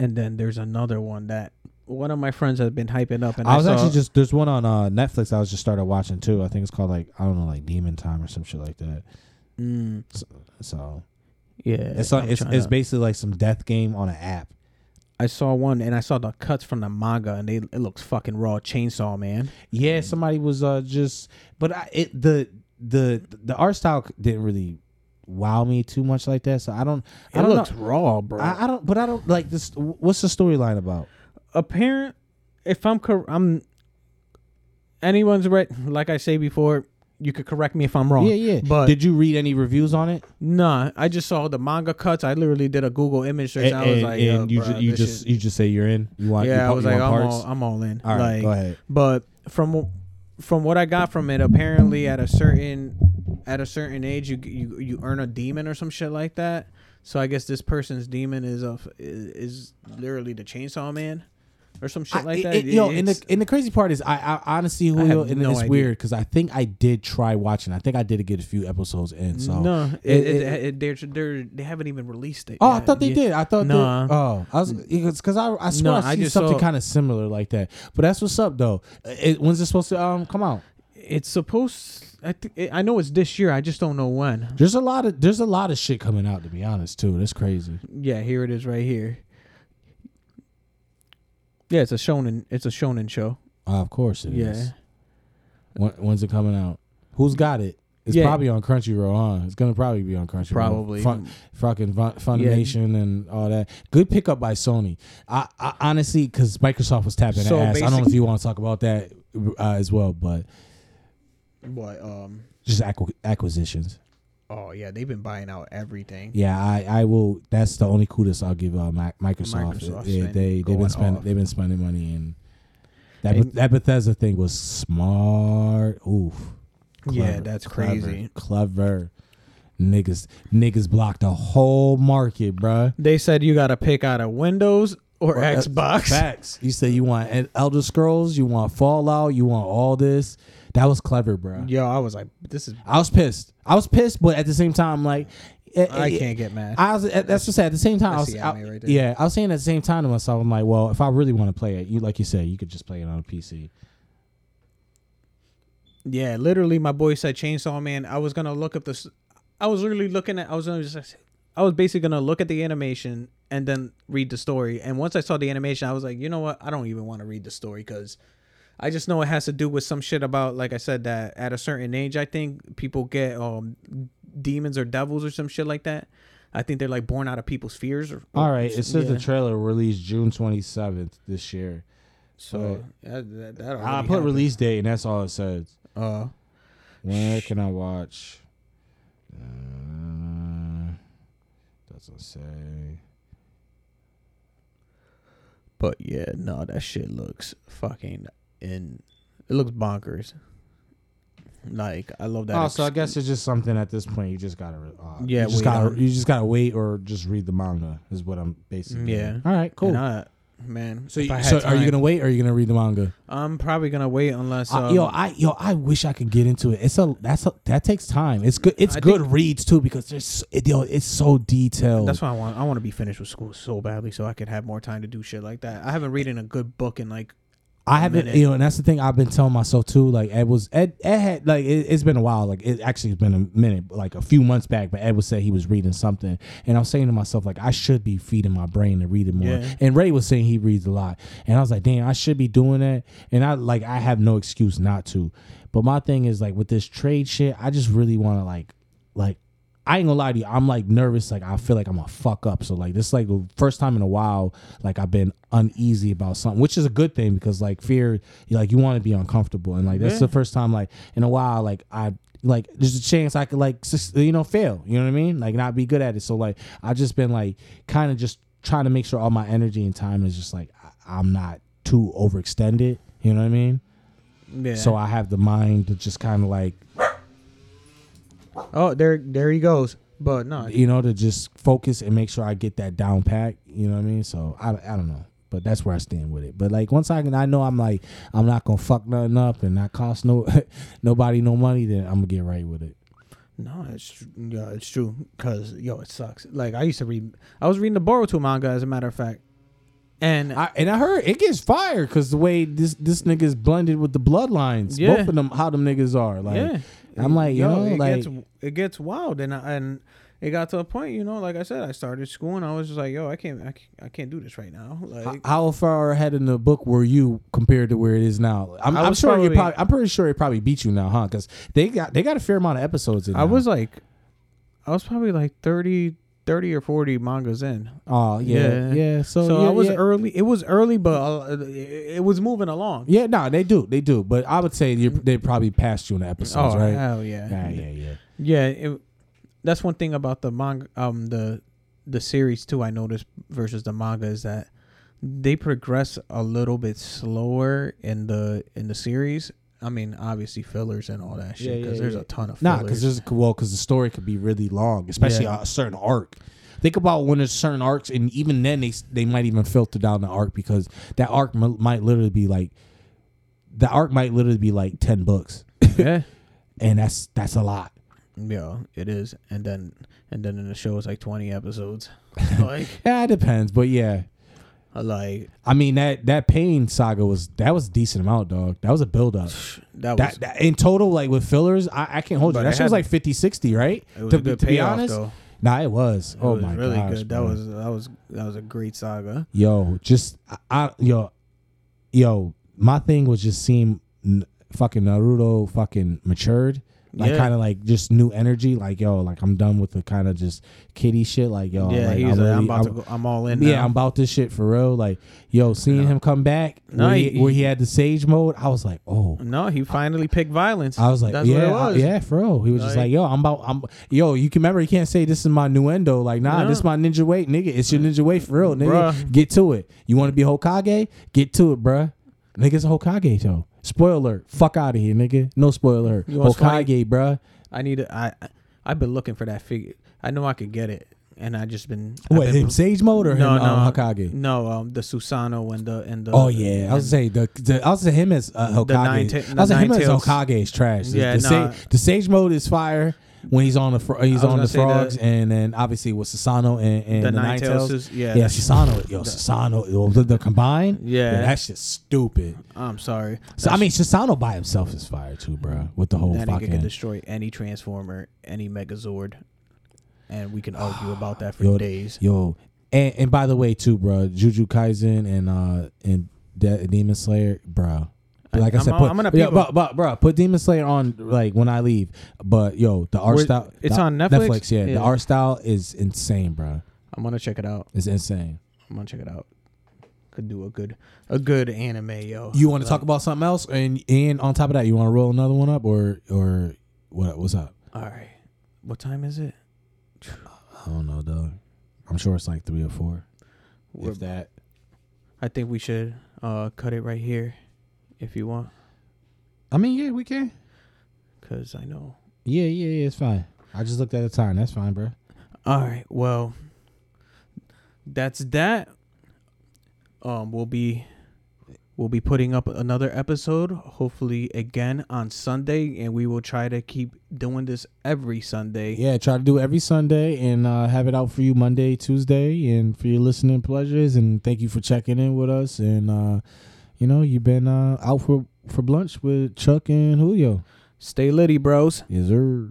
And then there's another one that one of my friends has been hyping up, and I I, was saw, actually just there's one on uh, Netflix. I was just started watching too. I think it's called like I don't know like Demon Time or some shit like that. Mm, So yeah, it's on, I'm it's it's basically like some death game on an app. I saw one, and I saw the cuts from the manga, and they it looks fucking raw. Chainsaw Man. Yeah, somebody was uh just, but I, it the the the art style didn't really wow me too much like that. So I don't I It don't looks know. raw, bro. I, I don't, but I don't like this. What's the storyline about? Apparent, if I'm cor- I'm anyone's right. Like I say before, you could correct me if I'm wrong. Yeah, yeah. But Did you read any reviews on it? nah, I just saw the manga cuts. I literally did a Google image search. And, I was and- like, and yo, you bruh, ju- you just shit- you just say you're in. You want? yeah. you, I was like, I'm parts? all, I'm all in. All right, like, go ahead. But from from what I got from it, apparently at a certain at a certain age, you you you earn a demon or some shit like that. So I guess this person's demon is a is, is literally the Chainsaw Man. or some shit I- like it- that. it- yo, and the and the crazy part is, I, I honestly, Julio, have and no it's idea. weird because I think I did try watching. I think I did get a few episodes in. So no, it, they're, they're they haven't even released it. Oh, I thought they Yeah. did. I thought. Nah. They, oh, I was because I I swear No, I I just something kind of similar like that. But that's what's up though. It, when's it supposed to um come out? It's supposed. I think I know it's this year. I just don't know when. There's a lot of there's a lot of shit coming out to be honest too. That's crazy. Yeah, here it is right here. Yeah, it's a shonen. It's a shonen show. Uh, of course it is. yeah, When, when's it coming out? Who's got it? It's Yeah. probably on Crunchyroll, huh? It's gonna probably be on Crunchyroll. probably. Fun, fucking Fun, Funimation and all that. Good pickup by Sony. I, I honestly, because Microsoft was tapping So ass. I don't know if you want to talk about that uh, as well, but What? Um. just acqu- acquisitions. Oh yeah, they've been buying out everything. Yeah, I, I will. That's the only kudos I'll give uh, Mi- Microsoft. Microsoft's yeah, they they've been spending they've been spending money and that And- that Bethesda thing was smart. Oof. Yeah, that's clever, crazy. Clever. Niggas niggas blocked the whole market, bruh. They said you got to pick out of Windows or, Or, uh, Xbox. Facts. You say you want Elder Scrolls, you want Fallout, you want all this. That was clever, bro. Yo, I was like, this is. I was pissed. I was pissed, but at the same time, like, it- I it- can't get mad. I was. Eh, that's just at the same time. I was, I- right yeah, I was saying at the same time to myself, I'm like, well, if I really want to play it, you like you said, you could just play it on a PC. Yeah, literally, my boy said Chainsaw Man. I was gonna look up this. I was literally looking at. I was gonna just. I was basically gonna look at the animation and then read the story. And once I saw the animation, I was like, you know what? I don't even want to read the story because I just know it has to do with some shit about, like I said, that at a certain age, I think people get um demons or devils or some shit like that. I think they're like born out of people's fears. Or, All right, it says yeah. the trailer released June 27th this year. So that, that, that I put happened. release date, and that's all it says. Uh, Where can I watch? Uh, doesn't say. But yeah, no, that shit looks fucking in. It looks bonkers. Like I love that. Oh, so I guess it's just something at this point you just gotta. Uh, Yeah, you just gotta. on. You just gotta wait or just read the manga. Is what I'm basically. Yeah. All right. Cool. And I, man. so, you, so are you gonna wait or are you gonna read the manga? I'm probably gonna wait unless. Uh, Um, yo, I yo, I wish I could get into it. It's a that's a, that takes time. It's good. It's I good think- reads too because there's it, yo, it's so detailed. that's why I want. I want to be finished with school so badly, so I could have more time to do shit like that. I haven't reading a good book in like. I haven't, minute. you know, and that's the thing I've been telling myself too. Like Ed was, Ed, Ed had like it, it's been a while. Like it actually has been a minute, like a few months back. But Ed was saying he was reading something, and I was saying to myself like I should be feeding my brain to read it more. Yeah. And Ray was saying he reads a lot, and I was like, damn, I should be doing that. And I like I have no excuse not to. But my thing is like with this trade shit, I just really want to like, like. I ain't gonna lie to you. I'm like nervous. Like I feel like I'm gonna fuck up. So like this is like the first time in a while. Like I've been uneasy about something, which is a good thing because like fear, you like you want to be uncomfortable, and like that's Yeah. the first time like in a while like I like there's a chance I could like you know fail. You know what I mean? Like not be good at it. So like I've just been like kind of just trying to make sure all my energy and time is just like I- I'm not too overextended. You know what I mean? Yeah. So I have the mind to just kind of like oh, there, there he goes. But no, you know, to just focus and make sure I get that down pack. You know what I mean? So I, I don't know, but that's where I stand with it. But like once I can, I know I'm like I'm not gonna fuck nothing up and not cost no nobody no money. Then I'm gonna get right with it. No, it's tr- yeah, it's true. Cause yo, it sucks. Like I used to read. I was reading the Boruto manga, as a matter of fact, and I, and I heard it gets fired because the way this this nigga is blended with the bloodlines. Yeah. Both of them, how them niggas are. Like yeah, I'm like, you know, it like- gets it gets wild, and I, and it got to a point, you know, like I said, I started school, and I was just like, yo, I can't, I can't, I can't do this right now. Like, how far ahead in the book were you compared to where it is now? I'm, I'm sure you probably- probably. I'm pretty sure it probably beat you now, huh? Because they got they got a fair amount of episodes in. I now. was like, I was probably like 30, 30 or forty mangas in. Oh yeah, yeah. Yeah. So, So, yeah, I was yeah. early. It was early, but uh, it, was moving along. Yeah, no, they do, they do. But I would say you're, they probably passed you in the episodes, oh right? hell yeah, Yeah, yeah, yeah. Yeah, it, that's one thing about the manga, um, the the series too. I noticed versus the manga is that they progress a little bit slower in the in the series. I mean, obviously fillers and all that shit Yeah, because yeah, there's yeah. a ton of fillers. Nah, because there's well, because the story could be really long, especially Yeah. a certain arc. think about when there's certain arcs, and even then they they might even filter down the arc because that arc m- might literally be like the arc might literally be like ten books, yeah. and that's that's a lot. Yeah, it is. And then and then in the show it's like twenty episodes. like Yeah, it depends, but yeah. Like I mean that that pain saga was that was a decent amount, dog. That was a build up. that was That, that in total, like with fillers, I, I can't hold you. That shit was like 50, 60, right? to to be payoff honest, though. nah, it was. It oh was my really gosh, good. That bro. was that was that was a great saga. yo, just I, I yo, yo. My thing was just seeing fucking Naruto fucking matured, like Yeah. kind of like just new energy. Like yo, like I'm done with the kind of just kiddie shit. Like yo, yeah, like, he's I like, really- I'm about I- to go. I'm all in. Yeah, now. I'm about this shit for real. Like, yo, seeing him come back No, where, he- he, where he had the sage mode, I was like, oh. No, he finally picked violence. I was like, That's yeah, what it I- yeah, for real. He was just Like- like, yo, I'm about, I'm, yo, you can remember, you can't say this is my nuendo. Like, nah, No. this is my ninja way, nigga. It's your ninja way for real, nigga. Bruh. Get to it. You want to be Hokage? Get to it, bruh. Nigga's a Hokage, though. Spoiler alert. Fuck out of here, nigga. No spoiler alert. You want Hokage, bruh. I need. A, I I've been looking for that figure. I know I could get it, and I just been. I've What, been- him Sage mode or no, him no, um, Hokage? No, um, the Susano and the and the. Oh yeah, I was gonna say the, the I was gonna say him as uh, Hokage. nine ta- I the was saying him nine as tails. Hokage is trash. The, Yeah, the, nah. the Sage mode is fire when he's on the fro- he's on the frogs, and then obviously with Susano and, and the the, nine tails. Ninetales. Yeah, Yeah, Susano, yo, Susano, yo, the, the combined, Yeah. that's just stupid. I'm sorry. So I mean, Susano by himself is fire too, bro. With the whole that fucking can destroy any transformer, any Megazord, and we can argue about that for Yo, days. yo, and, and by the way too, bro, Juju Kaisen and uh and De- Demon Slayer, bro. I- Like I, I'm said, put, I'm gonna yeah, but, but bro, put Demon Slayer on like when I leave. But yo, the art Where- style, it's the- on Netflix? yeah, Yeah. the art style is insane, bro. I'm gonna check it out. It's insane. I'm gonna check it out. Could do a good a good anime, yo. You want to Like- talk about something else, and and on top of that, you want to roll another one up, or or what? What's up? All right. What time is it? I don't know, dog. I'm sure it's like three or four, We're- if that. I think we should uh cut it right here, if you want, I mean, yeah, we can. cause I know. Yeah, yeah, yeah. It's fine. I just looked at the time. That's fine, bro. All right. Well, that's that. Um, we'll be we'll be putting up another episode, hopefully again on Sunday, and we will try to keep doing this every Sunday. Yeah, try to do every Sunday and uh, have it out for you Monday, Tuesday, and for your listening pleasures. And thank you for checking in with us. And uh, you know, you've been uh, out for for lunch with Chuck and Julio. Stay litty, bros. Yes, sir.